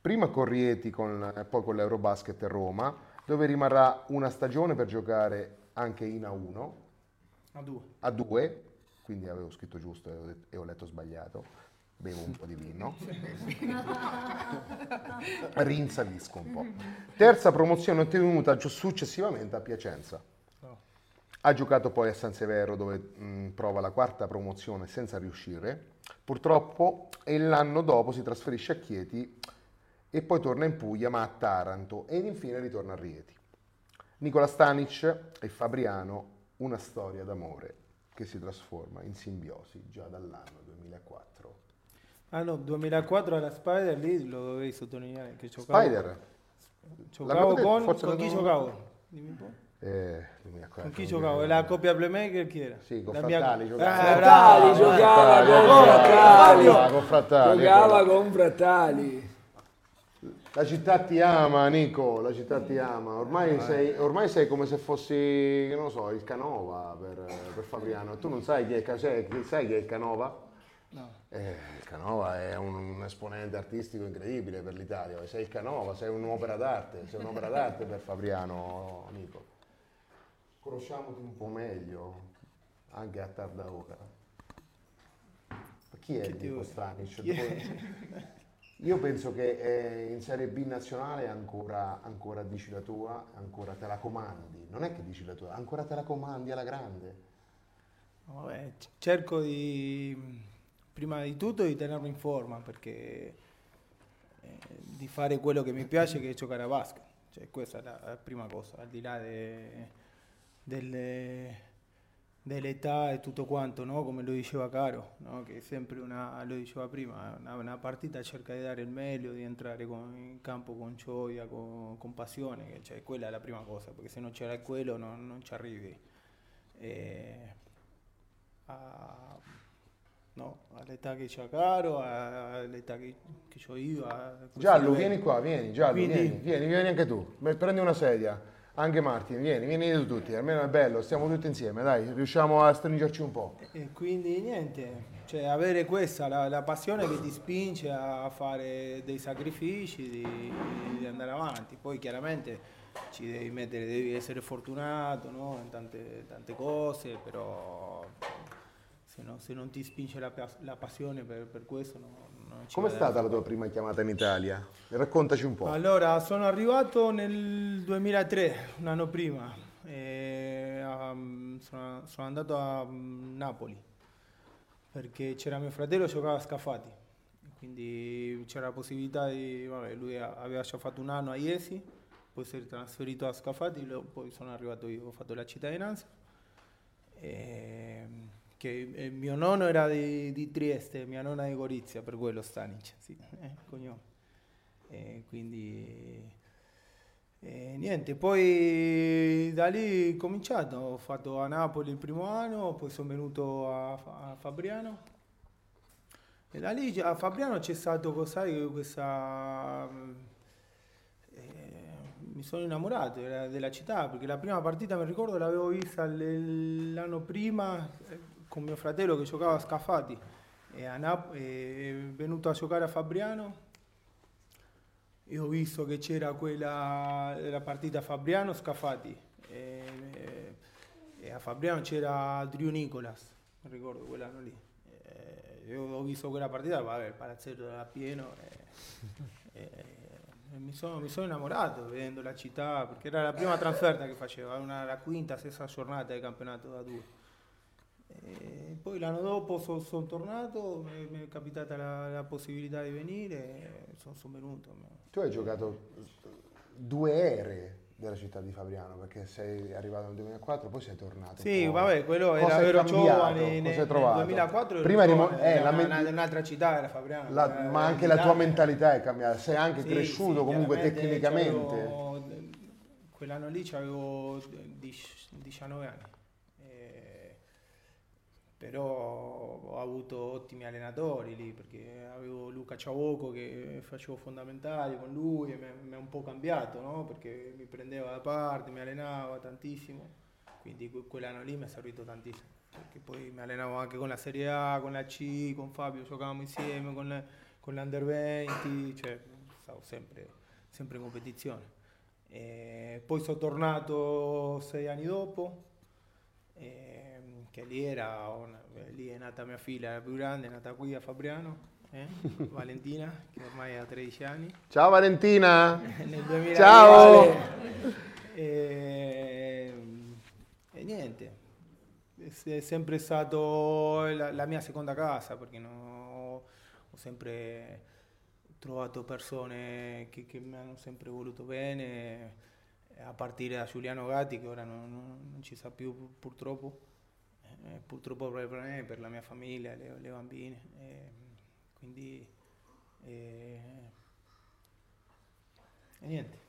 Prima con Rieti, con, poi con l'Eurobasket Roma, dove rimarrà una stagione per giocare anche in A1, A due. A2, quindi avevo scritto giusto e ho letto sbagliato. Bevo un po' di vino. [laughs] Rinsavisco un po'. Terza promozione ottenuta successivamente a Piacenza. Ha giocato poi a San Severo dove mh, prova la quarta promozione senza riuscire. Purtroppo e l'anno dopo si trasferisce a Chieti e poi torna in Puglia ma a Taranto ed infine ritorna a Rieti. Nicola Stanic e Fabriano, una storia d'amore che si trasforma in simbiosi già dall'anno 2004. Ah no, 2004 alla Spider lì lo dovevi sottolineare che giocavo. Spider, Giocavo con, forse con chi giocavo? Dimmi un po'. eh, 2004, Con chi giocavo? mi E la coppia playmaker chi era? Sì, con La Frattali giocava. Ah, Frattali bravo. giocava con Giocava Frattali. con Frattali, Giocava con Frattali. La città ti ama, Nico, la città ti ama. Ormai sei, ormai sei come se fossi, non lo so, il Canova per, per Fabriano. Tu non sai chi è, sai, sai chi è il Canova? No. Eh, il Canova è un, un esponente artistico incredibile per l'Italia. Sei il Canova, sei un'opera d'arte, sei un'opera d'arte per Fabriano, Nico. Conosciamoti un po' meglio, anche a tarda ora. Chi è Nico? Stanic? È? Io penso che eh, in Serie B nazionale ancora, ancora dici la tua, ancora te la comandi. Non è che dici la tua, ancora te la comandi alla grande. Vabbè, cerco di, prima di tutto, di tenerlo in forma perché eh, di fare quello che mi piace che è giocare a basket. Cioè, questa è la, prima cosa, al di là de- delle, dell'età e tutto quanto, no? come lo diceva Caro, no? che è sempre una, lo diceva prima, una, una partita cerca di dare il meglio, di entrare con- in campo con gioia, con, con passione, cioè, quella è la prima cosa, perché se non c'era quello non, non ci arrivi. E- a- no, all'età che c'ha Caro, all'età che, che ho io. Giallo, livello. vieni qua, vieni, Giallo, Quindi- vieni, vieni, vieni anche tu. Prendi una sedia. Anche Martin, vieni, vieni tu tutti, almeno è bello, stiamo tutti insieme, dai, riusciamo a stringerci un po'. E quindi niente, cioè avere questa, la, la passione che ti spinge a fare dei sacrifici, di, di andare avanti. Poi chiaramente ci devi mettere, devi essere fortunato no? in tante, tante cose, però se, no- se non ti spinge la, la passione per, per questo no- non Com'è stata la tua prima chiamata in Italia? Raccontaci un po'. Allora, sono arrivato nel 2003, un anno prima. e, um, sono, sono andato a um, Napoli perché c'era mio fratello che giocava a Scafati. Quindi c'era la possibilità di. Vabbè, lui aveva già fatto un anno a Iesi, poi si è trasferito a Scafati, poi sono arrivato io, ho fatto la cittadinanza. E, che eh, mio nonno era di, di Trieste, mia nonna di Gorizia, per quello Stanic, sì, eh, cognome. E quindi niente, poi da lì ho cominciato, ho fatto a Napoli il primo anno, poi sono venuto a, a Fabriano e da lì a Fabriano c'è stato, sai, questa... eh, mi sono innamorato della, città perché la prima partita mi ricordo l'avevo vista l'anno prima eh, con mio fratello che giocava a Scafati e a Nap- e è venuto a giocare a Fabriano e ho visto che c'era quella la partita Fabriano-Scafati e, e- e a Fabriano c'era Drew Nicolas, non ricordo quell'anno lì. Io ho visto quella partita, vabbè, il palazzetto era pieno e, e- e mi, sono, mi sono innamorato vedendo la città perché era la prima trasferta che facevo, una, la quinta, sesta giornata del campionato da due. E poi l'anno dopo sono tornato, mi, è capitata la, la possibilità di venire e sono venuto. Tu hai giocato due ere della città di Fabriano perché sei arrivato nel 2004 poi sei tornato. Sì, poi. vabbè, quello Cosa era, è ero cambiato? giovane nel, nel trovato? 2004 ero Prima eri mo- giovane, eh, era la me- una- un'altra città era Fabriano. La- era- ma era anche la tua mentalità è cambiata, sei anche Sì, cresciuto sì, comunque tecnicamente. quell'anno lì avevo 19 anni. Però ho avuto ottimi allenatori lì perché avevo Luca Ciavoco che facevo fondamentali con lui e mi ha un po' cambiato no? perché mi prendeva da parte, mi allenava tantissimo quindi que- quell'anno lì mi è servito tantissimo perché poi mi allenavo anche con la Serie A, con la C, con Fabio giocavamo insieme, con, con l'Under 20, cioè stavo sempre, sempre in competizione. E poi sono tornato sei anni dopo, che lì era, una- lì è nata mia figlia, la più grande, è nata qui a Fabriano, eh, [laughs] Valentina, che ormai ha 13 anni. Ciao Valentina! [laughs] Nel 2000 Ciao! E, e niente, è se- è sempre stato la, la mia seconda casa perché no- ho sempre trovato persone che, che mi hanno sempre voluto bene, a partire da Giuliano Gatti che ora non, non- ci sa più pur- purtroppo, eh, purtroppo per me, per la mia famiglia, le, le bambine. e quindi eh, e niente.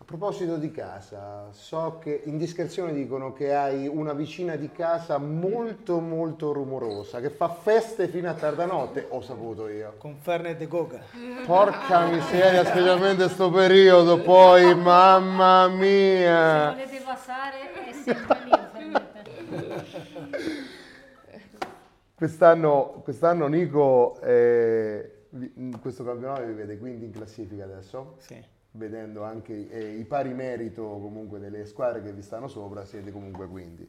A proposito di casa, so che indiscrezioni dicono che hai una vicina di casa molto molto rumorosa, che fa feste fino a tarda notte, ho saputo io. Con Fernet e Coca. Porca miseria, specialmente sto periodo, poi mamma Se mia. volete passare è sempre lì, Quest'anno, quest'anno Nico, eh, in questo campionato vi vede quindi in classifica adesso, Sì. vedendo anche eh, i pari merito comunque delle squadre che vi stanno sopra, siete comunque quindi.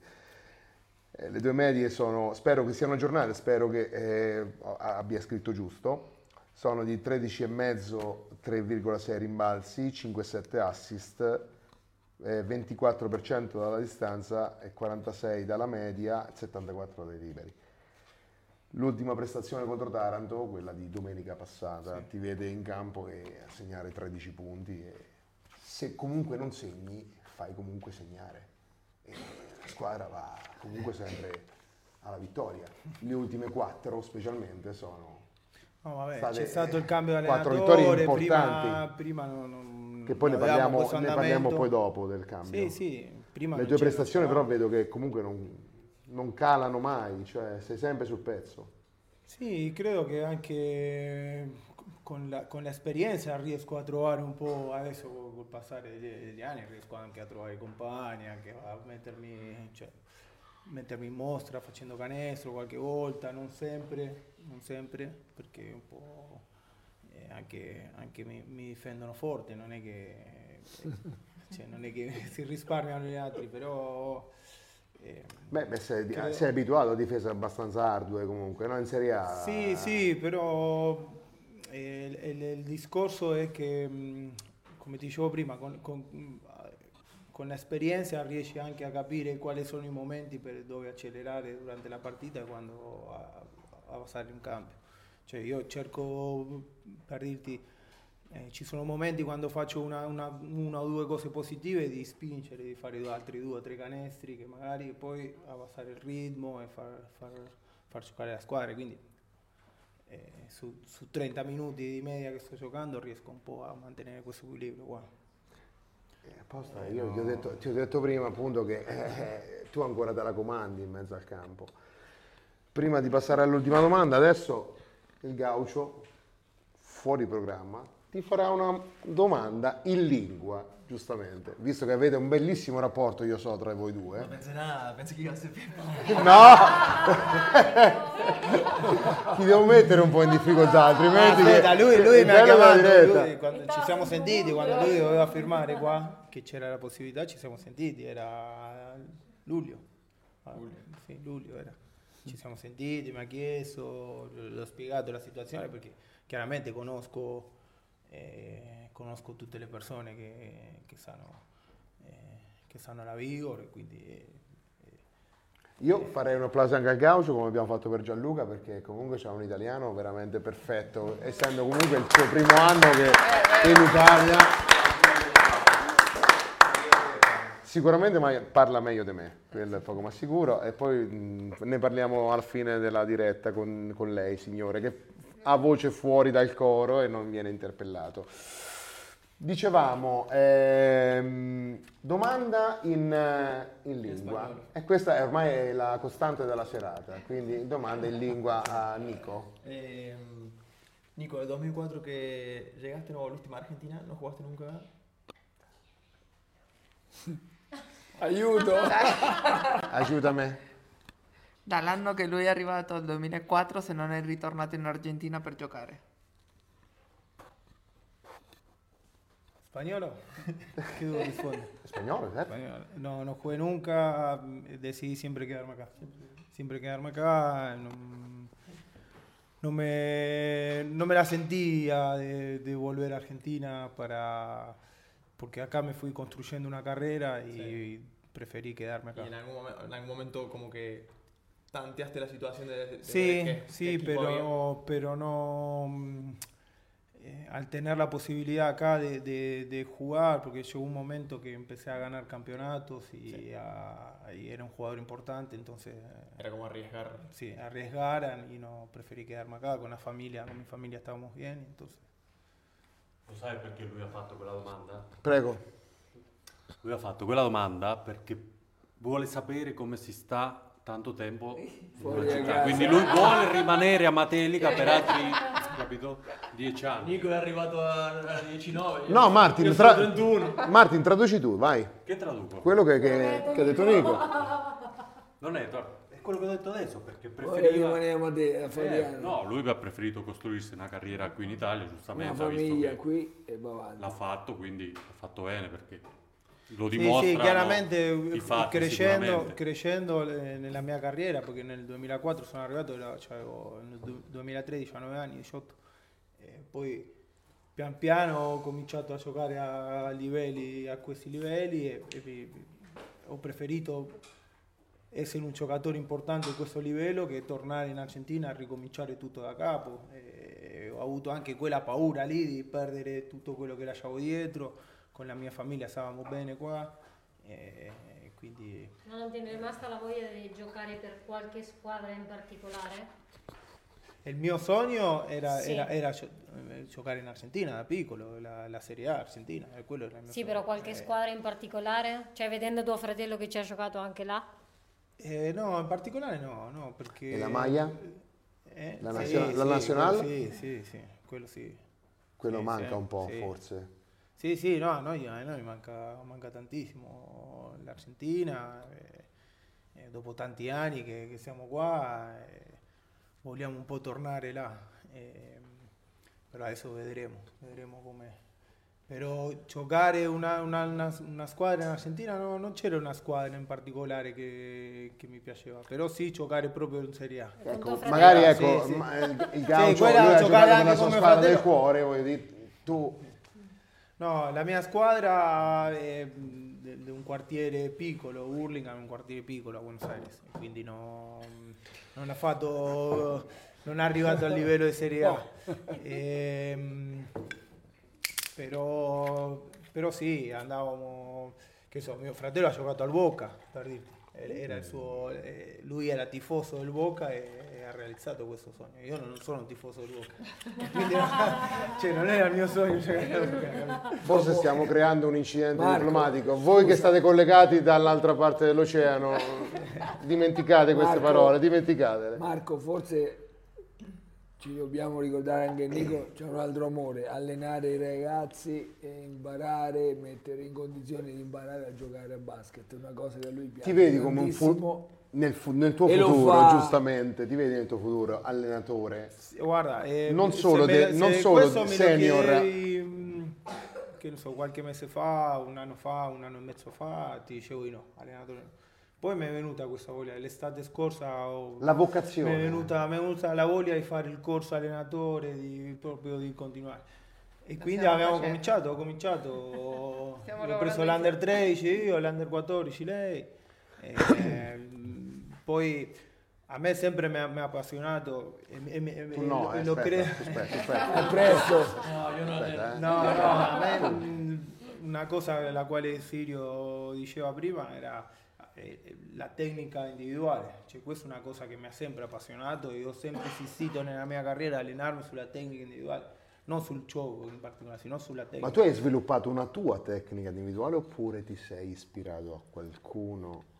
Eh, le due medie sono, spero che siano aggiornate, spero che eh, abbia scritto giusto, sono di 13,5, 3,6 rimbalzi, 5,7 assist, eh, 24% dalla distanza e 46 dalla media, 74 dai liberi. L'ultima prestazione contro Taranto, quella di domenica passata, ti vede in campo e a segnare 13 punti. E se comunque non segni, fai comunque segnare. E la squadra va comunque sempre alla vittoria. Le ultime quattro, specialmente, sono No, vabbè, c'è stato il cambio di allenatore, prima, prima non, non- che poi ne parliamo, ne parliamo poi dopo del cambio. Sì, sì, prima Le tue prestazioni però vedo che comunque non, non calano mai, cioè sei sempre sul pezzo. Sì, credo che anche con, la- con l'esperienza riesco a trovare un po', adesso col passare degli, degli anni, riesco anche a trovare i compagni, anche a mettermi, cioè, mettermi in mostra facendo canestro qualche volta, non sempre, non sempre, perché un po' eh, anche, anche mi, mi difendono forte, non è che, [laughs] cioè, non è che [laughs] si risparmiano gli altri, però... eh, Beh, beh, sei, Credo- sei abituato a difese abbastanza ardue comunque, no? In Serie A. Sì, sì, però eh, il, il discorso è che, come ti dicevo prima, con, con- con l'esperienza riesci anche a capire quali sono i momenti per dove accelerare durante la partita e quando a, a passare in campo. Cioè io cerco, per dirti, eh, ci sono momenti quando faccio una, una- una o due cose positive di spingere, di fare altri due o tre canestri che magari poi abbassare il ritmo e far, far, far giocare la squadra. Quindi eh, su, su 30 minuti di media che sto giocando riesco un po' a mantenere questo equilibrio qua. Eh, apposta, io ti, ho detto, ti ho detto prima appunto che eh, tu ancora te la comandi in mezzo al campo. Prima di passare all'ultima domanda, adesso il gaucho, fuori programma, ti farà una domanda in lingua, giustamente, visto che avete un bellissimo rapporto, io so, tra voi due. penso nada, penso che io sapessi. [laughs] [laughs] No! [laughs] Ti devo mettere un po' in difficoltà, altrimenti... Aspetta, che- lui, lui mi ha chiamato, lui, quando ci siamo sentiti, quando lui doveva firmare qua, che c'era la possibilità, ci siamo sentiti, era luglio. Ah, Sì, luglio era. Ci siamo sentiti, mi ha chiesto, le ho spiegato la situazione perché chiaramente conosco, eh, conosco tutte le persone che, che stanno, eh, che stanno alla Vigor quindi... eh, Io farei un applauso anche al Gaucho come abbiamo fatto per Gianluca perché comunque c'è un italiano veramente perfetto, essendo comunque il suo primo anno che in Italia. Sicuramente parla meglio di me, quello è poco ma sicuro, e poi ne parliamo alla fine della diretta con, con lei, signore, che ha voce fuori dal coro e non viene interpellato. Dicevamo, ehm, domanda in, eh, in lingua, e questa è ormai è la costante della serata, quindi domanda in lingua a Nico. Eh, Nico, del 2004 que llegaste no volviste a Argentina, no jugaste nunca. Aiuto! Aiutami. Dall'anno che lui è arrivato al 2004 se non è ritornato in Argentina per giocare. [laughs] ¿Español? ¿Qué debo responder? Español, ¿eh? Español. No, no jugué nunca, decidí siempre quedarme acá. Siempre quedarme acá. No, no me, no me la sentía de, de volver a Argentina para porque acá me fui construyendo una carrera y preferí quedarme acá. Y en algún, momen- en algún momento como que tanteaste la situación de... de- Sí, qué- sí, qué equipo había. pero, pero no. mm, eh, al tener la posibilidad acá de, de- de jugar, porque llegó un momento que empecé a ganar campeonatos y, a- y era un jugador importante, entonces. eh, Era como arriesgar. Sí, arriesgaran y no preferí quedarme acá con la familia, con mi familia estábamos bien, entonces. Lo sai perché lui ha fatto quella domanda? Prego. Lui ha fatto quella domanda perché vuole sapere come si sta tanto tempo in Fuori una a città. casa. Quindi lui vuole rimanere a Matelica per altri, capito? Dieci anni. Nico è arrivato a, a 19. No, Martin, tra- sono 31. Martin, traduci tu, vai. Che traduco? Quello che, che- che ha detto Nico. Non è, è quello che ho detto adesso perché preferiva... a te, a Eh, no, lui ha preferito costruirsi una carriera qui in Italia, Una giustamente. visto famiglia che qui e va avanti. L'ha fatto, quindi ha fatto bene perché lo Sì, dimostra. sì, chiaramente i eh, fatti, crescendo, crescendo eh, nella mia carriera, perché nel 2004 sono arrivato, era- c'avevo nel du- 2003 19 anni, 18, e poi pian piano ho cominciato a giocare a livelli, a questi livelli e, e vi- ho preferito essere un giocatore importante a questo livello che tornare in Argentina a ricominciare tutto da capo. E ho avuto anche quella paura lì di perdere tutto quello che lasciavo dietro, con la mia famiglia stavamo bene qua, e quindi Ma non ti è rimasta la voglia di giocare per qualche squadra in particolare? il mio sogno era, Sì. era- era gio- giocare in Argentina da piccolo, la, la Serie A argentina, quello era il mio Sì, sogno. però qualche Eh, squadra in particolare? Cioè, vedendo tuo fratello che ci ha giocato anche là? Eh, no, in particolare no, no, perché... E la maglia? Eh, La sì, nazio- la sì, nazionale? quello Sì, sì, sì, quello sì. Quello Sì, manca sì, un po', sì. forse. Sì, sì, no, a noi, a noi manca, manca tantissimo l'Argentina, eh, eh, dopo tanti anni che, che siamo qua, eh, vogliamo un po' tornare là, eh, però adesso vedremo, vedremo come... Però giocare una, una- una- una squadra in Argentina no, non c'era una squadra in particolare che, che mi piaceva, però sì giocare proprio in Serie A. Ecco, fratello? magari Sì, ecco, sì. ma- il, il Sì, quella lui ha giocare giocato anche come squadra del fratello. cuore, voglio dire, tu No, la mia squadra è mh, di un quartiere piccolo, Hurlingham è un quartiere piccolo a Buenos Aires, quindi no- non ha fatto, non è arrivato al livello di Serie A. Ehm, però, però sì, andavamo, che so, mio fratello ha giocato al Boca, per dirti. Era il suo, eh, lui era tifoso del Boca e, e ha realizzato questo sogno. Io non sono un tifoso del Boca, [laughs] quindi cioè, non era il mio sogno capito? Forse stiamo creando un incidente Marco, diplomatico. Voi che state collegati dall'altra parte dell'oceano, dimenticate queste Marco. parole, dimenticatele. Marco, forse ci dobbiamo ricordare anche Nico, c'è un altro amore, allenare i ragazzi e imparare, mettere in condizioni di imparare a giocare a basket, una cosa che a lui piace. Ti vedi come un fu- nel, fu- nel tuo E futuro, fa- giustamente, ti vedi nel tuo futuro allenatore. Guarda, eh, Non solo me- de- se non solo senior. chiedevi, mm, che ne so, qualche mese fa, un anno fa, un anno e mezzo fa, ti dicevo di no, allenatore. Poi mi è venuta questa voglia, l'estate scorsa ho- La mi vocazione. è, venuta, mi è venuta la voglia di fare il corso allenatore, di, proprio di continuare. E Lo quindi abbiamo facendo. cominciato, ho cominciato, [laughs] ho preso l'under insieme. 13 io, l'under 14 lei. E, [coughs] poi a me sempre mi ha, mi ha appassionato e, e- e- no, eh, lo aspetta, cre- aspetta, [laughs] aspetta. È presto. No, io non Aspetta, eh. No, no, a me una cosa la quale Sirio diceva prima era eh, la tecnica individuale, cioè questa è una cosa che mi ha sempre appassionato e ho sempre insistito nella mia carriera a allenarmi sulla tecnica individuale, non sul gioco in particolare, sino sulla tecnica. Ma tu hai sviluppato una tua tecnica individuale oppure ti sei ispirato a qualcuno?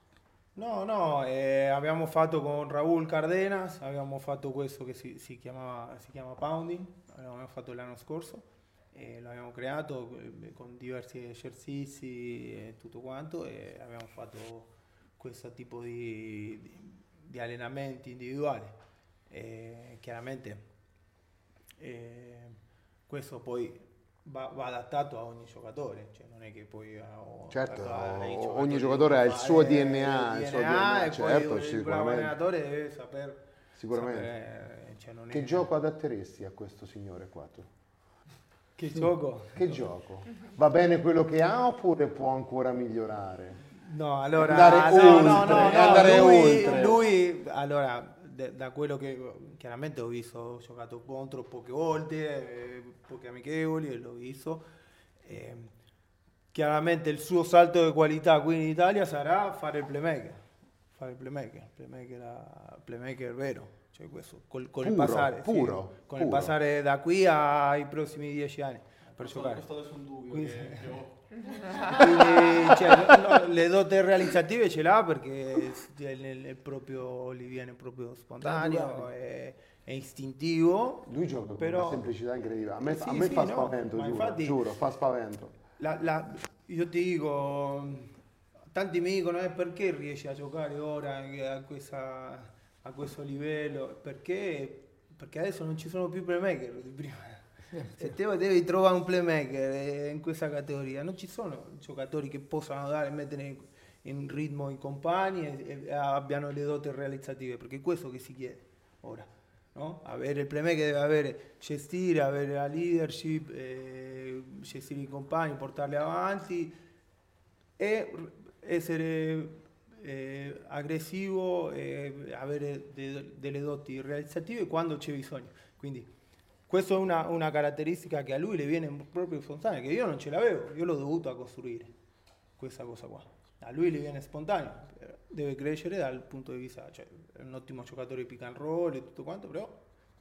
No, no, eh, abbiamo fatto con Raúl Cardenas, abbiamo fatto questo che si, si chiamava, si chiama Pounding, l'abbiamo fatto l'anno scorso, e l'abbiamo creato eh, con diversi esercizi e tutto quanto e abbiamo fatto questo tipo di, di- di allenamenti individuali. E chiaramente eh, questo poi va, va adattato a ogni giocatore, cioè non è che poi Certo, ogni giocatore ha il suo DNA, il suo DNA, e certo, poi il bravo allenatore deve saper Sicuramente. sapere, cioè non è- Che gioco adatteresti a questo signore qua tu? che gioco? Che gioco? Va bene quello che ha oppure può ancora migliorare? No, allora Andare no, oltre, no, no, no, andare lui, oltre. lui, allora, de- da quello che chiaramente ho visto, ho giocato contro poche volte, eh, poche amichevoli e l'ho visto. eh, chiaramente il suo salto di qualità qui in Italia sarà fare il playmaker, fare il playmaker, playmaker, playmaker vero, cioè questo, col, col Puro, passare, sì, puro, con il puro. passare da qui ai prossimi dieci anni per giocare. questo adesso è un dubbio Quindi- che, [laughs] che ho. Quindi, cioè, no, le dote realizzative ce l'ha perché s- nel- nel proprio, gli viene proprio spontaneo, Naturale. è, è istintivo. Lui gioca con Però- una semplicità incredibile. A me, Sì, a me sì, fa no, spavento, giuro, infatti- giuro, fa spavento. La- la- io ti dico, tanti mi dicono "Eh, perché riesci a giocare ora a, questa- a questo livello, perché, perché adesso non ci sono più playmaker di prima. Se te devi trovare un playmaker eh, in questa categoria, non ci sono giocatori che possano dare, mettere in, ritmo i compagni e, e abbiano le doti realizzative, perché è questo che si chiede ora. no? Avere il playmaker deve avere, gestire, avere la leadership, eh, gestire i compagni, portarli avanti e essere eh, aggressivo e avere de- delle doti realizzative quando c'è bisogno. Quindi questa è una, una caratteristica che a lui le viene proprio spontanea, che io non ce l'avevo, io l'ho dovuta costruire, questa cosa qua. A lui le viene spontaneo, eh, deve crescere dal punto di vista, cioè è un ottimo giocatore di pick and roll e tutto quanto, però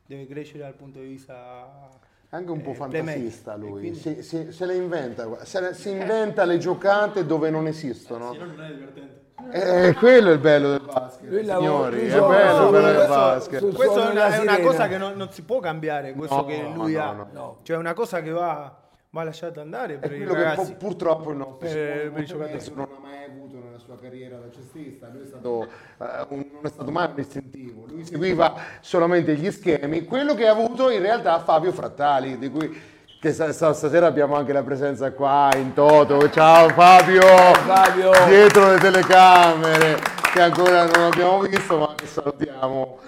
deve crescere dal punto di vista... Anche un po' eh, fantasista lui, quindi- si, si- se le inventa, se si inventa le giocate dove non esistono. Se no non è divertente. Eh, quello è il bello del basket, Lui signori, lui è bello il bello del questo- basket. Questa è una, cosa che non, non si può cambiare, questo No, che no, lui no, ha. no. No. Cioè è una cosa che va, va lasciata andare È per quello che ragazzi. pu- purtroppo il nostro Per- Simone per i Montemesso giocatori. non ha mai avuto nella sua carriera da cestista, lui è stato, eh, un- non è stato mai un istintivo, lui seguiva solamente gli schemi, quello che ha avuto in realtà Fabio Frattali, di cui che sta- sta- stasera abbiamo anche la presenza qua in toto. Ciao Fabio! Fabio! Dietro le telecamere, che ancora non abbiamo visto, ma che salutiamo.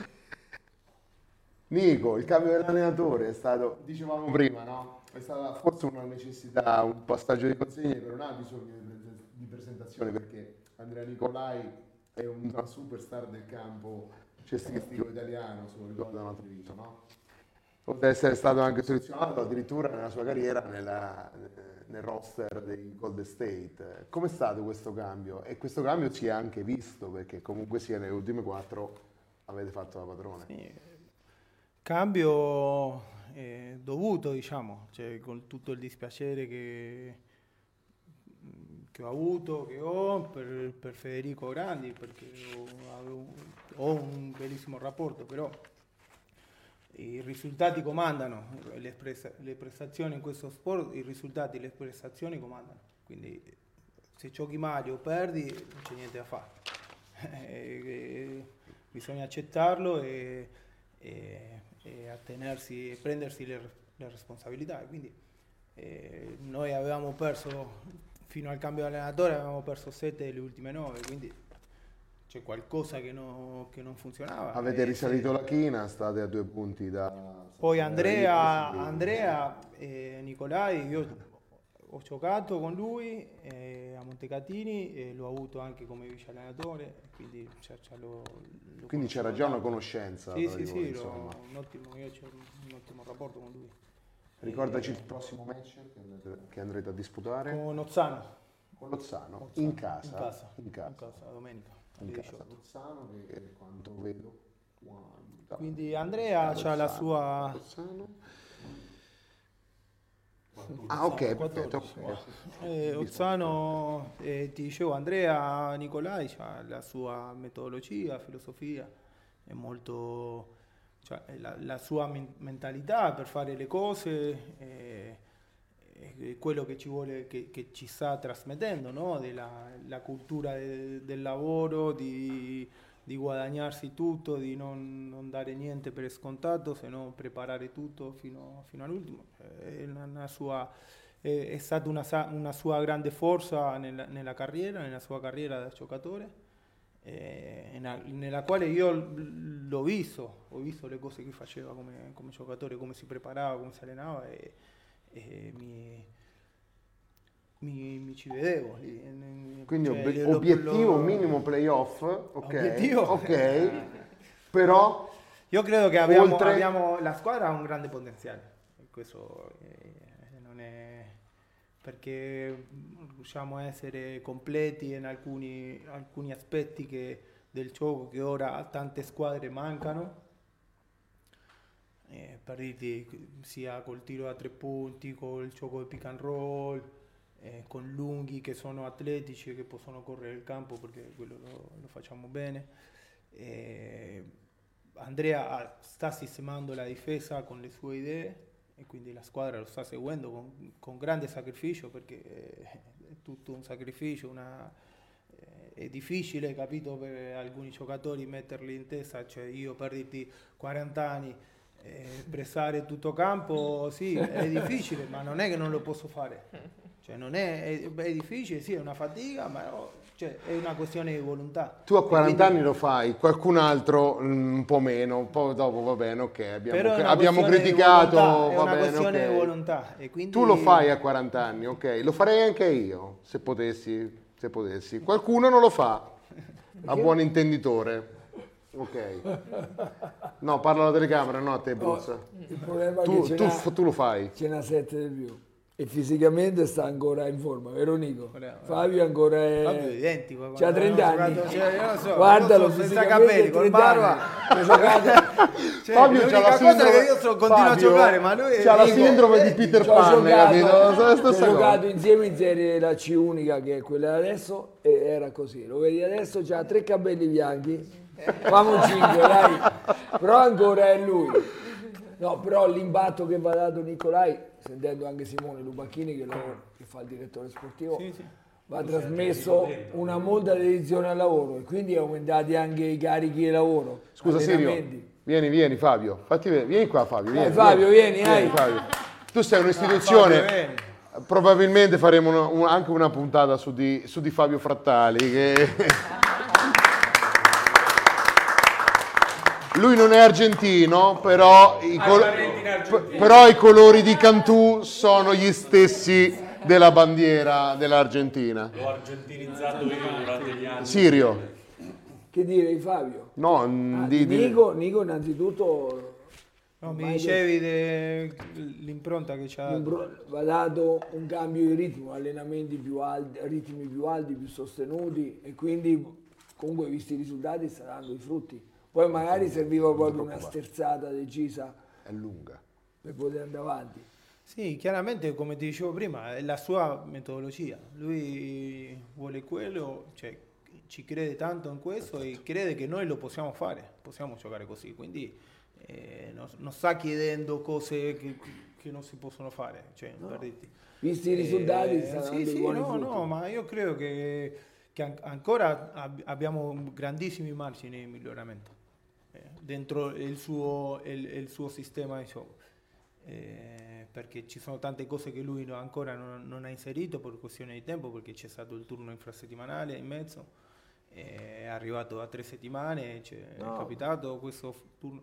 Nico, il cambio dell'allenatore è stato, dicevamo prima, no? È stata forse una necessità, un passaggio di consegne, però non ha bisogno di presentazione perché Andrea Nicolai è una superstar del campo cestistico italiano, se lo ricordano a Treviso, no? Oltre essere stato anche selezionato addirittura nella sua carriera nella- nel roster dei Golden State. Com'è stato questo cambio? E questo cambio si è anche visto perché comunque sia nelle ultime quattro avete fatto la padrone. Cambio eh, dovuto, diciamo, cioè con tutto il dispiacere che, che ho avuto, che ho per, per Federico Grandi, perché ho, ho un bellissimo rapporto, però i risultati comandano, le, presa- le prestazioni in questo sport, i risultati, le prestazioni comandano. Quindi se giochi male o perdi non c'è niente da fare. [laughs] Eh, bisogna accettarlo e, e, e attenersi e prendersi le, le responsabilità. E Quindi eh, noi avevamo perso fino al cambio di allenatore, avevamo perso 7 delle ultime 9, quindi c'è qualcosa che, no- che non funzionava. Avete E risalito la china, state a due punti da... poi Andrea. Andrea e Nicolai, io ho giocato con lui eh, a Montecatini e l'ho avuto anche come vice allenatore, quindi cioè, cioè, lo- lo Quindi c'era già una conoscenza Sì, sì, di sì, voi, lo- un ottimo, io ho un ottimo rapporto con lui. Ricordaci il prossimo match che andrete, che andrete a disputare Con Ozzano. con Lozzano, Ozzano, in casa. In casa, In casa. domenica. In casa. 18. Lozzano che quanto vedo... Quindi Andrea ha la sua... Ah ok, perfetto. 14. ok. Eh, Ozzano, eh, ti dicevo, Andrea Nicolai ha la sua metodologia, filosofia, è molto, cioè, la, la sua men- mentalità per fare le cose, eh, è quello che ci vuole, che, che ci sta trasmettendo, no? Della la cultura de- del lavoro, di, di guadagnarsi tutto, di non, non dare niente per scontato, se no preparare tutto fino, fino all'ultimo. È, una- una sua, è, è stata una, una sua grande forza nella, nella carriera, nella sua carriera da giocatore, eh, nella, quale io l'ho visto, ho visto le cose che faceva come, come giocatore, come si preparava, come si allenava e, e mi, mi, mi ci vedevo. lì, Quindi cioè, ob- lo- obiettivo lo- minimo playoff, ok. Obiettivo? Ok. [laughs] Però Io credo che abbiamo, Oltre- abbiamo- la squadra ha un grande potenziale, questo eh, non è perché riusciamo a essere completi in alcuni, alcuni aspetti che- del gioco che ora tante squadre mancano. Eh, per dirti, sia col tiro a tre punti, col gioco di pick and roll, eh, con lunghi che sono atletici e che possono correre il campo perché quello lo, lo facciamo bene. Eh, Andrea sta sistemando la difesa con le sue idee e quindi la squadra lo sta seguendo con, con grande sacrificio perché eh, è tutto un sacrificio, una- eh, è difficile, capito, per alcuni giocatori metterli in testa, cioè io per dirti 40 anni, eh, pressare tutto campo, sì, è difficile, ma non è che non lo posso fare. Cioè non è, è, è difficile, sì, è una fatica, ma no, cioè, è una questione di volontà. tu a E 40 quindi- anni lo fai, qualcun altro mm, un po' meno, poi dopo va bene, ok, abbiamo, è abbiamo criticato, volontà, è va una bene, questione ok. di volontà. Quindi... Tu lo fai a 40 anni, ok? Lo farei anche io, se potessi, se potessi. Qualcuno non lo fa, a buon intenditore. Ok. No, parla alla telecamera, no a te, Bruzza. Il problema è Tu, tu, n'ha, tu lo fai. ce n'ha 7 del più. E fisicamente sta ancora in forma, vero Nico? Bravo. Fabio ancora è... Fabio è identico. C'ha quando 30 abbiamo anni. cioè, io lo so, Guardalo, so, senza capelli, con 30 barba. [laughs] Cioè, Fabio c'ha l'unica la cosa è sindrome, che io so, continuo Fabio a giocare, ma lui è c'ha la sindrome di eh, Peter Pan, giocato, capito? ho giocato insieme in serie la C unica che è quella adesso e era così. Lo vedi adesso, c'ha tre capelli bianchi. Famo 5, dai. Però ancora è lui. No, però l'impatto che va dato Nicolai, sentendo anche Simone Lubacchini che, lavora- che fa il direttore sportivo, Sì, sì. va trasmesso una molta dedizione al lavoro e quindi aumentati anche i carichi di lavoro. Scusa Sirio, vieni, vieni Fabio, fatti vedere. Vieni qua Fabio, vieni. Dai, Fabio, vieni, dai. Fabio. Tu sei un'istituzione, Fabio, vieni. probabilmente faremo una- un- anche una puntata su di, su di Fabio Frattali. Che... [laughs] Lui non è argentino, però i, col- p- però i colori di Cantù sono gli stessi della bandiera dell'Argentina. L'ho argentinizzato io durante gli anni. Sirio, Che dire di Fabio? no, Ah, di- di- Nico, Nico innanzitutto No, mi dicevi de- l'impronta che c'ha. Va dato un cambio di ritmo, allenamenti più alti, ritmi più alti, più sostenuti e quindi comunque visti i risultati sta dando i frutti. Poi magari serviva proprio una sterzata decisa è lunga. per poter andare avanti. Sì, chiaramente come ti dicevo prima, è la sua metodologia. Lui vuole quello, cioè ci crede tanto in questo e crede che noi lo possiamo fare, possiamo giocare così, quindi eh, non, non sta chiedendo cose che, che non si possono fare, cioè, dirti. Visti i risultati, Eh, sì, sì, no, frutti. no, ma io credo che, che an- ancora ab- abbiamo grandissimi margini di miglioramento dentro il suo, il, il suo sistema di gioco. Eh, perché ci sono tante cose che lui no- ancora non, non ha inserito per questione di tempo, perché c'è stato il turno infrasettimanale in mezzo, è arrivato a tre settimane, No. è capitato questo turno.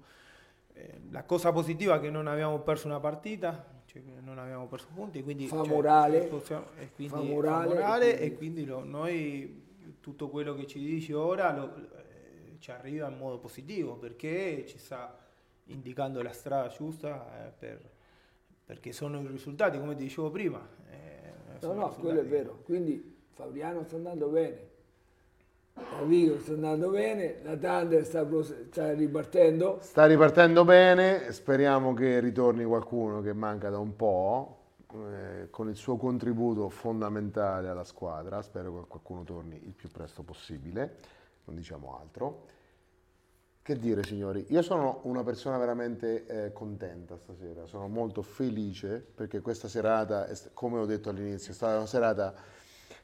Eh, la cosa positiva è che non abbiamo perso una partita, cioè non abbiamo perso punti, quindi Fa cioè, morale, possiamo- e quindi fa fa morale, morale, e e quindi lo- noi tutto quello che ci dici ora lo- ci arriva in modo positivo perché ci sta indicando la strada giusta eh, per- perché sono i risultati, come ti dicevo prima. eh, No, no, quello è vero. Quindi Fabriano sta andando bene, Enrico sta andando bene, la Thunder sta, sta ripartendo. Sta ripartendo bene, speriamo che ritorni qualcuno che manca da un po', eh, con il suo contributo fondamentale alla squadra, spero che qualcuno torni il più presto possibile, non diciamo altro. Che dire signori, io sono una persona veramente eh, contenta stasera, sono molto felice perché questa serata, come ho detto all'inizio, è stata una serata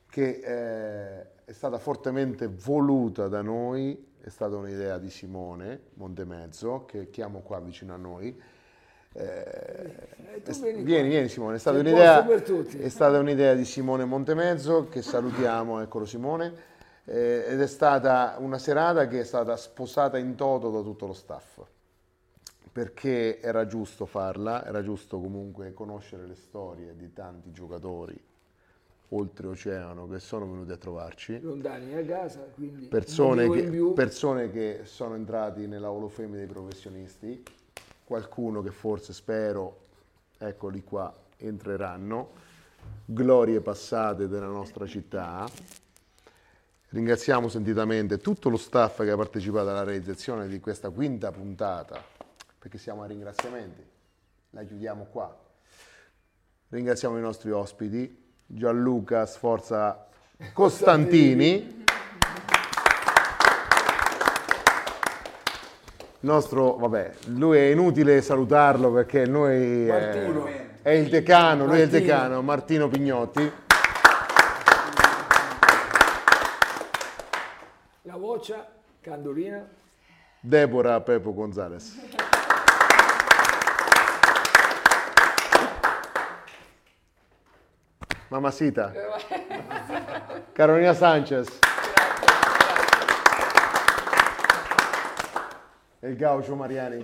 che eh, è stata fortemente voluta da noi, è stata un'idea di Simone Montemezzo, che chiamo qua vicino a noi. Eh, è- vieni vieni, vieni Simone, è stata, un'idea, è stata un'idea di Simone Montemezzo, che salutiamo, eccolo Simone, eh, ed è stata una serata che è stata sposata in toto da tutto lo staff perché era giusto farla, era giusto comunque conoscere le storie di tanti giocatori oltreoceano che sono venuti a trovarci, lontani a casa, quindi persone che, persone che sono entrati nella Hall of Fame dei professionisti, qualcuno che forse spero, eccoli qua, entreranno, glorie passate della nostra città. Ringraziamo sentitamente tutto lo staff che ha partecipato alla realizzazione di questa quinta puntata, perché siamo a ringraziamenti. La chiudiamo qua. Ringraziamo i nostri ospiti, Gianluca Sforza Costantini, il nostro, vabbè, lui è inutile salutarlo perché noi è, Martino. è il decano, lui è il decano, Martino Pignotti. La voccia, Candolina, Deborah Pepo Gonzalez. Mamacita. Carolina Sanchez. E il gaucho Mariani.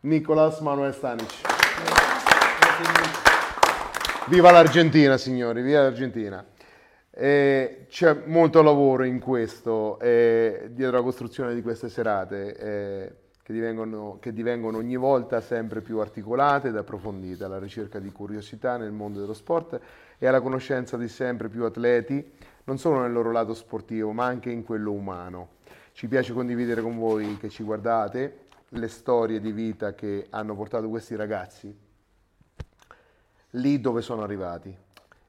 Nicolas Manuel Stanic. Viva l'Argentina, signori, viva l'Argentina. Eh, c'è molto lavoro in questo, eh, dietro la costruzione di queste serate, eh, che, divengono, che divengono ogni volta sempre più articolate ed approfondite, alla ricerca di curiosità nel mondo dello sport e alla conoscenza di sempre più atleti, non solo nel loro lato sportivo, ma anche in quello umano. Ci piace condividere con voi che ci guardate le storie di vita che hanno portato questi ragazzi lì dove sono arrivati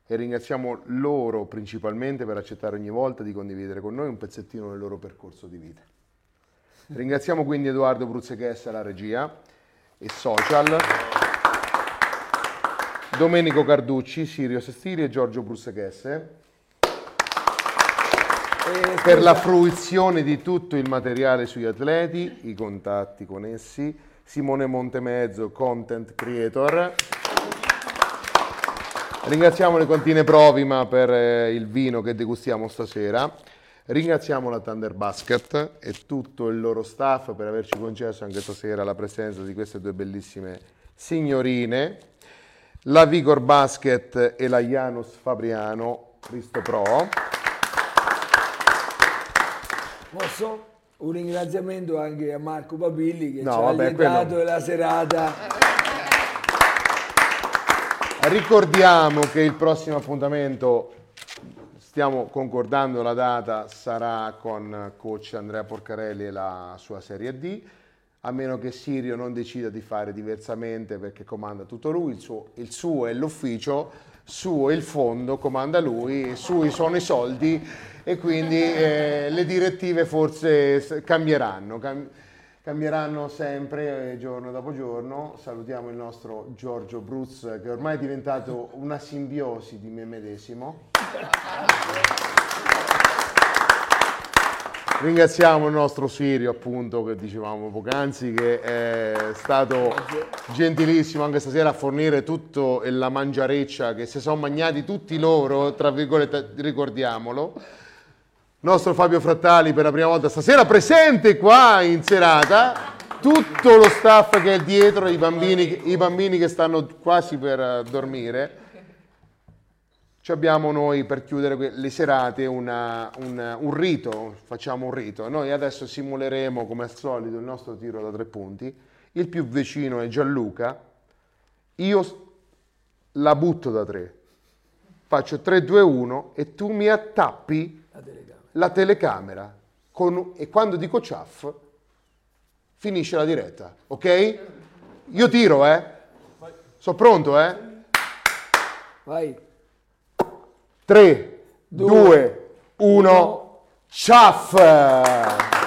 e ringraziamo loro principalmente per accettare ogni volta di condividere con noi un pezzettino del loro percorso di vita. Ringraziamo quindi Edoardo Bruzzechessa alla regia e social, Domenico Carducci, Sirio Sestili e Giorgio Bruzzechesse per la fruizione di tutto il materiale sugli atleti, i contatti con essi, Simone Montemezzo, content creator. Ringraziamo le Contine Provima per eh, il vino che degustiamo stasera. Ringraziamo la Thunder Basket e tutto il loro staff per averci concesso anche stasera la presenza di queste due bellissime signorine, la Vigor Basket e la Janus Fabriano Cristo Pro. posso? Un ringraziamento anche a Marco Papilli che No, ci ha vabbè, quello- la serata. Ricordiamo che il prossimo appuntamento, stiamo concordando la data, sarà con coach Andrea Porcarelli e la sua Serie D, a meno che Sirio non decida di fare diversamente perché comanda tutto lui, il suo, il suo è l'ufficio, su è il fondo, comanda lui, sui sono i soldi e quindi eh, le direttive forse cambieranno. cam- Cambieranno sempre eh, giorno dopo giorno. Salutiamo il nostro Giorgio Bruz che ormai è diventato una simbiosi di me medesimo. Ringraziamo il nostro Sirio, appunto, che dicevamo poc'anzi, che è stato gentilissimo anche stasera a fornire tutto la mangiareccia che si sono mangiati tutti loro, tra virgolette, ricordiamolo. Nostro Fabio Frattali per la prima volta stasera presente qua in serata. Tutto lo staff che è dietro, i bambini, i bambini che stanno quasi per eh, dormire. Ci abbiamo noi per chiudere le serate una- un, un rito, facciamo un rito. Noi adesso simuleremo come al solito il nostro tiro da tre punti. Il più vicino è Gianluca. Io la butto da tre. Faccio 3, 2, 1 e tu mi attappi la telecamera. con- e quando dico ciaff finisce la diretta, ok? Io tiro, eh? Sono pronto, eh? Vai. 3, 2, 1, ciaff!